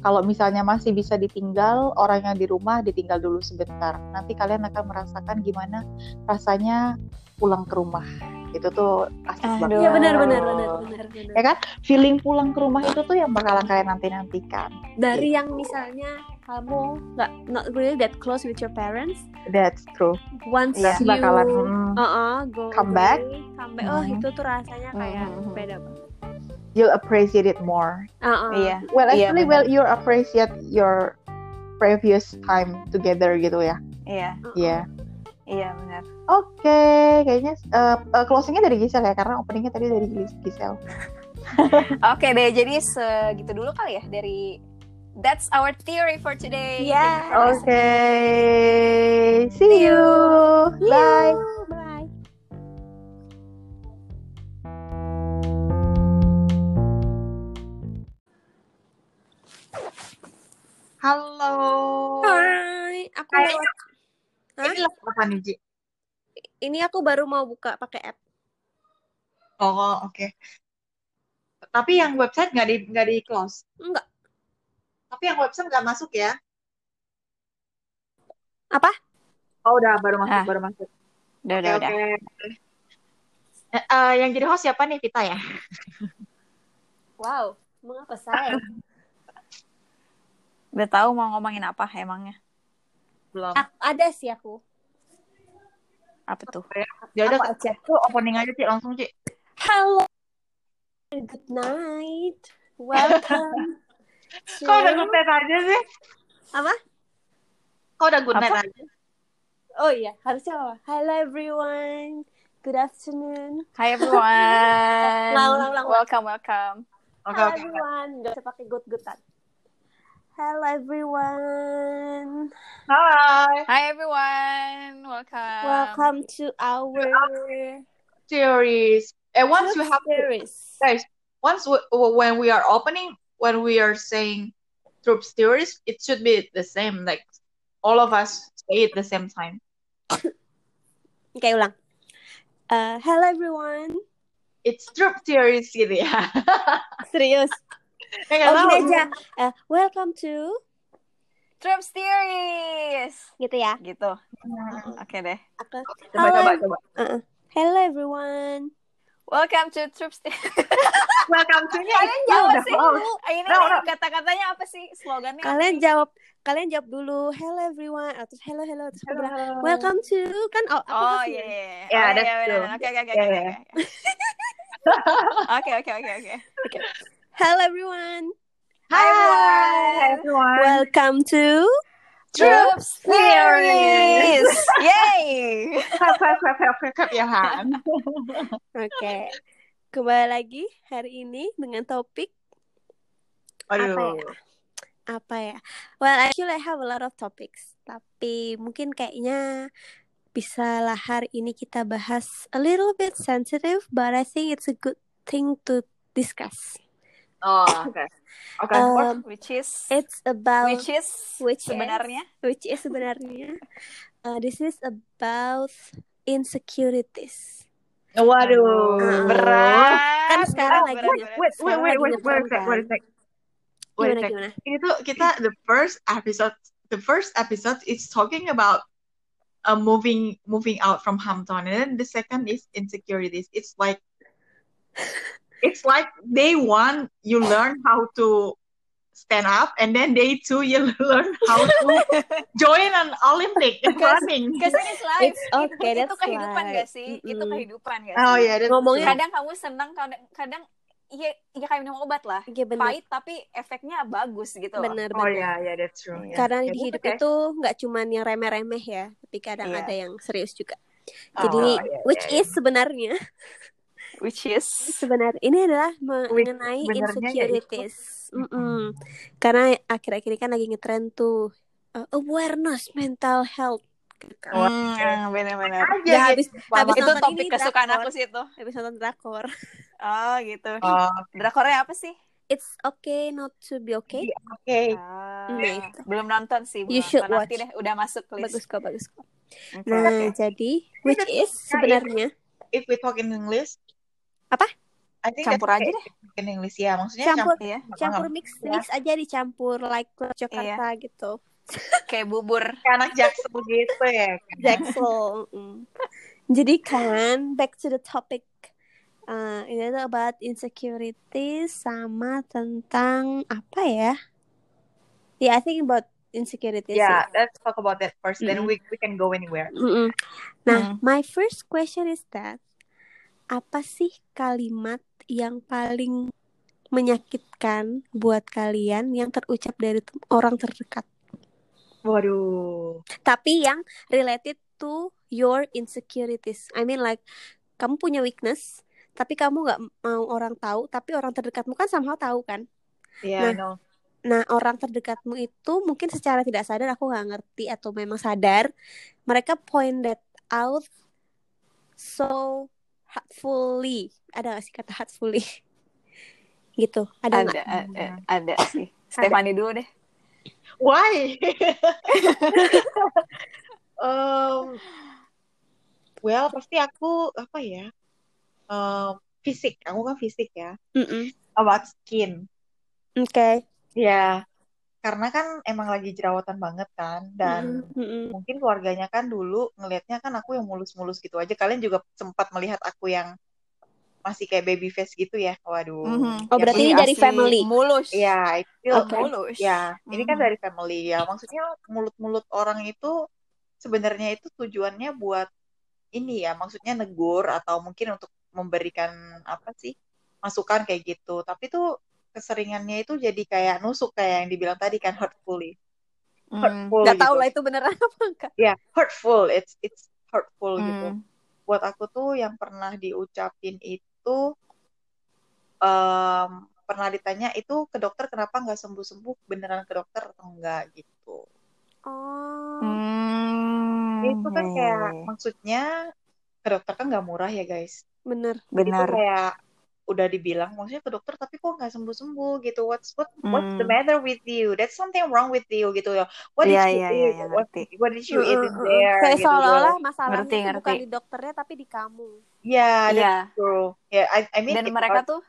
kalau misalnya masih bisa ditinggal, orang yang di rumah ditinggal dulu sebentar. Nanti kalian akan merasakan gimana rasanya pulang ke rumah. Itu tuh asik
Aduh.
banget.
Iya benar benar benar benar benar.
Ya kan? Feeling pulang ke rumah itu tuh yang bakalan kalian nanti-nantikan.
Dari yang misalnya kamu nggak not really that close with your parents,
That's true.
once
Nanti
you
bakalan hmm,
uh-uh, go
Come back.
come back, oh
Mhm.
itu tuh rasanya kayak
Mhm.
beda banget.
you'll appreciate it more.
Uh-uh.
Iya.
Well,
Iya,
actually,
benar.
well, you appreciate your previous time together gitu ya.
Iya,
Uh-uh.
Iya.
Iya benar.
Oke, kayaknya uh, uh, closingnya dari Gisel ya, karena openingnya tadi dari Gis- Gisel.
Oke deh, jadi segitu dulu kali ya dari That's our theory for today.
Yes.
Oke, see you. Bye.
Bye.
Halo.
Hai, aku
Hai.
lewat. Hah?
Ini lagu apa nih, Ji?
Ini aku baru mau buka pakai app.
Oh, oke. Tapi yang website nggak di nggak di close.
Enggak.
Tapi yang website nggak masuk ya?
Apa?
Oh, udah baru masuk,
Ah.
baru masuk.
Udah,
Oke,
udah, udah.
oke. Eh, eh, yang jadi host siapa nih, Vita ya?
Wow, mengapa saya?
Udah tahu mau ngomongin apa emangnya?
Belum.
Ah, ada sih aku.
Apa tuh?
Ya udah,
aja?
tuh opening aja, Ci, langsung, Ci.
Hello. Good night. Welcome. to-
Kok udah good night aja sih?
Apa?
Kok udah good night
Apa?
aja?
Oh iya, harusnya apa? Hello everyone. Good afternoon.
Hi everyone.
Ulang, ulang, ulang.
Welcome, welcome.
Oke.
everyone. Gak usah pakai good-goodan. Hello everyone.
Hai.
Hi everyone. Welcome.
Welcome to our
Series. And once you have to,
series.
guys, once we, when we are opening, when we are saying troop series, it should be the same. Like all of us say it the same time.
okay, ulang. Uh, hello everyone.
It's troop series gitu ya.
Serius.
Ya,
Oh gini aja. Uh, welcome to
Trip Series.
gitu ya.
Gitu.
Hmm.
Oke deh.
Aku
Coba coba coba.
Hello everyone.
Welcome to Trip Series.
Welcome to nya
Kalian jawab sih.
close.
Ini
No, no.
kata-katanya apa sih slogannya?
Kalian jawab kalian jawab dulu hello everyone atau hello hello terus aku bilang
Hello.
welcome to kan oh, aku
Oh iya iya. iya. Oh,
true.
benar. Oke oke oke. Oke oke oke oke.
Hello everyone.
Hi,
Hi
everyone.
everyone.
Welcome to
Trip Series. Yay.
Clap, clap, clap, clap, clap, ya Han.
Oke. Kembali lagi hari ini dengan topik apa ya?
Aduh.
Apa ya? Well, actually I have a lot of topics, tapi mungkin kayaknya bisa lah hari ini kita bahas a little bit sensitive, but I think it's a good thing to discuss.
Oh, oke. Oke.
Um,
Which is
it's about
which is
which is-
sebenarnya
which is sebenarnya uh, this is about insecurities.
Waduh.
Uh,
berat.
Kan sekarang lagi
berat.
Wait, wait, wait, wait, wait, wait, wait, wait. Wait a
Gimana gimana?
Ini tuh kita the first episode, the first episode is talking about uh, moving moving out from hometown, and then the second is insecurities. It's like it's like day one you learn how to stand up, and then day two you learn how to join an Olympic in
Because-
running.
Because it is life.
It's okay,
itu, kehidupan
life.
gak sih? Itu kehidupan gak
Oh
sih?
yeah, that's
Ngomongnya-
true.
Kadang kamu senang, kadang kadang iya iya kayak minum obat lah.
Iya benar.
Pahit tapi efeknya bagus gitu loh.
Benar
Oh
benar.
yeah, yeah, that's true. Yeah.
Karena
Yeah,
di hidup
okay.
itu nggak cuman yang remeh-remeh ya, tapi kadang
Iya.
ada yang serius juga.
Oh,
Jadi,
iya, iya,
which
iya.
is sebenarnya,
Which is
sebenarnya ini adalah mengenai
sebenarnya
insecurities. Mm-mm. Karena akhir-akhir ini kan lagi ngetren tuh uh, awareness mental health. gitu
Hmm, benar-benar.
Ya,
gitu,
habis-
selama-
habis
Itu
nonton
topik
ini
kesukaan
drakor.
aku sih itu.
Habis nonton drakor.
Oh, gitu.
Oh,
Drakornya apa sih?
It's okay not to be okay.
oke.
Ah,
Nah, itu.
belum nonton sih.
You
belum
should
nonton. Nanti
watch.
deh, udah masuk list.
Bagus kok, bagus kok.
Oke,
Nah,
oke.
jadi which is sebenarnya
If we talk in English,
Apa?
I think
Campur aja deh.
in English ya, maksudnya
Campur.
Iya,
campur mix
Ya.
mix aja dicampur like Jakarta gitu.
kayak bubur.
kayak anak jaksel gitu ya.
Jaksel. mm. Jadi kan back to the topic. Uh, ini tuh about insecurity sama tentang apa ya? Yeah, I think about insecurity
Yeah,
sih.
let's talk about that first. Then
Mm-mm.
we we can go anywhere.
Mm-mm. Nah,
Hmm.
my first question is that apa sih kalimat yang paling menyakitkan buat kalian yang terucap dari orang terdekat?
Waduh.
tapi yang related to your insecurities. I mean like kamu punya weakness, tapi kamu nggak mau orang tahu, tapi orang terdekatmu kan somehow tahu kan.
Yeah, I
Nah.
know.
Nah orang terdekatmu itu mungkin secara tidak sadar aku nggak ngerti atau memang sadar, mereka point that out so hurtfully. Ada gak sih kata hurtfully? gitu, ada nggak?
Ada, ada, ada sih. Stefani dulu deh.
Why? um, well, pasti aku apa ya? Um, fisik. Aku kan fisik ya.
Mm-mm.
About skin.
Oke.
Ya, karena kan emang lagi jerawatan banget kan, dan
Mm-mm.
mungkin keluarganya kan dulu ngelihatnya kan aku yang mulus-mulus gitu aja. Kalian juga sempat melihat aku yang masih kayak baby face gitu ya. Waduh.
Mhm.
Oh,
Ya,
berarti
ini
dari
Asli
family.
Mulus.
Ya, itu
Oke.
Mulus.
ya, ini kan
Mhm.
dari family ya. Maksudnya mulut-mulut orang itu sebenarnya itu tujuannya buat ini ya, maksudnya negur atau mungkin untuk memberikan apa sih masukan kayak gitu. Tapi tuh keseringannya itu jadi kayak nusuk kayak yang dibilang tadi kan hurtfully.
Hmm.
Hurtful
Nggak tahu
gitu.
lah itu beneran apa enggak.
Ya, hurtful. It's it's hurtful gitu.
Hmm.
Buat aku tuh yang pernah diucapin itu em, pernah ditanya itu ke dokter kenapa nggak sembuh-sembuh beneran ke dokter atau enggak gitu.
Oh.
Hmm.
itu kan kayak maksudnya ke dokter kan nggak murah ya guys
Bener.
itu
benar.
kayak udah dibilang maksudnya ke dokter tapi kok nggak sembuh sembuh gitu what's what what's the
Hmm.
matter with you that's something wrong with you gitu ya what did
Iya,
you
iya,
eat
iya, iya,
what,
ngerti.
what did you eat in there
Kayak
gitu
seolah-olah masalahnya
Ngerti,
itu bukan
ngerti.
di dokternya tapi di kamu.
yeah that's
Iya.
true yeah I I mean
Dan mereka
hard
tuh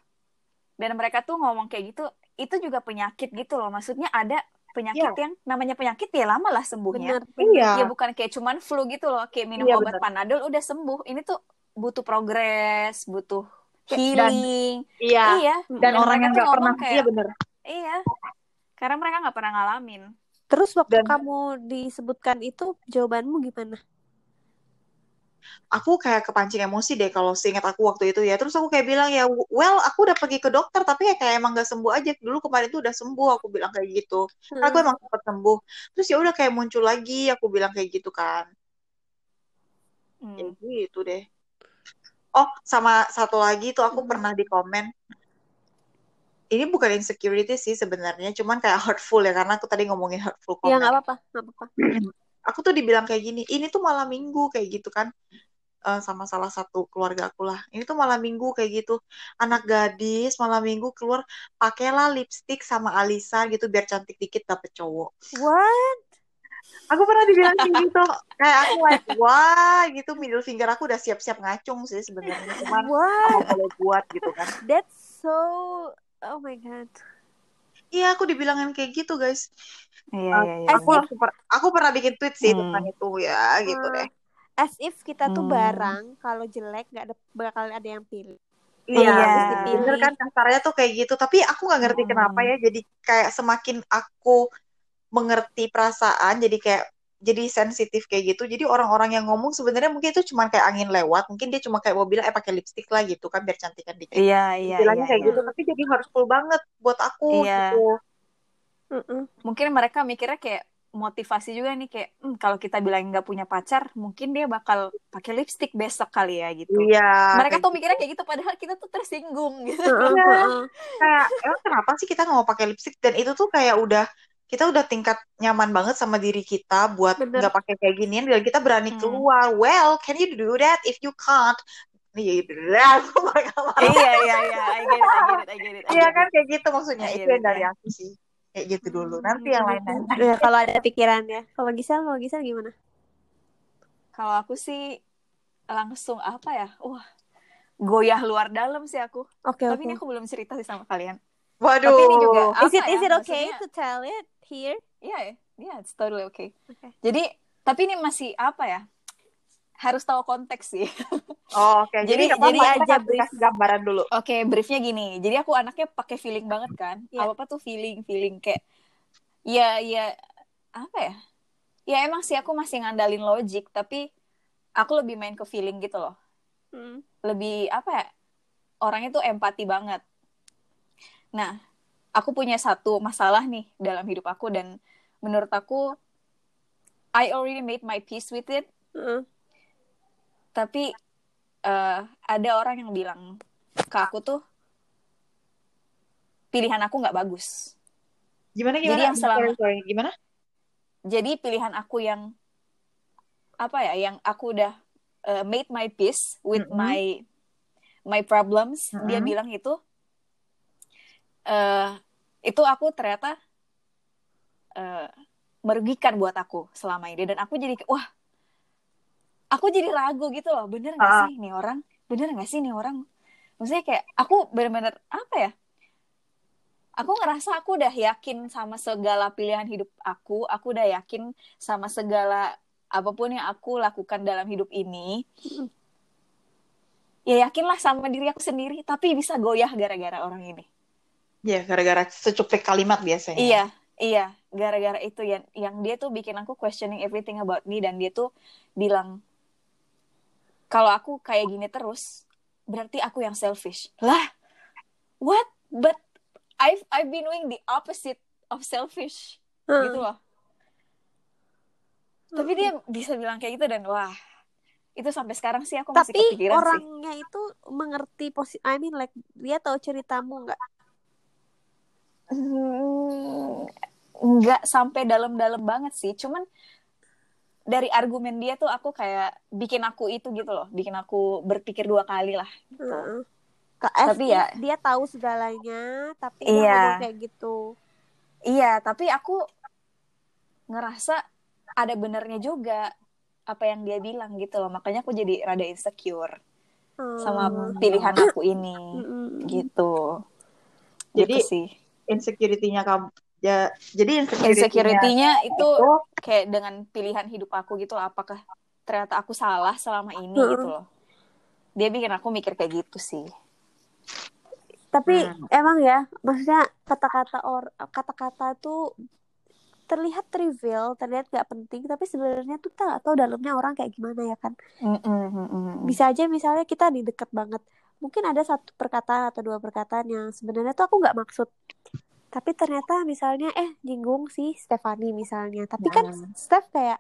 dan mereka tuh ngomong kayak gitu, itu juga penyakit gitu loh. Maksudnya ada penyakit
yeah
yang namanya penyakit ya lama lah sembuhnya.
Bener, bener.
iya
Ya bukan kayak cuman flu gitu loh, kayak minum
iya
obat
benar
Panadol udah sembuh. Ini tuh butuh progres, butuh
dan
healing.
iya
Iya,
dan
dan
orang yang nggak pernah
ngomong
iya
kayak
bener
iya, karena mereka nggak pernah ngalamin.
Terus waktu
dan
kamu disebutkan itu jawabanmu gimana?
aku kayak kepancing emosi deh kalau seingat aku waktu itu ya. Terus aku kayak bilang ya, well aku udah pergi ke dokter tapi ya kayak emang gak sembuh aja. Dulu kemarin tuh udah sembuh aku bilang kayak gitu. Karena aku
Hmm.
emang sempat sembuh. Terus ya udah kayak muncul lagi aku bilang kayak gitu kan. Ya
Hmm.
gitu deh. Oh, sama satu lagi tuh aku
Mhm.
pernah di komen. Ini bukan insecurity sih sebenarnya, cuman kayak hurtful ya karena aku tadi ngomongin hurtful
Ya nggak
comment.
apa-apa, nggak apa-apa.
Aku tuh dibilang kayak gini, ini tuh malam minggu kayak gitu kan. eh, sama salah satu keluarga aku lah. Ini tuh malam minggu kayak gitu. Anak gadis malam minggu keluar pakailah lipstick sama alisan gitu biar cantik dikit dapet cowok.
What?
Aku pernah dibilang kayak gitu. Kayak aku like, wah gitu middle finger aku udah siap-siap ngacung sih sebenarnya. Cuman
What?
apa boleh buat gitu kan.
That's so. Oh my god.
Iya, aku dibilangin kayak gitu, guys.
Iya, iya, iya.
Aku
if,
aku pernah bikin tweet sih tentang
Hmm.
itu ya gitu deh.
as if kita tuh
Hmm.
barang kalau jelek nggak ada bakal ada yang pilih.
Iya,
Iya.
Harus
bener kan kasarnya tuh kayak gitu. Tapi aku nggak ngerti kenapa
Hmm.
ya. Jadi kayak semakin aku mengerti perasaan, jadi kayak jadi sensitif kayak gitu. Jadi orang-orang yang ngomong sebenarnya mungkin itu cuma kayak angin lewat. Mungkin dia cuma kayak mau bilang eh pakai lipstick lah gitu kan biar cantikan dikit.
Iya, iya,
Bilangnya
iya,
kayak
iya.
gitu. Tapi jadi hurtful banget buat aku
Iya.
gitu.
Mm-mm.
Mungkin mereka mikirnya kayak motivasi juga nih kayak "Hmm, kalau kita bilang nggak punya pacar, mungkin dia bakal pakai lipstick besok kali ya gitu.
Iya.
Mereka tuh mikirnya kayak gitu padahal kita tuh tersinggung gitu.
Iya. kayak emang kenapa sih kita nggak mau pakai lipstick dan itu tuh kayak udah kita udah tingkat nyaman banget sama diri kita buat
Bener.
nggak pakai kayak ginian dan kita berani
Hmm.
keluar well can you do that if you can't Iya, iya, marah.
iya, iya, iya. I get it, I get it, I get it, I
Iya kan kayak gitu maksudnya itu yang dari aku sih kayak gitu dulu nanti yang
Hmm.
lain-lain
Ya, kalau ada pikirannya. Kalau Gisel, kalau Gisel gimana?
Kalau aku sih langsung apa ya? Wah, goyah luar dalam sih aku.
Oke,
Tapi
oke.
ini aku belum cerita sih sama kalian.
Waduh
Tapi ini juga
Is it
apa
is
ya?
it okay
Maksudnya
to tell it here?
Iya, ya. Iya, it's totally okay.
Oke.
Jadi, tapi ini masih apa ya? Harus tahu konteks sih.
oh, oke
Jadi-
jadi
jadi
kita
aja brief.
gambaran dulu
Oke, briefnya gini. Jadi aku anaknya pakai feeling banget kan.
Iya.
Apa-apa tuh feeling, feeling kayak ya ya apa ya? Ya emang sih aku masih ngandalin logik, tapi aku lebih main ke feeling gitu loh.
Hmm.
Lebih apa ya? Orangnya tuh empati banget. Nah, aku punya satu masalah nih dalam hidup aku dan menurut aku I already made my peace with it,
Uh-uh.
tapi eh, ada orang yang bilang ke aku tuh pilihan aku nggak bagus.
gimana
Jadi
gimana
yang selama-
Sorry, sorry. gimana
Jadi pilihan aku yang apa ya, yang aku udah uh, made my peace with
Mm-mm.
my my problems, dia
Mm-mm.
bilang itu eh itu aku ternyata eh, merugikan buat aku selama ini. Dan aku jadi wah aku jadi ragu gitu loh. Bener nggak
Ah.
sih nih orang? Bener nggak sih nih orang? Maksudnya kayak aku bener-bener apa ya? Aku ngerasa aku udah yakin sama segala pilihan hidup aku. Aku udah yakin sama segala apa pun yang aku lakukan dalam hidup ini. Ya yakinlah sama diri aku sendiri tapi bisa goyah gara-gara orang ini
ya gara-gara secuplik kalimat biasanya
Iya, iya, gara-gara itu yang yang dia tuh bikin aku questioning everything about me dan dia tuh bilang kalau aku kayak gini terus berarti aku yang selfish. Lah, what? But I've I've been doing the opposite of selfish
Uh-uh.
gitu loh. Tapi dia bisa bilang kayak gitu dan wah, itu sampai sekarang sih aku masih
Tapi
kepikiran sih.
orangnya itu mengerti posi I mean like dia tahu ceritamu nggak?
Hmm, nggak sampai dalam-dalam banget sih cuman dari argumen dia tuh aku kayak bikin aku itu gitu loh bikin aku berpikir dua kali lah
Uh-uh. Ke- as
Tapi ya-
dia tahu segalanya, tapi dia
Iya.
ngomong kayak gitu.
Iya, tapi aku ngerasa ada benernya juga apa yang dia bilang gitu loh. Makanya aku jadi rada insecure sama
Hmm.
pilihan aku ini
Mm-mm.
gitu.
Jadi,
gitu sih.
Insecurity-nya kamu ya jadi insecurity-nya
Insecurity-nya itu
itu
kayak dengan pilihan hidup aku gitu loh. Apakah ternyata aku salah selama ini
Hmm.
gitu loh. Dia bikin aku mikir kayak gitu sih.
Tapi
Hmm.
emang ya, maksudnya kata-kata or kata-kata tuh terlihat trivial, terlihat gak penting, tapi sebenarnya tuh kita gak tahu dalamnya orang kayak gimana ya kan. Bisa aja misalnya kita nih deket banget, mungkin ada satu perkataan atau dua perkataan yang sebenarnya tuh aku nggak maksud, tapi ternyata misalnya eh nyinggung si Stefani misalnya, tapi kan
Hmm.
Steph kayak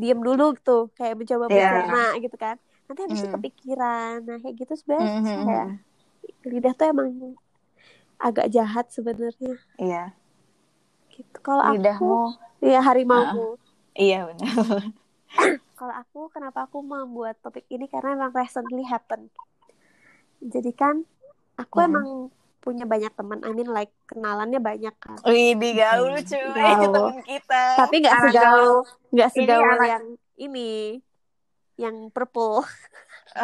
diem dulu tuh, kayak mencoba
Iya.
mencerna gitu kan. Nanti habis itu
Hmm.
kepikiran, nah kayak gitu sebenarnya
Mhm.
kayak lidah tuh emang agak jahat sebenarnya
Iya,
gitu. Kalau aku,
lidahmu.
ya harimaumu.
Iya benar.
Kalau aku, kenapa aku membuat topik ini karena emang recently happen. Jadi kan aku
Mhm.
emang punya banyak teman, I mean like kenalannya banyak kan.
Wih, digaul
Hmm.
cuy,
Gaul.
temen kita.
Tapi nggak
Anak
segaul, nggak
Ini
segaul
anak-
yang ini, yang purple.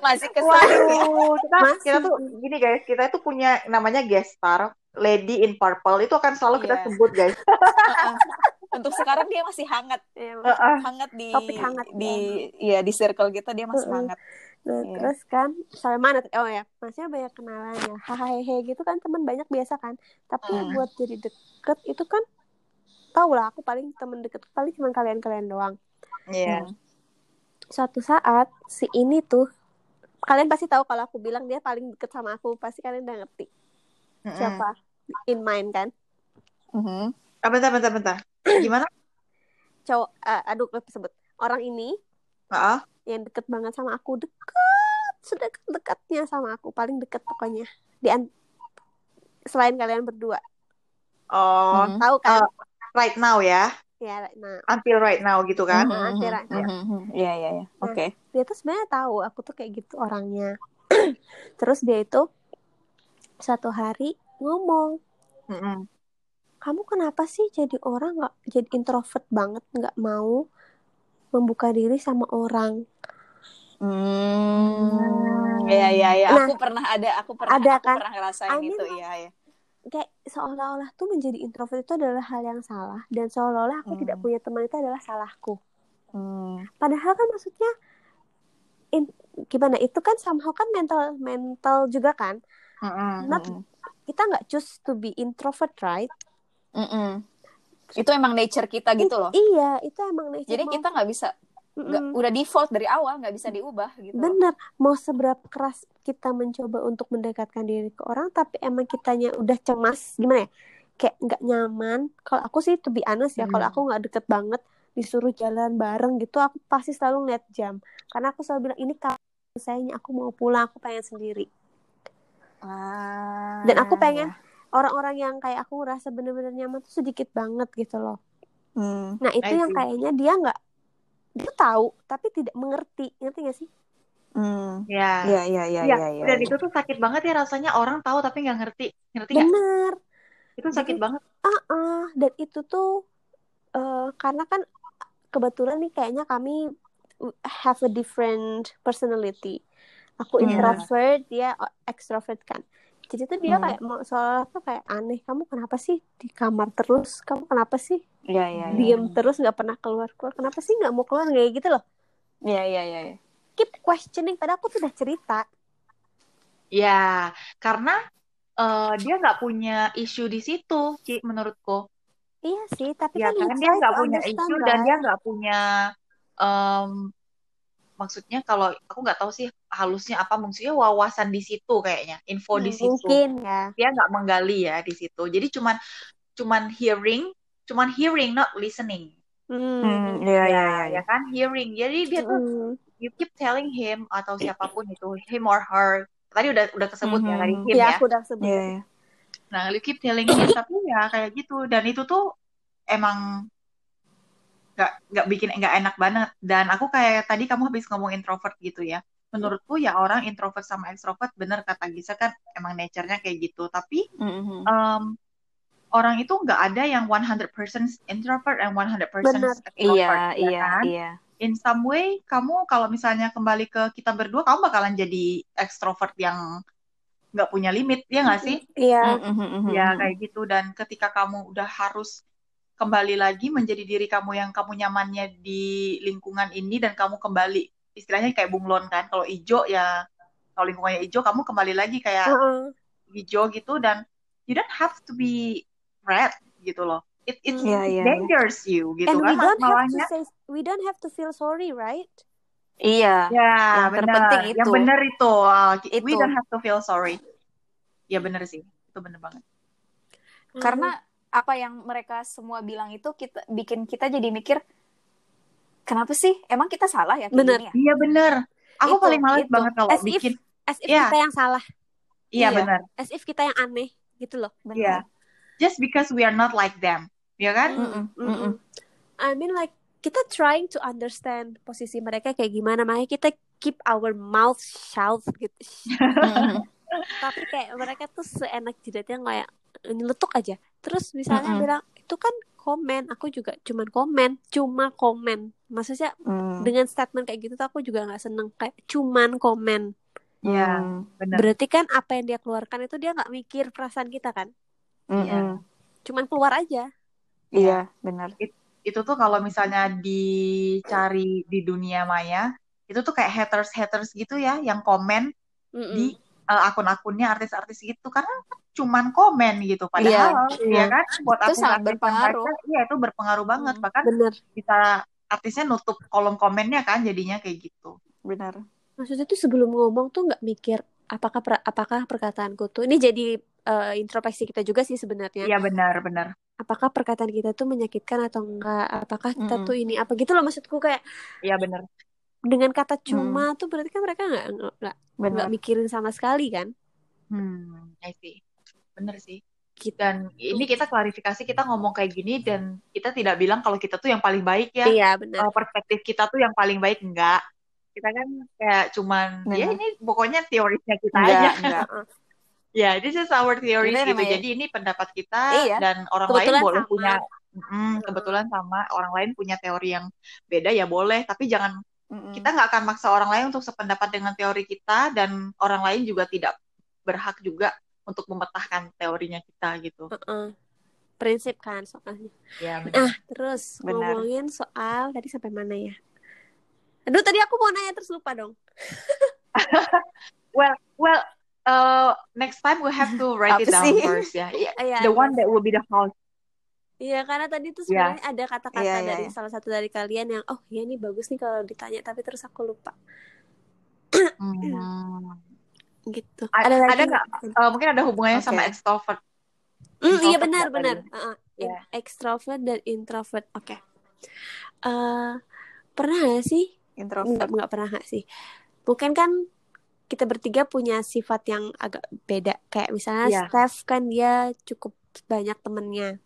Masih kesel ya.
Waduh, kita,
Masih.
kita tuh gini guys, kita itu punya namanya guest star, Lady in Purple itu akan selalu kita
Iya.
sebut guys.
Heeh. Untuk sekarang dia masih hangat,
Ya,
Heeh.
hangat di
Topik hangat,
di ya di circle kita dia masih
Heeh.
hangat.
Nah,
Iya.
terus kan sampai mana? Oh ya, maksudnya banyak kenalan ya. Hahaha gitu kan teman banyak biasa kan. Tapi
Hmm.
buat jadi deket itu kan tau lah aku paling temen deket paling cuma kalian-kalian doang.
Iya.
Hmm.
Suatu saat si ini tuh kalian pasti tahu kalau aku bilang dia paling deket sama aku, pasti kalian udah ngerti
Mm-mm.
siapa in mind kan.
Mhm.
Ah, bentar, bentar, bentar. Gimana?
Cowok eh, aduh sebut orang ini
Ah,
yang deket banget sama aku, deket sedekat-dekatnya sama aku, paling deket pokoknya. Di an- selain kalian berdua.
oh,
Mhm.
Tahu kan?
right now ya,
Ya, nah,
until right now gitu kan?
Mhm,
akhirnya-
mhm, mhm. Iya, iya, iya.
Nah.
Oke.
dia tuh sebenarnya tahu aku tuh kayak gitu orangnya. Terus dia itu satu hari ngomong,
Mm-mm.
kamu kenapa sih jadi orang nggak jadi introvert banget, nggak mau membuka diri sama orang.
Hmm, ya ya ya.
Nah,
aku pernah ada, aku pernah,
ada
aku
kan?
pernah ngerasain
I mean,
itu, iya ya.
Kayak seolah-olah tuh menjadi introvert itu adalah hal yang salah dan seolah-olah aku
Hmm.
tidak punya teman itu adalah salahku.
Hmm.
Padahal kan maksudnya in- gimana itu kan somehow kan mental mental juga kan.
Mm-mm.
Not
Mm-mm.
kita nggak choose to be introvert right?
Mm-mm. Itu emang nature kita gitu loh.
Iya, itu emang nature
Jadi kita nggak bisa, nggak,
Mm-mm.
udah default dari awal nggak bisa diubah gitu.
Bener, mau seberapa keras kita mencoba untuk mendekatkan diri ke orang, tapi emang kitanya udah cemas, gimana ya? Kayak nggak nyaman. Kalau aku sih, to be honest ya, kalau
Hmm.
aku nggak deket banget, disuruh jalan bareng gitu, aku pasti selalu ngeliat jam. Karena aku selalu bilang, ini kapan selesainya, aku mau pulang, aku pengen sendiri.
Ah,
Dan aku pengen
ya.
orang-orang yang kayak aku ngerasa bener-bener nyaman tuh sedikit banget gitu loh.
Hmm.
Nah, itu yang kayaknya dia nggak, dia tahu, tapi tidak mengerti. Ngerti gak sih?
Hmm.
Ya.
Iya, iya, iya,
Iya,
iya, iya.
dan itu tuh sakit banget ya rasanya orang tahu tapi nggak ngerti. Ngerti nggak?
Bener.
Itu sakit
Jadi-
banget.
Ah, dan itu tuh eh, karena kan kebetulan nih kayaknya kami have a different personality. Aku
Iya.
introvert, dia extrovert kan. Jadi tuh dia
Hmm.
kayak mau soalnya tuh kayak aneh. Kamu kenapa sih di kamar terus? Kamu kenapa sih
Iya, iya, iya.
diem terus nggak pernah keluar keluar? Kenapa sih nggak mau keluar kayak gitu loh?
Iya, iya, iya. iya.
Keep questioning. Padahal aku tuh udah cerita.
Ya, karena eh, dia nggak punya isu di situ, Ci, menurutku.
Iya sih, tapi
Ya
kan
kan dia nggak punya isu dan dia nggak punya em, maksudnya kalau aku nggak tahu sih halusnya apa maksudnya wawasan di situ kayaknya info di
Hmm,
situ
mungkin ya.
dia nggak menggali ya di situ jadi cuman cuman hearing cuman hearing not listening
Hmm.
Hmm, iya, iya,
ya
iya.
ya kan hearing jadi dia tuh
Mm.
you keep telling him atau siapa pun itu him or her tadi udah udah kesebut ya tadi
Mhm.
him
Ya,
ya
aku udah sebut.
Iya, iya.
nah you keep telling him tapi ya kayak gitu dan itu tuh emang nggak nggak bikin nggak enak banget dan aku kayak tadi kamu habis ngomong introvert gitu ya menurutku ya orang introvert sama extrovert bener kata Gisa kan emang nature-nya kayak gitu tapi
Mhm.
um, orang itu nggak ada yang 100% introvert and 100%
Benar.
extrovert
Iya,
ya
iya,
kan
iya.
in some way kamu kalau misalnya kembali ke kita berdua kamu bakalan jadi extrovert yang nggak punya limit ya nggak sih
Iya.
Mhm, mhm,
ya
mhm.
kayak gitu dan ketika kamu udah harus kembali lagi menjadi diri kamu yang kamu nyamannya di lingkungan ini dan kamu kembali. Istilahnya kayak bunglon kan. Kalau ijo ya kalau lingkungannya ijo kamu kembali lagi kayak
Heeh.
hijau gitu dan you don't have to be red gitu loh. It it,
Iya,
it
iya,
dangerous you gitu.
And we
kan
don't have to
malahnya
say we don't have to feel sorry, right?
Iya,
ya
yang
benar.
terpenting
yang
itu.
benar itu. Uh, we
Itu.
don't have to feel sorry. Ya benar sih. Itu benar banget.
Karena apa yang mereka semua bilang itu kita bikin kita jadi mikir kenapa sih? Emang kita salah ya
Bener.
ya?
iya benar aku
Itu,
paling males
itu.
banget kalau
As if-
bikin
as if
Iya.
kita yang salah,
iya
Iya.
benar
as if kita yang aneh gitu loh.
Benar.
Iya. just because we are not like them ya kan
Mm-mm,
Mm-mm.
mm-mm.
I mean like kita trying to understand posisi mereka kayak gimana, makanya kita keep our mouth shut gitu. Tapi kayak mereka tuh seenak jidatnya kayak nyeletuk aja. Terus misalnya
Mm-mm.
bilang itu kan komen, aku juga cuman komen, cuma komen. Maksudnya
Mm.
dengan statement kayak gitu tuh aku juga nggak seneng kayak cuman komen.
Iya,
Mm.
benar
Berarti kan apa yang dia keluarkan itu dia nggak mikir perasaan kita kan,
Mm-mm.
Iya.
cuman keluar aja.
Iya, benar.
itu tuh kalau misalnya dicari di dunia maya itu tuh kayak haters haters gitu ya yang komen
Mm-mm.
di uh, akun-akunnya artis-artis gitu karena cuman komen gitu padahal
Iya.
ya kan buat
Itu sangat berpengaruh.
iya itu berpengaruh banget
Hmm.
bahkan
Bener.
bisa artisnya nutup kolom komennya kan jadinya kayak gitu
Benar.
Maksudnya tuh sebelum ngomong tuh nggak mikir apakah per- apakah perkataanku tuh ini jadi eh, introspeksi kita juga sih sebenarnya.
iya benar benar
Apakah perkataan kita tuh menyakitkan atau enggak? Apakah kita
Mm-mm.
tuh ini apa gitu loh maksudku kayak
iya benar
dengan kata cuma tuh berarti kan mereka nggak nggak nggak mikirin sama sekali kan?
hmm I see benar sih
Gitu.
dan ini kita klarifikasi kita ngomong kayak gini dan kita tidak bilang kalau kita tuh yang paling baik ya
Iya benar.
uh, perspektif kita tuh yang paling baik enggak kita kan kayak cuman ya
Benar.
ini pokoknya teorisnya kita
Enggak,
aja
enggak.
ya this is our theory gitu
namanya-
jadi ini pendapat kita
Iya.
dan orang
Kebetulan
lain boleh
sama.
punya Mm, kebetulan sama orang lain punya teori yang beda ya boleh tapi jangan
Mm-mm.
kita nggak akan maksa orang lain untuk sependapat dengan teori kita dan orang lain juga tidak berhak juga untuk memetahkan teorinya kita gitu
Heeh. Prinsip kan soalnya.
ya
Ah terus
Benar.
ngomongin soal tadi sampai mana ya? Aduh tadi aku mau nanya terus lupa dong.
well well uh, next time we have to write it
Apa
down
sih?
first ya Yeah,
Iya,
the one that will be the host
Iya karena tadi tuh
Iya.
sebenarnya ada kata-kata
Iya, iya,
dari
iya.
salah satu dari kalian yang oh ya ini bagus nih kalau ditanya tapi terus aku lupa
Hmm.
gitu.
A-
Ada lagi
ada nggak uh, mungkin ada hubungannya sama
Oke.
extrovert
Hmm, iya benar benar. Heeh.
Iya.
In- Extrovert dan introvert. Oke. Eh, pernah nggak sih?
Introvert.
nggak pernah nggak sih. Mungkin kan kita bertiga punya sifat yang agak beda. Kayak misalnya
Iya.
Steph kan dia cukup banyak temennya.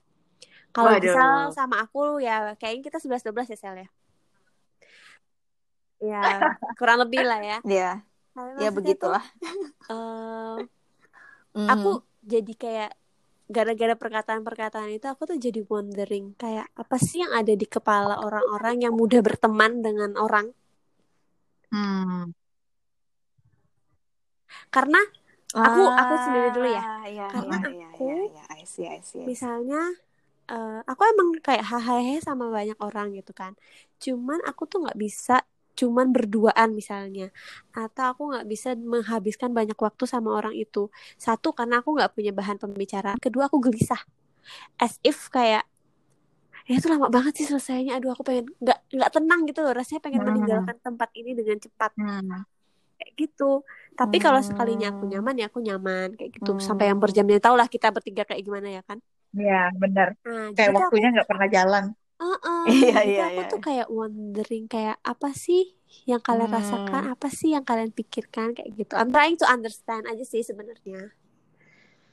Kalau misal sama aku ya kayaknya kita 11-12 ya Sel ya. Ya, kurang lebih lah ya.
Ya,
Tapi
ya begitulah.
tuh, eh,
Mm.
aku jadi kayak gara-gara perkataan-perkataan itu aku tuh jadi wondering kayak apa sih yang ada di kepala orang-orang yang mudah berteman dengan orang
Hmm.
karena aku aku sendiri dulu ya
Ah, iya,
Karena
iya, iya,
aku-
iya, iya. I see, I see, I see.
misalnya eh, aku emang kayak hahaha sama banyak orang gitu kan. Cuman aku tuh nggak bisa cuman berduaan misalnya. Atau aku nggak bisa menghabiskan banyak waktu sama orang itu. Satu karena aku nggak punya bahan pembicaraan. Kedua aku gelisah. As if kayak ya itu lama banget sih selesainya. Aduh aku pengen nggak nggak tenang gitu loh. Rasanya pengen
Hmm.
meninggalkan tempat ini dengan cepat.
Hmm.
kayak gitu. Tapi kalau sekalinya aku nyaman ya aku nyaman. Kayak gitu.
Hmm.
sampai yang berjam-jam tau lah kita bertiga kayak gimana ya kan
Ya, benar.
nah
Kayak waktunya nggak pernah jalan.
Heeh,
Iya,
jadi
iya,
aku
iya.
tuh kayak wondering kayak apa sih yang kalian
Hmm.
rasakan, apa sih yang kalian pikirkan kayak gitu. I'm trying to understand aja sih sebenarnya.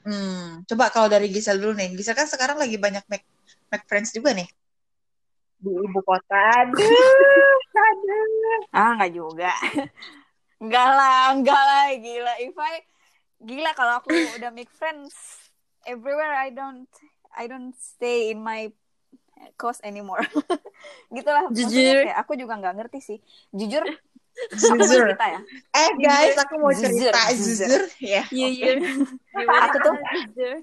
Hmm. Coba kalau dari Gisel dulu nih. Gisel kan sekarang lagi banyak make, make friends juga nih. Di ibu kota. Aduh, aduh.
Ah, nggak juga. Enggak lah, enggak lah, gila. If I gila kalau aku udah make friends everywhere I don't I don't stay in my course anymore. Gitulah.
Jujur.
kayak aku juga nggak ngerti sih. Jujur,
Jujur.
cerita ya.
Eh guys, aku mau
Jujur,
cerita
jujur.
jujur ya.
Jujur.
Aku tuh
Jujur.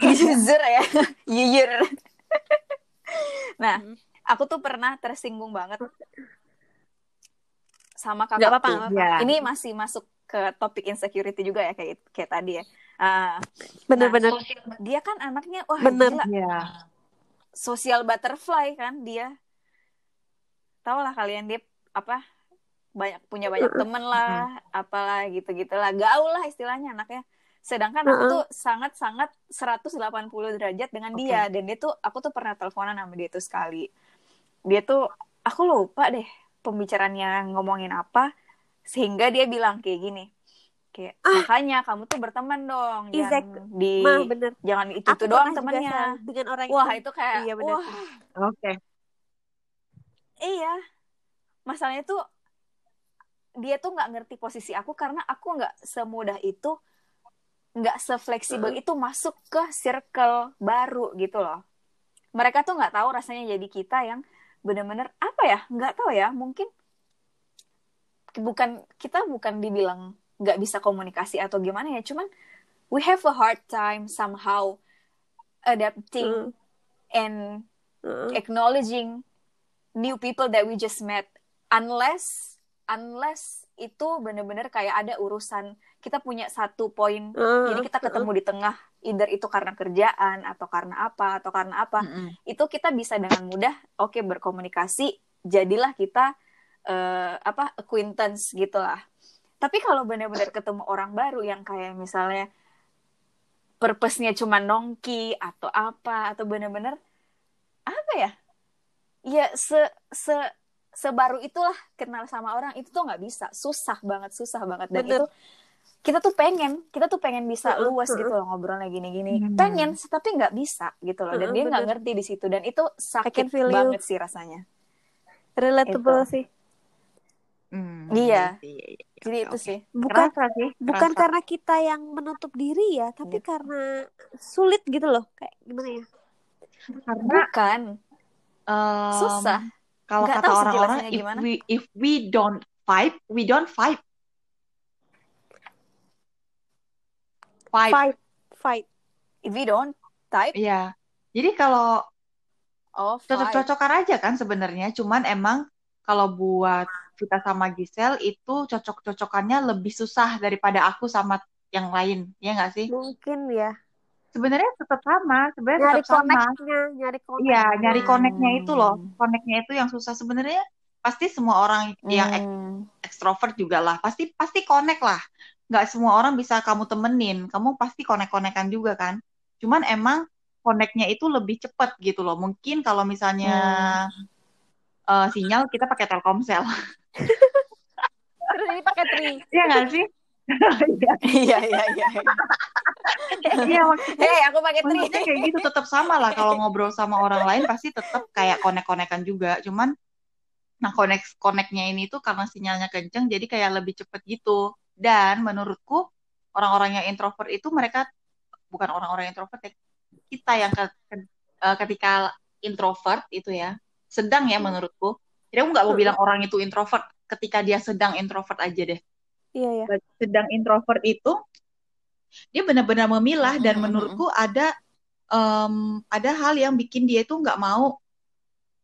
jujur ya, jujur. nah,
Hmm.
aku tuh pernah tersinggung banget sama kakakku.
apa-apa, nggak apa-apa.
Ya.
Ini masih masuk ke topik insecurity juga ya kayak kayak tadi ya. Ah,
Bener-bener.
dia kan anaknya wah
Bener.
gila
Ya.
social butterfly kan dia. Tahu lah kalian dia apa banyak punya banyak temen lah, apalah gitu-gitu lah, gaul lah istilahnya anaknya. Sedangkan aku tuh sangat-sangat 180 derajat dengan
Oke.
dia dan dia tuh aku tuh pernah teleponan sama dia tuh sekali. Dia tuh aku lupa deh pembicaraannya ngomongin apa sehingga dia bilang kayak gini. Kayak makanya kamu tuh berteman dong,
Exact-
jangan di
Mah bener.
jangan itu itu doang
sama dengan orang
Wah,
itu.
itu kayak
Iya, benar.
wah,
Oke.
iya. Masalahnya tuh dia tuh nggak ngerti posisi aku karena aku nggak semudah itu nggak sefleksibel itu masuk ke circle baru gitu loh. Mereka tuh nggak tahu rasanya jadi kita yang bener-bener apa ya nggak tahu ya mungkin bukan kita bukan dibilang nggak bisa komunikasi atau gimana ya cuman we have a hard time somehow adapting
Mm.
and
Heeh.
acknowledging new people that we just met unless unless itu bener-bener kayak ada urusan kita punya satu poin
Heeh.
jadi kita ketemu di tengah either itu karena kerjaan atau karena apa atau karena apa
Mm-mm.
itu kita bisa dengan mudah oke berkomunikasi jadilah kita eh, apa acquaintance gitu lah tapi kalau benar-benar ketemu orang baru yang kayak misalnya purpose-nya cuma nongki atau apa atau benar-benar apa ya ya se se sebaru itulah kenal sama orang itu tuh nggak bisa susah banget susah banget dan
Bener.
itu kita tuh pengen kita tuh pengen bisa
Heeh,
luas
heeh.
gitu loh ngobrolnya gini-gini
Hmm.
pengen tapi nggak bisa gitu loh dan
Heeh,
dia nggak ngerti di situ dan itu sakit
you.
banget sih rasanya
Relatable
Itu.
sih.
Hmm,
Iya.
iya, iya, iya.
jadi
Oke,
itu
oke.
sih
Bukan
Kerasa sih.
bukan
kerasa.
karena kita yang menutup diri ya, tapi
Iya.
karena sulit gitu loh. Kayak gimana ya?
karena
bukan
em,
susah
kalau
Nggak
kata orang-orang if
gimana.
we if we don't vibe we don't vibe vibe
Fight, fight.
if we don't type
Iya. Jadi kalau
oh fight.
cocok-cocokan aja kan sebenarnya, cuman emang kalau buat kita sama Gisel itu cocok-cocokannya lebih susah daripada aku sama yang lain, ya nggak sih?
Mungkin ya.
Sebenarnya tetap sama, sebenarnya
Nyari
tetap sama.
nyari connect.
Iya, nyari
Hmm.
connect-nya itu loh, connect-nya itu yang susah sebenarnya. Pasti semua orang yang ek-
Hmm.
ekstrovert juga lah, pasti pasti connect lah. Nggak semua orang bisa kamu temenin, kamu pasti connect-connectan juga kan. Cuman emang connect-nya itu lebih cepat gitu loh. Mungkin kalau misalnya eh, sinyal kita pakai Telkomsel,
Terus ini pakai tri.
Iya nggak sih?
iya iya iya
Iya, mak-
hei aku pakai tri
kayak gitu tetap sama lah kalau ngobrol sama orang lain pasti tetap kayak konek-konekan juga. Cuman nah konek koneknya ini tuh karena sinyalnya kenceng jadi kayak lebih cepet gitu. Dan menurutku orang-orang yang introvert itu mereka bukan orang-orang yang introvert ya. Kita yang ke- ke- eh, ketika introvert itu ya sedang ya menurutku. Jadi aku nggak mau bilang orang itu introvert ketika dia sedang introvert aja deh.
Iya ya.
sedang introvert itu dia benar-benar memilah dan menurutku ada em, ada hal yang bikin dia itu nggak mau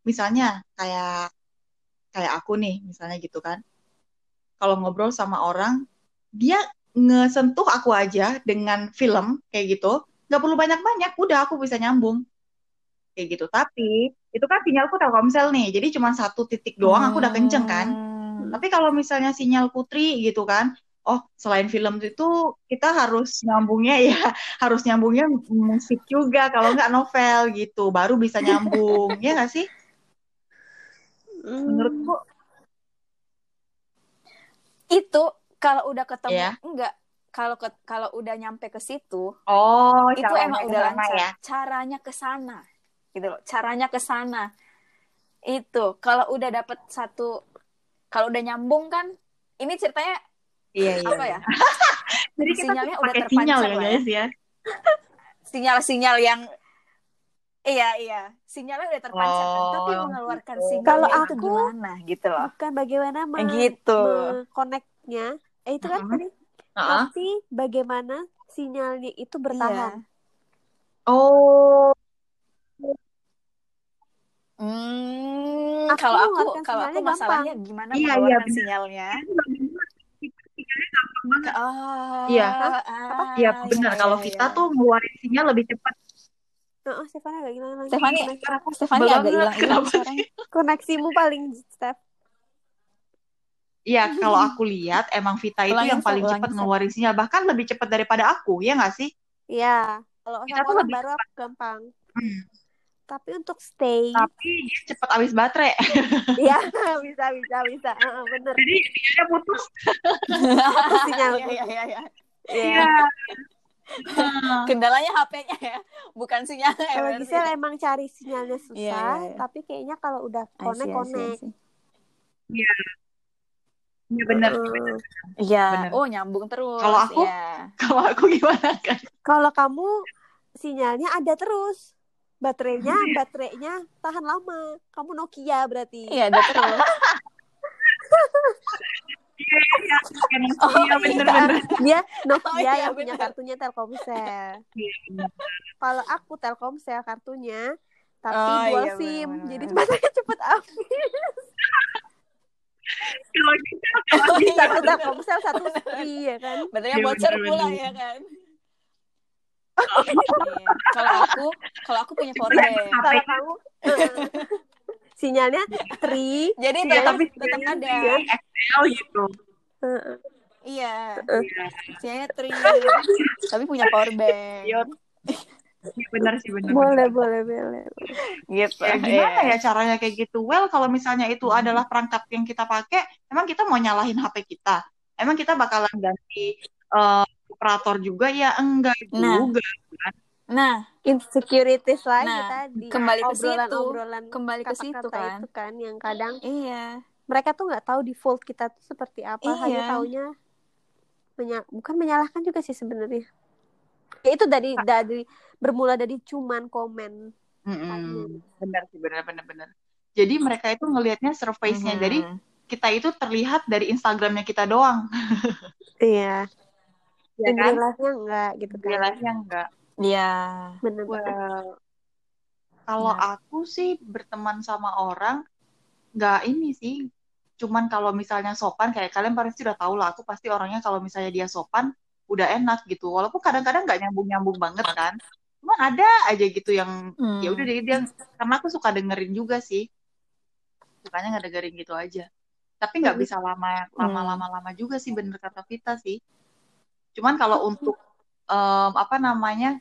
misalnya kayak kayak aku nih misalnya gitu kan kalau ngobrol sama orang dia ngesentuh aku aja dengan film kayak gitu nggak perlu banyak-banyak udah aku bisa nyambung kayak gitu tapi itu kan sinyalku Telkomsel nih jadi cuma satu titik doang aku udah kenceng kan
Hmm.
tapi kalau misalnya sinyal putri gitu kan, oh selain film itu kita harus nyambungnya ya harus nyambungnya musik juga kalau nggak novel gitu, baru bisa nyambung ya nggak sih?
Hmm.
Menurutku
itu kalau udah ketemu
Iya.
enggak kalau ke, kalau udah nyampe ke situ
oh
itu emang udah lancar
ya.
caranya ke sana gitu loh caranya ke sana itu kalau udah dapet satu kalau udah nyambung kan ini ceritanya
Iya, iya.
apa ya?
Jadi kita
Sinyalnya udah
pakai sinyal
terpancar
ya
ya.
guys ya.
Sinyal-sinyal yang Iya, iya. Sinyalnya udah terpancar kan,
Oh,
tapi mengeluarkan
gitu.
sinyal
Kalau
itu
aku-
gimana gitu loh.
bukan bagaimana
Eh, gitu.
connect-nya eh itu kan
Mhm.
tadi
Heeh.
tapi bagaimana sinyalnya itu bertahan
Oh,
Hmm,
Aku
kalau aku kalau aku masalahnya gimana
Iya, iya,
sinyalnya? Oh,
Iya.
ah,
iya benar.
iya,
Kalau
iya,
kita
iya.
tuh ngeluarin sinyal lebih cepat.
Heeh, Stefani agak hilang lagi
Stefani,
Koneksi-
Stefani agak hilang-hilang
Kenapa
sekarang.
koneksimu paling Steph
Iya, kalau aku lihat emang Vita itu yang paling cepat ngeluarin sinyal, bahkan lebih cepat daripada aku, ya nggak sih?
Iya, kalau
Kita tuh
orang
lebih
baru aku gampang.
Hmm.
Tapi untuk stay,
Tapi dia cepat habis baterai.
ya bisa bisa bisa, Heeh, bener.
Jadi sinyalnya putus.
sinyal.
Iya, iya, iya, iya.
Iya.
Nah,
Kendalanya HP-nya ya, bukan sinyalnya ya.
Kalau. Gisel emang cari sinyalnya susah,
Iya, iya, iya.
tapi kayaknya kalau udah connect connect.
see.
Iya benar.
Iya, oh nyambung terus.
Kalau aku?
Iya.
Kalau aku gimana kan?
Kalau kamu sinyalnya ada terus, baterainya baterainya tahan lama. Kamu Nokia berarti.
Iya, ada terus. Oh,
Iya benar-benar.
Dia Nokia
Oh, iya,
yang punya
bener.
kartunya Telkomsel.
Iya,
Kalau aku Telkomsel kartunya, tapi
Oh,
dual
iya,
SIM,
bener-bener.
jadi baterainya cepet habis.
Kalau kita
Oh, iya,
Satu
bener.
Telkomsel, satu free ya kan.
Baterainya
Iya,
bocor
bener,
pula
bener.
ya kan. Iya. Kalau aku, punya power bank.
Kalau kamu sinyalnya free,
Jadi
Iya,
tetap,
tapi
tetap ada.
ya, XL gitu.
eh,
Iya. Sinyalnya tri. Tapi punya power bank.
Iya. Iya benar sih benar.
boleh boleh boleh.
Gitu.
Ya, gimana
Iya.
ya caranya kayak gitu? Well, kalau misalnya itu adalah perangkat yang kita pakai, emang kita mau nyalahin HP kita? Emang kita bakalan ganti eh, operator juga? Ya enggak
Nah.
juga.
Nah,
Insecurities lagi
Nah,
tadi.
kembali ke
obrolan,
situ.
Obrolan
kembali ke situ kan.
itu kan yang kadang
Iya.
mereka tuh nggak tahu default kita tuh seperti apa hanya
Iya.
taunya menya- bukan menyalahkan juga sih sebenarnya ya itu dari dari bermula dari cuman komen
Mm-mm. Benar sih benar benar benar. Jadi mereka itu ngelihatnya surface-nya.
Mhm.
Jadi kita itu terlihat dari Instagramnya kita doang,
iya
ya kan?
real enggak gitu kan
Real-nya enggak.
Iya.
bener
Well, kalau
Nah.
aku sih berteman sama orang nggak ini sih. Cuman kalau misalnya sopan kayak kalian pasti udah tahu lah. Aku pasti orangnya kalau misalnya dia sopan udah enak gitu. Walaupun kadang-kadang nggak nyambung-nyambung banget kan. Cuman ada aja gitu yang
Hmm.
ya udah deh dia karena aku suka dengerin juga sih. Sukanya nggak dengerin gitu aja. Tapi nggak
Hmm.
bisa lama lama-lama lama juga sih bener kata Vita sih. Cuman kalau untuk em, apa namanya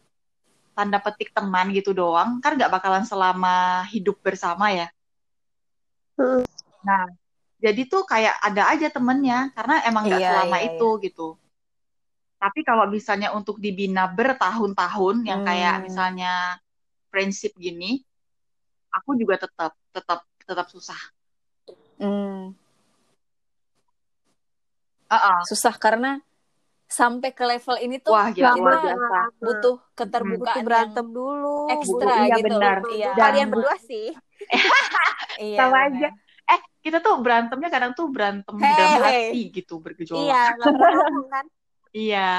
tanda petik teman gitu doang kan nggak bakalan selama hidup bersama ya.
Mm.
Nah, jadi tuh kayak ada aja temennya karena emang nggak
Iya,
selama
iya,
itu gitu. Tapi kalau misalnya untuk dibina bertahun-tahun yang kayak
Hmm.
misalnya friendship gini, aku juga tetap tetap tetap susah.
Hmm.
Heeh.
Susah karena sampai ke level ini tuh
Wah, gila
kita
luar biasa.
butuh
butuh
keterbukaan
berantem dulu
ekstra
Iya,
gitu.
benar.
Iya.
Dan-
kalian berdua sih
Iya,
Sama
benar.
aja. Eh, kita tuh berantemnya kadang tuh berantem
Hey,
dalam
hey.
hati gitu bergejolak.
iya kan
Iya,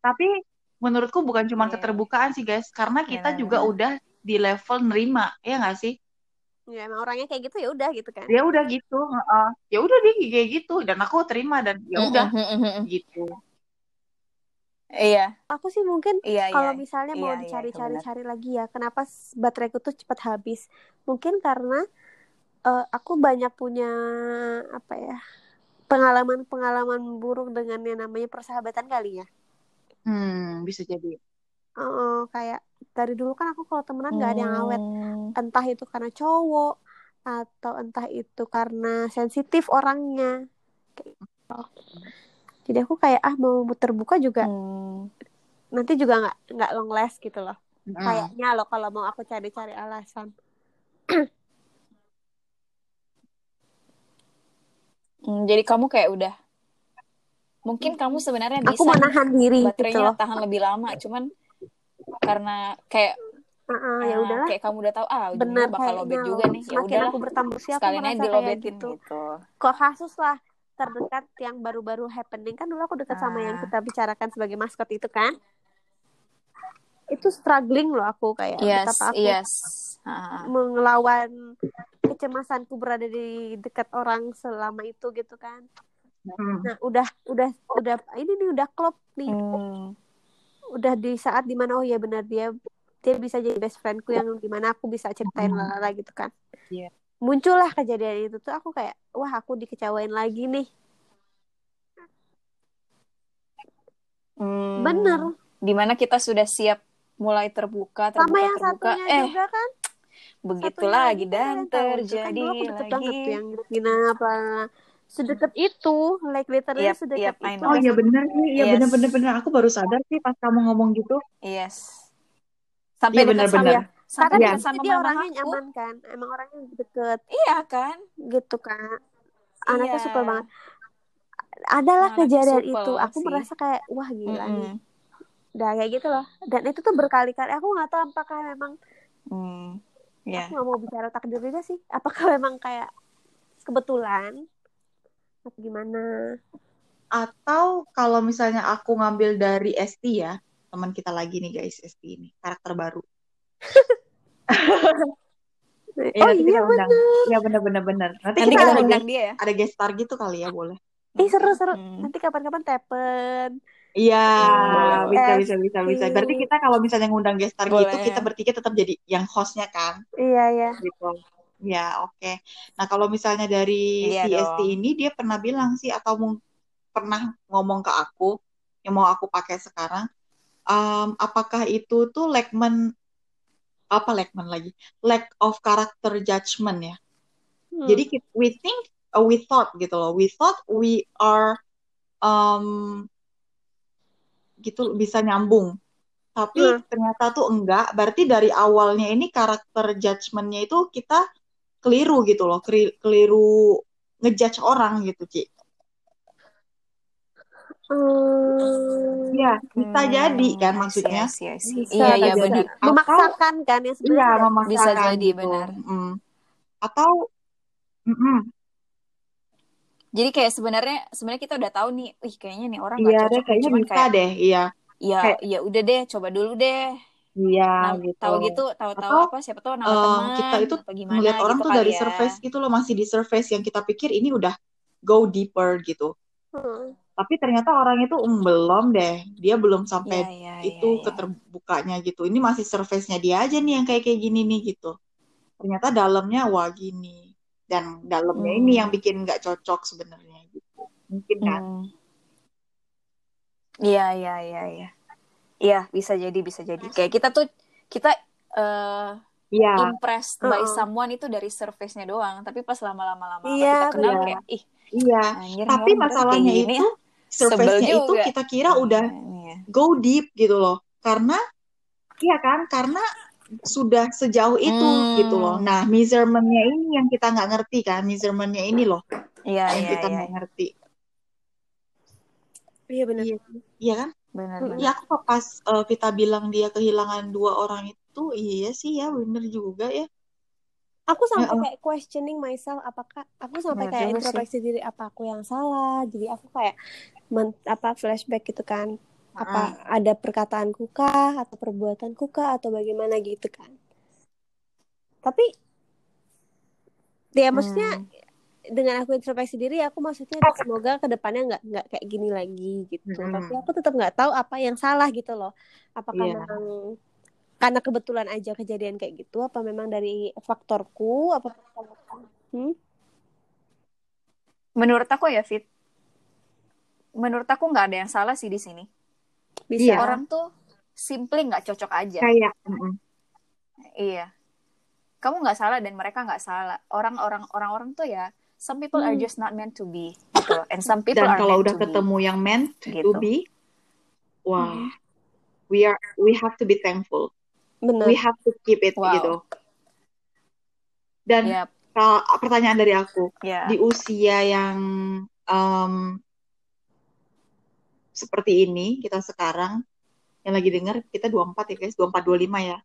tapi menurutku bukan cuma
Iya.
keterbukaan sih guys, karena kita
Benar,
juga udah di level nerima, ya nggak sih?
ya emang orangnya kayak gitu ya udah gitu kan
Dia udah gitu, heeh. ya udah dia kayak gitu, dan aku terima dan ya udah gitu.
Iya,
aku sih mungkin
iya,
kalau
iya.
misalnya mau
Iya, iya,
dicari-cari
itu benar.
cari lagi ya kenapa bateraiku tuh cepat habis mungkin karena eh, aku banyak punya apa ya pengalaman-pengalaman buruk dengan yang namanya persahabatan kali ya
Hmm, bisa jadi.
Eh, kayak dari dulu kan aku kalau temenan nggak ada yang awet
Hmm.
entah itu karena cowok atau entah itu karena sensitif orangnya gitu. Jadi aku kayak ah mau terbuka juga
Hmm.
nanti juga nggak nggak long last gitu loh.
Mm.
kayaknya loh kalau mau aku cari-cari alasan.
Hmm, jadi kamu kayak udah mungkin kamu sebenarnya
aku
bisa nih
menahan diri gitu
baterainya
loh.
tahan lebih lama cuman karena kayak
Heeh, ya
ah,
udahlah.
kayak kamu udah tahu ah
bener
bakal lobet juga
loh
nih. Ya udahlah
aku bertambah usia aku merasa kayak gitu.
gitu.
Kok kasus lah terdekat yang baru-baru happening kan dulu aku dekat sama yang
ah
kita bicarakan sebagai maskot itu kan itu struggling loh aku kayak
yes
betapa aku
yes Ah,
mengelawan kecemasanku berada di dekat orang selama itu gitu kan
Hmm.
nah udah udah udah ini nih udah klop nih
hmm.
udah di saat di mana oh ya benar dia dia bisa jadi best friendku yang di mana aku bisa ceritain
Hmm.
lalala gitu kan
Iya.
Muncullah kejadian itu tuh aku kayak wah aku dikecewain lagi nih
Hmm.
bener
di mana kita sudah siap mulai terbuka
sama
terbuka
yang
terbuka
satunya
eh
juga kan
begitu
satunya
lagi
kan
dan
kan
terjadi
dulu aku deket
lagi
banget tuh yang Gina apa sedekat itu like literally
Yep,
sedekat
yep,
itu.
Oh iya bener sih, iya
Yes.
bener bener bener. Aku baru sadar sih pas kamu ngomong gitu.
yes sampai
Iya
dekat sama
bener-bener.
Sampai
karena
Iya.
dekat
di
sama
dia
mama
orangnya
aku.
nyaman kan? Emang orangnya deket.
Iya kan?
Gitu kan anaknya
iya.
super banget. Adalah
Anaknya
kejadian itu. Aku
sih.
merasa kayak wah gila nih.
Mm-mm.
udah kayak gitu loh. Dan itu tuh berkali-kali. Aku nggak tahu apakah memang
Hmm. ya
aku nggak mau bicara takdir juga sih. Apakah memang kayak kebetulan? Atau gimana?
Atau kalau misalnya aku ngambil dari ST ya, teman kita lagi nih guys, ST ini karakter baru. Iya
oh iya
undang. Iya bener bener bener. Nanti,
nanti
kita
kita undang dia ya
ada guest star gitu kali ya boleh.
Ih seru seru.
Hmm.
Nanti kapan-kapan tepen.
Iya, bisa bisa bisa bisa. Berarti kita kalau misalnya ngundang guest star gitu, kita bertiga tetap jadi yang hostnya kan,
Iya ya.
gitu. Ya oke. Nah kalau misalnya dari
Iya
si ST
dong.
ini dia pernah bilang sih atau mung- pernah ngomong ke aku yang mau aku pakai sekarang, em, apakah itu tuh lackman apa lackman lagi? Lack of character judgment ya.
Hmm.
Jadi we think, uh, we thought gitu loh. We thought we are um, gitu bisa nyambung. Tapi
Hmm.
ternyata tuh enggak. Berarti dari awalnya ini karakter judgmentnya itu kita keliru gitu loh. Keliru ngejudge orang gitu, Ci.
Hmm.
Iya, bisa jadi kan
Hmm, I see,
maksudnya.
See, I see.
Bisa,
Iya, iya benar.
jadi.
Memaksakan kan yang
iya
sebenarnya tidak
memaksakan
Bisa jadi
gitu.
benar.
Mm. Atau mm-mm.
Jadi kayak sebenarnya sebenarnya kita udah tahu nih, wih kayaknya nih orang
iya
nggak
deh kayaknya
Cuman
bisa
kayak
deh. Iya.
ya
Kayak
ya udah deh, coba dulu deh.
iya
Nah,
gitu.
tahu gitu, tahu-tahu apa siapa tahu nama
em,
teman
kita itu
gimana
ngelihat orang
gitu
tuh dari
ya.
surface gitu loh, masih di surface yang kita pikir ini udah go deeper gitu.
Hmm.
Tapi ternyata orang itu "Hmm, belum deh, dia belum sampai
iya, iya,
itu
iya.
keterbukanya gitu. Ini masih surface-nya dia aja nih yang kayak kayak gini nih gitu. Ternyata dalamnya wah gini. Dan dalamnya ini yang
Hmm.
bikin nggak cocok sebenarnya gitu. Mungkin kan?
Hmm. Iya, iya, iya, iya. Iya, bisa jadi, bisa jadi. Kayak kita tuh kita eh
Iya,
impressed by
Heeh.
someone itu dari surface-nya doang, tapi pas lama-lama lama
Iya,
kita kenal
iya,
kayak ih,
iya.
anjir
Tapi masalahnya itu
ya. Sebel
surface-nya itu
juga.
kita kira udah
Iya,
go deep gitu loh. Karena iya kan? Karena sudah sejauh itu gitu loh.
Hmm.
Nah, measurement-nya ini yang kita nggak ngerti kan? Measurement-nya ini loh
Iya,
yang
iya,
kita
iya.
nggak ngerti.
Iya benar.
Iya, iya kan?
Benar, benar.
Iya, aku pas eh, Vita bilang dia kehilangan dua orang itu, iya sih ya, bener juga ya.
Aku sampai kayak questioning myself apakah aku sampai
Benar
kayak introspeksi diri apa aku yang salah. Jadi aku kayak men- apa flashback gitu kan. Apa ada perkataanku kah atau perbuatanku kah atau bagaimana gitu kan. Tapi ya maksudnya
Hmm.
dengan aku introspeksi diri aku maksudnya semoga ke depannya nggak nggak kayak gini lagi gitu
Mm-mm.
tapi aku tetap nggak tahu apa yang salah gitu loh apakah
Iya.
memang karena kebetulan aja kejadian kayak gitu apa memang dari faktorku apa hmm?
Menurut aku ya, Fit, menurut aku nggak ada yang salah sih di sini.
bisa
Iya.
Orang tuh simply nggak cocok aja.
Kayak.
Iya. Kamu nggak salah dan mereka nggak salah. Orang-orang orang-orang tuh ya, some people are
Hmm.
just not meant to be gitu. And some people
Dan
are
kalau
meant
udah
to be.
ketemu yang meant to
Gitu.
be, wah,
Hmm.
we are we have to be thankful.
Benar
We have to keep it
Wow.
gitu. Dan
Yap,
kalau pertanyaan dari aku,
ya.
di usia yang em, seperti ini, kita sekarang yang lagi denger kita 24 ya guys, 24 25 ya.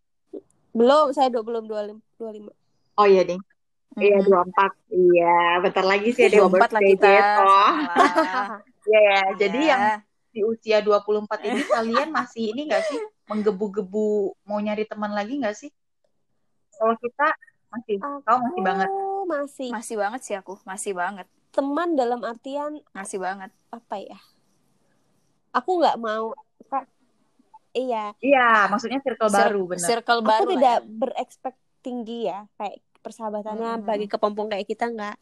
Belum, saya do, belum 25. 25.
Oh iya, Ding. Iya,
Mhm.
24. Iya, bentar lagi sih ada
24 lah
birthday
kita.
Oh. Iya, ya. Jadi
Iya.
yang di usia 24 ini kalian masih ini nggak sih menggebu-gebu mau nyari teman lagi nggak sih? Kalau kita masih, kau masih banget.
Aku masih.
masih banget sih aku, masih banget,
Teman dalam artian
masih banget.
apa ya? Aku nggak mau. Iya,
Iya, maksudnya circle
Cir-
baru, bener.
Circle
aku
baru lah
tidak
ya.
berekspek tinggi ya, kayak persahabatannya
Mhm.
bagi kepompong kayak kita nggak.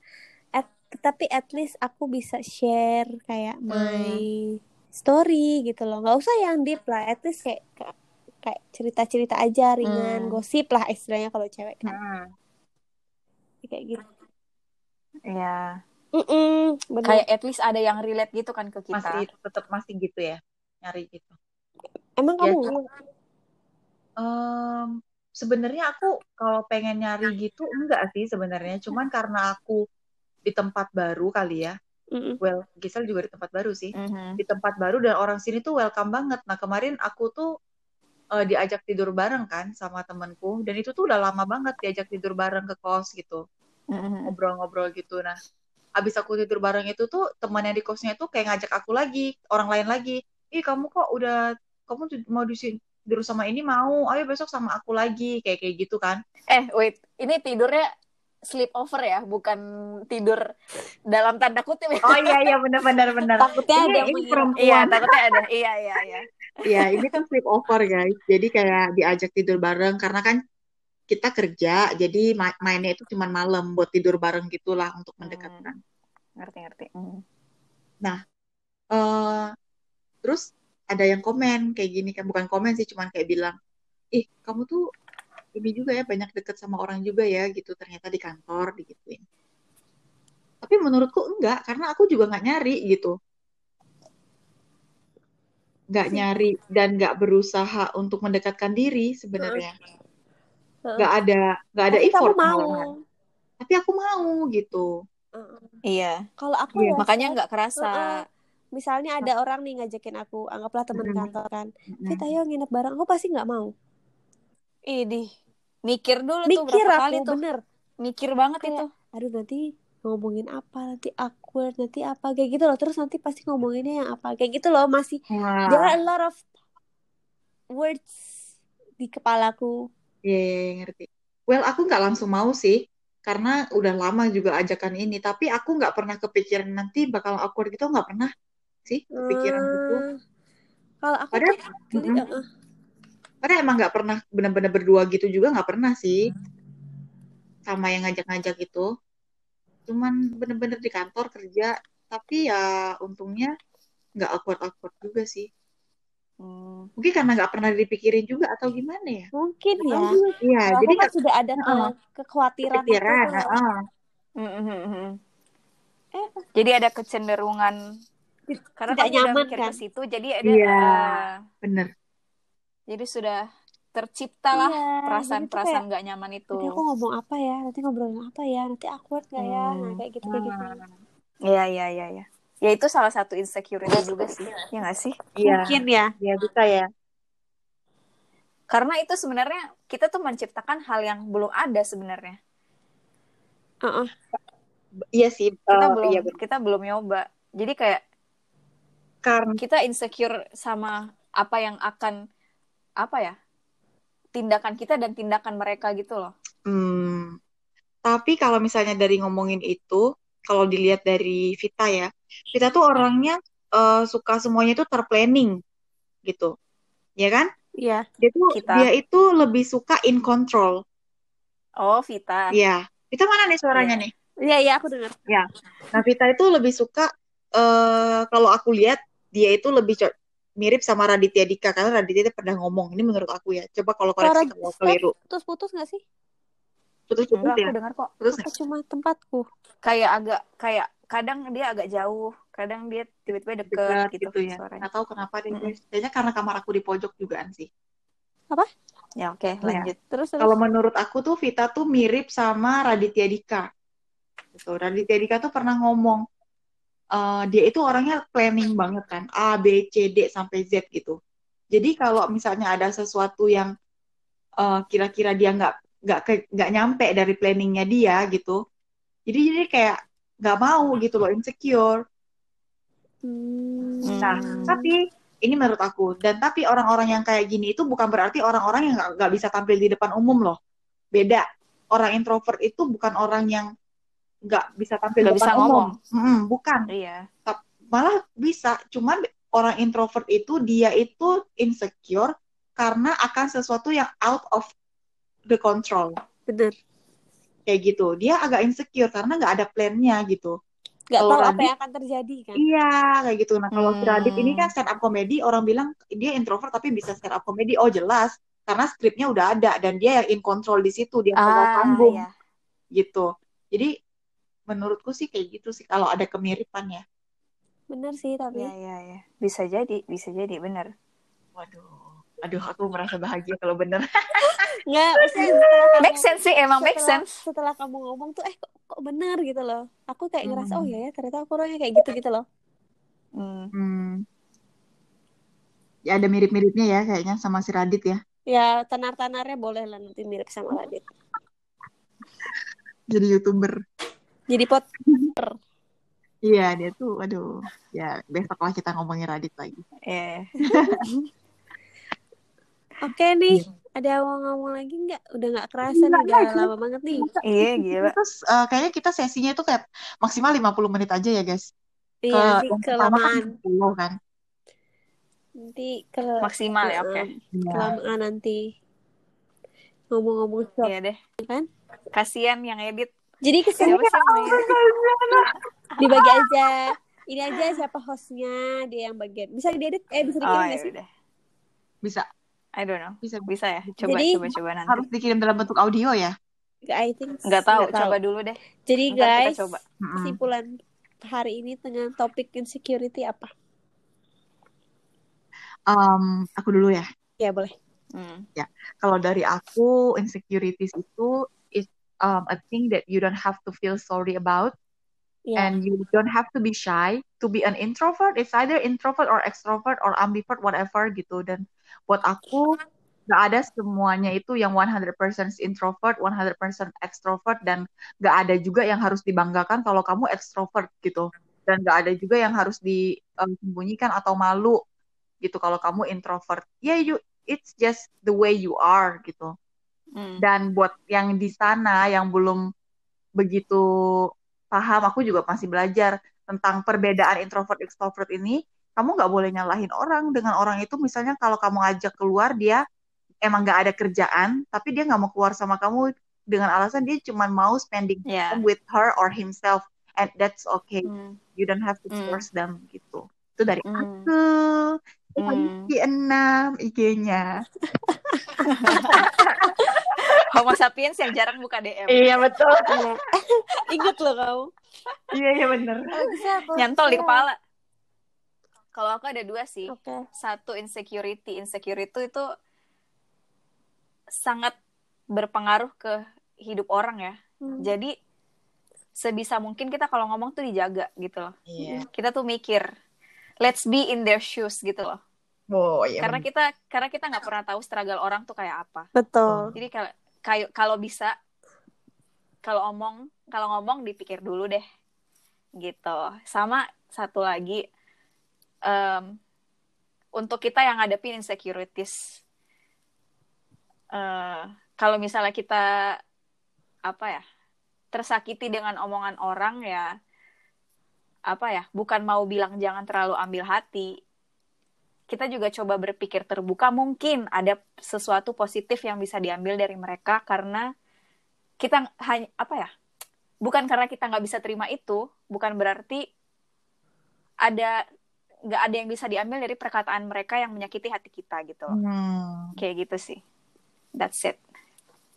At, tapi at least aku bisa share kayak my story gitu loh. Nggak usah yang deep lah, at least kayak kayak- cerita-cerita aja ringan,
Hmm.
gosip lah istilahnya kalau cewek kan.
Hmm.
Kayak gitu.
Iya.
Mm-mm, bener.
Kayak at least ada yang relate gitu kan ke kita.
Masih tetap masih gitu ya, nyari gitu.
Emang
Ya,
kamu
Em, sebenarnya aku kalau pengen nyari gitu enggak sih sebenarnya, cuman karena aku di tempat baru kali ya.
Mm-mm.
Well, Gisel juga di tempat baru sih.
Mhm.
Di tempat baru dan orang sini tuh welcome banget. Nah, kemarin aku tuh eh, diajak tidur bareng kan sama temenku dan itu tuh udah lama banget diajak tidur bareng ke kos gitu.
Mhm.
Ngobrol-ngobrol gitu. Nah, abis aku tidur bareng itu tuh temannya di kosnya tuh kayak ngajak aku lagi, orang lain lagi. Ih, kamu kok udah kamu mau di sini tidur sama ini mau, ayo besok sama aku lagi, kayak kayak gitu kan.
Eh, wait, ini tidurnya sleep over ya, bukan tidur dalam tanda kutip ya.
Oh iya iya benar benar benar.
Takutnya ada
Ini,
yang
ini
mengira.
perempuan.
Iya, takutnya ada. Iya, iya, iya.
Iya, ini kan sleep over guys. Jadi kayak diajak tidur bareng karena kan kita kerja, jadi ma- mainnya itu cuma malam buat tidur bareng gitulah untuk mendekatkan.
Ngerti, ngerti. Mhm.
eh terus ada yang komen kayak gini kan, bukan komen sih, cuman kayak bilang, ih kamu tuh ini juga ya banyak deket sama orang juga ya gitu ternyata di kantor digituin. Tapi menurutku enggak, karena aku juga nggak nyari gitu. Nggak nyari dan nggak berusaha untuk mendekatkan diri sebenarnya. Nggak ada nggak ada
Tapi
effort
mau.
malahan. Tapi aku mau gitu.
Heeh.
Iya.
Kalau aku
Iya.
ya,
Makanya nggak kerasa.
Misalnya ada orang nih ngajakin aku, anggaplah teman kantor kan. Fit ayo nginep bareng, aku pasti nggak mau.
Idih. Mikir dulu tuh
Mikir
berapa
aku
kali tuh.
bener.
Mikir banget
Kayak,
itu.
aduh nanti ngomongin apa, nanti awkward, nanti apa kayak gitu loh. Terus nanti pasti ngomonginnya yang apa kayak gitu loh. Masih
Wah,
there are a lot of words di kepalaku.
iya, iya, iya, ngerti. Well, aku nggak langsung mau sih, karena udah lama juga ajakan ini. Tapi aku nggak pernah kepikiran nanti bakal awkward gitu, nggak pernah sih kepikiran gitu.
Hmm, kalau aku
Padahal,
tuh geli,
mm-mm. Padahal emang nggak pernah benar-benar berdua gitu juga nggak pernah sih, sama yang ngajak-ngajak itu. Cuman bener-bener di kantor kerja, tapi ya untungnya nggak awkward-awkward juga sih.
Hmm.
Mungkin karena nggak pernah dipikirin juga atau gimana ya?
mungkin ya.
Iya,
Kalau
jadi
kan
kan
sudah ada ke,
Heeh.
kekhawatiran itu
heeh.
Mhm.
Eh,
Jadi ada kecenderungan karena
tidak nyaman kan?
ke situ, jadi ada
Iya,
eh,
bener.
Jadi sudah terciptalah
Iya,
perasaan-perasaan
kayak
nggak nyaman itu.
nanti aku ngomong apa ya, nanti ngobrolin apa ya, nanti awkward gak ya, nah
Hmm.
kayak gitu kayak gitu.
Iya, iya, iya, iya. Ya itu salah satu insecurity juga sih, ya nggak sih?
Iya,
Mungkin ya.
iya bisa ya.
Karena itu sebenarnya kita tuh menciptakan hal yang belum ada sebenarnya.
Heeh.
Iya sih,
Kita
eh,
belum
iya bener.
kita belum nyoba. Jadi kayak
Karena
kita insecure sama apa yang akan apa ya? tindakan kita dan tindakan mereka gitu loh.
hmm, tapi kalau misalnya dari ngomongin itu, kalau dilihat dari Vita ya, Vita tuh orangnya eh, suka semuanya itu terplanning gitu, ya kan?
Iya.
Dia tuh
Kita.
dia itu lebih suka in control.
Oh, Vita.
Iya. Vita mana nih suaranya nih?
Iya, iya aku dengar.
Ya. Nah, Vita itu lebih suka eh kalau aku lihat dia itu lebih mirip sama Raditya Dika karena Raditya Dika pernah ngomong ini menurut aku ya. Coba kalau
Suara
koreksi kalau keliru.
putus-putus gak sih?
Putus-putus
Enggak,
ya.
aku dengar kok.
Terus
Apa cuma tempatku?
Kayak agak kayak kadang dia agak jauh, kadang dia tiba-tiba deket,
dekat
gitu,
gitu ya.
suaranya.
Nggak tahu kenapa deh
Mm-mm.
guys. Kayaknya karena kamar aku di pojok jugaan sih.
Ya oke, lanjut.
Terus terus.
Kalau menurut aku tuh Vita tuh mirip sama Raditya Dika. Gitu. Raditya Dika tuh pernah ngomong eh, dia itu orangnya planning banget kan A B C D sampai Z gitu jadi kalau misalnya ada sesuatu yang eh, kira-kira dia nggak nggak nggak nyampe dari planningnya dia gitu jadi jadi kayak nggak mau gitu loh insecure
Hmm.
Nah, tapi ini menurut aku dan tapi orang-orang yang kayak gini itu bukan berarti orang-orang yang nggak bisa tampil di depan umum loh. Beda. Orang introvert itu bukan orang yang nggak bisa tampil di depan
bisa
umum.
ngomong.
Mm-mm, bukan.
Iya.
Malah bisa. Cuman orang introvert itu dia itu insecure karena akan sesuatu yang out of the control.
Bener.
Kayak gitu. Dia agak insecure karena nggak ada plan-nya gitu.
Gak
Kalau
tahu apa
Radit-
yang akan terjadi kan.
Iya, kayak gitu. Nah, kalau si Radit ini
Hmm.
kan stand up comedy, orang bilang dia introvert tapi bisa stand up comedy. Oh, jelas. Karena skripnya udah ada dan dia yang in control di situ, dia
Ah,
panggung
iya.
gitu. Jadi menurutku sih kayak gitu sih kalau ada kemiripan ya.
Bener sih tapi.
Iya, iya, iya. Bisa jadi, bisa jadi, bener.
Waduh. Aduh, aku merasa bahagia kalau bener.
Nggak,
Make sense sih, emang make
setelah,
sense.
setelah kamu ngomong tuh eh kok, kok bener gitu loh. Aku kayak ngerasa
Hmm.
oh ya ya ternyata aku orangnya kayak gitu gitu loh.
Hmm.
Hmm. Ya ada mirip-miripnya ya kayaknya sama si Radit ya.
Ya tenar-tanarnya boleh lah nanti mirip sama Radit.
Jadi YouTuber.
Jadi pot
Iya, dia tuh aduh. Ya, besok lah kita ngomongin Radit lagi.
Iya.
Oke nih, ada yang mau ngomong lagi nggak? Udah nggak kerasa nih, udah lama banget nih.
Iya, gila.
Terus eh, kayaknya kita sesinya itu kayak maksimal 50 menit aja ya, guys. Ke
Iya,
pertama kan
kelamaan.
10 kan.
Nanti ke
Maksimal ya, oke.
Iya.
kelamaan nanti. Ngomong-ngomong
Iya deh.
kan.
Kasian yang edit.
Jadi ke sini
Siapa sih yang edit?
dibagi aja. Ini aja siapa hostnya, dia yang bagian. Bisa diedit, eh bisa
Oh,
dikirim
ya
nggak sih?
udah.
Bisa,
I don't know.
bisa.
Bisa ya? Coba,
Jadi-
coba, coba nanti.
Harus dikirim dalam bentuk audio ya.
I think
Nggak tahu,
nggak tahu.
coba dulu deh.
Jadi
Ntar kita
guys,
coba.
Kesimpulan hari ini dengan topik insecurity apa?
Em, aku dulu ya.
Ya boleh.
Hmm.
Kalau dari aku, insecurities itu um, a thing that you don't have to feel sorry about.
Ya.
and you don't have to be shy to be an introvert. It's either introvert or extrovert or ambivert whatever gitu. Dan buat aku nggak ada semuanya itu yang 100% introvert 100% extrovert. Dan nggak ada juga yang harus dibanggakan kalau kamu extrovert gitu. Dan nggak ada juga yang harus disembunyikan atau malu gitu kalau kamu introvert. Ya you it's just the way you are gitu
Hmm.
dan buat yang di sana yang belum begitu paham, aku juga masih belajar tentang perbedaan introvert extrovert ini. Kamu nggak boleh nyalahin orang dengan orang itu. Misalnya kalau kamu ajak keluar dia emang nggak ada kerjaan, tapi dia nggak mau keluar sama kamu dengan alasan dia cuma mau spending
Ya.
time with her or himself, and that's okay.
Hmm.
You don't have to
Hmm.
force them gitu. Itu dari
Hmm.
aku.
Hmm.
Di enam IG-nya.
Homo sapiens yang jarang buka DM.
Iya betul.
Iya. Ingat loh kamu.
Iya iya
aku-
Nyantol di kepala. Kalau aku ada dua sih.
Oke.
Satu insecurity. Insecurity itu sangat berpengaruh ke hidup orang ya.
Hmm.
Jadi sebisa mungkin kita kalau ngomong tuh dijaga gitu loh.
Iya.
Kita tuh mikir, let's be in their shoes gitu loh.
Oh iya.
karena kita karena kita nggak pernah tahu struggle orang tuh kayak apa.
Betul.
Jadi kalau kayak kalau bisa kalau omong kalau ngomong dipikir dulu deh gitu. Sama satu lagi em, untuk kita yang ngadepin insecurities eh, kalau misalnya kita apa ya tersakiti dengan omongan orang ya apa ya bukan mau bilang jangan terlalu ambil hati kita juga coba berpikir terbuka mungkin ada sesuatu positif yang bisa diambil dari mereka karena kita hanya apa ya bukan karena kita nggak bisa terima itu bukan berarti ada nggak ada yang bisa diambil dari perkataan mereka yang menyakiti hati kita gitu loh.
Hmm.
kayak gitu sih that's it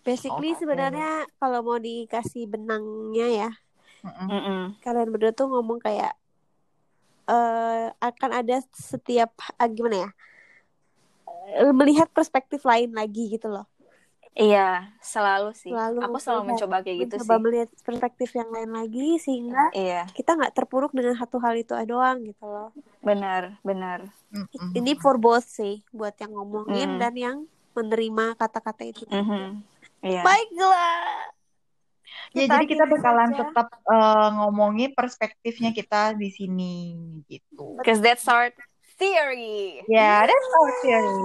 Basically
Oke.
sebenarnya kalau mau dikasih benangnya ya.
Mm-mm.
kalian berdua tuh ngomong kayak eh akan ada setiap ah, gimana ya? eh, melihat perspektif lain lagi gitu loh.
Iya, selalu sih.
Selalu
Aku selalu
mencoba-
mencoba kayak gitu
mencoba
sih.
melihat perspektif yang lain lagi sehingga
Iya,
kita nggak terpuruk dengan satu hal itu doang gitu loh.
benar, benar.
Ini for both sih, buat yang ngomongin
Hmm.
dan yang menerima kata-kata itu.
Mhm. Iya.
Baiklah.
Ya, jadi kita bakalan
saja.
tetap eh, ngomongin perspektifnya kita di sini gitu.
Because that's our theory.
Ya, that's our theory.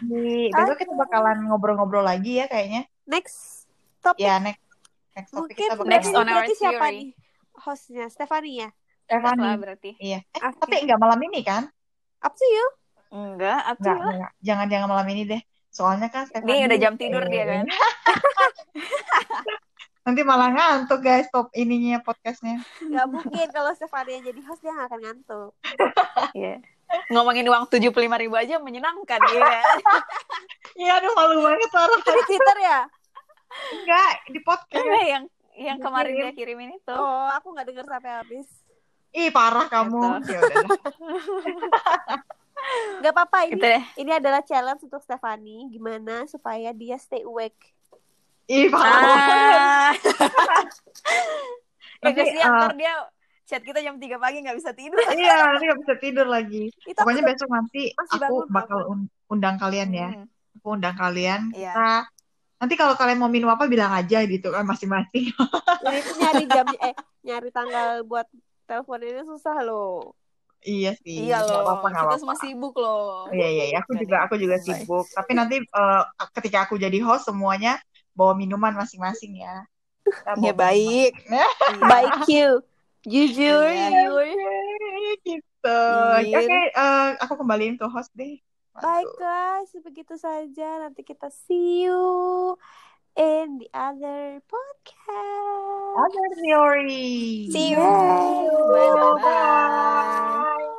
Jadi, besok kita bakalan ngobrol-ngobrol lagi ya kayaknya.
Next topik
Ya, next next topik
mungkin
kita bakalan
Next on our
berarti siapa
theory.
nih hostnya? Stephanie ya?
Stefani.
Berarti.
Iya. Eh,
Oke.
tapi enggak malam ini kan?
Up to you.
Enggak, apa
Enggak, enggak. Jangan jangan malam ini deh. Soalnya kan Stefani
Ini udah jam tidur dia kan.
Nanti malah ngantuk guys top ininya podcastnya.
Gak mungkin kalau Stephanie yang jadi host dia gak akan ngantuk.
Iya. Ngomongin uang tujuh puluh lima ribu aja menyenangkan ya. kan?
Iya, aduh malu banget.
Itu di Twitter ya?
Enggak, di podcast.
Iya, yang yang
Dia
kemarin
kirim.
dia kirimin itu.
Oh, aku gak denger sampai habis.
Ih, parah kamu.
Gitu.
Ya udah.
Gak apa-apa ini.
Itu deh.
Ini adalah challenge untuk Stephanie. Gimana supaya dia stay awake.
Ih, parah.
Ah. ya
eh,
ntar dia chat kita jam 3 pagi nggak bisa tidur.
Iya, nanti gak bisa tidur lagi.
Itu
Pokoknya besok nanti aku
bangun,
bakal un- undang kalian ya.
Hmm.
Aku undang kalian.
Iya.
Kita nanti kalau kalian mau minum apa bilang aja gitu kan masing-masing.
Jadi itu nyari jam eh nyari tanggal buat telepon ini susah loh.
iya sih.
Iya
nggak
loh,
apa-apa, nggak
kita
apa-apa.
semua sibuk loh.
Iya iya iya. aku
Jadi,
juga aku juga sibuk. Tapi nanti eh, ketika aku jadi host semuanya bawa minuman masing-masing ya.
Ya baik.
Baik you. Jujur,
Iya.
jujur.
Gitu.
Iya.
Oke, eh, aku kembaliin ke host deh. Waduh.
Baik guys, begitu saja. Nanti kita see you in the other podcast.
Other theory.
See you. Bye.
Bye.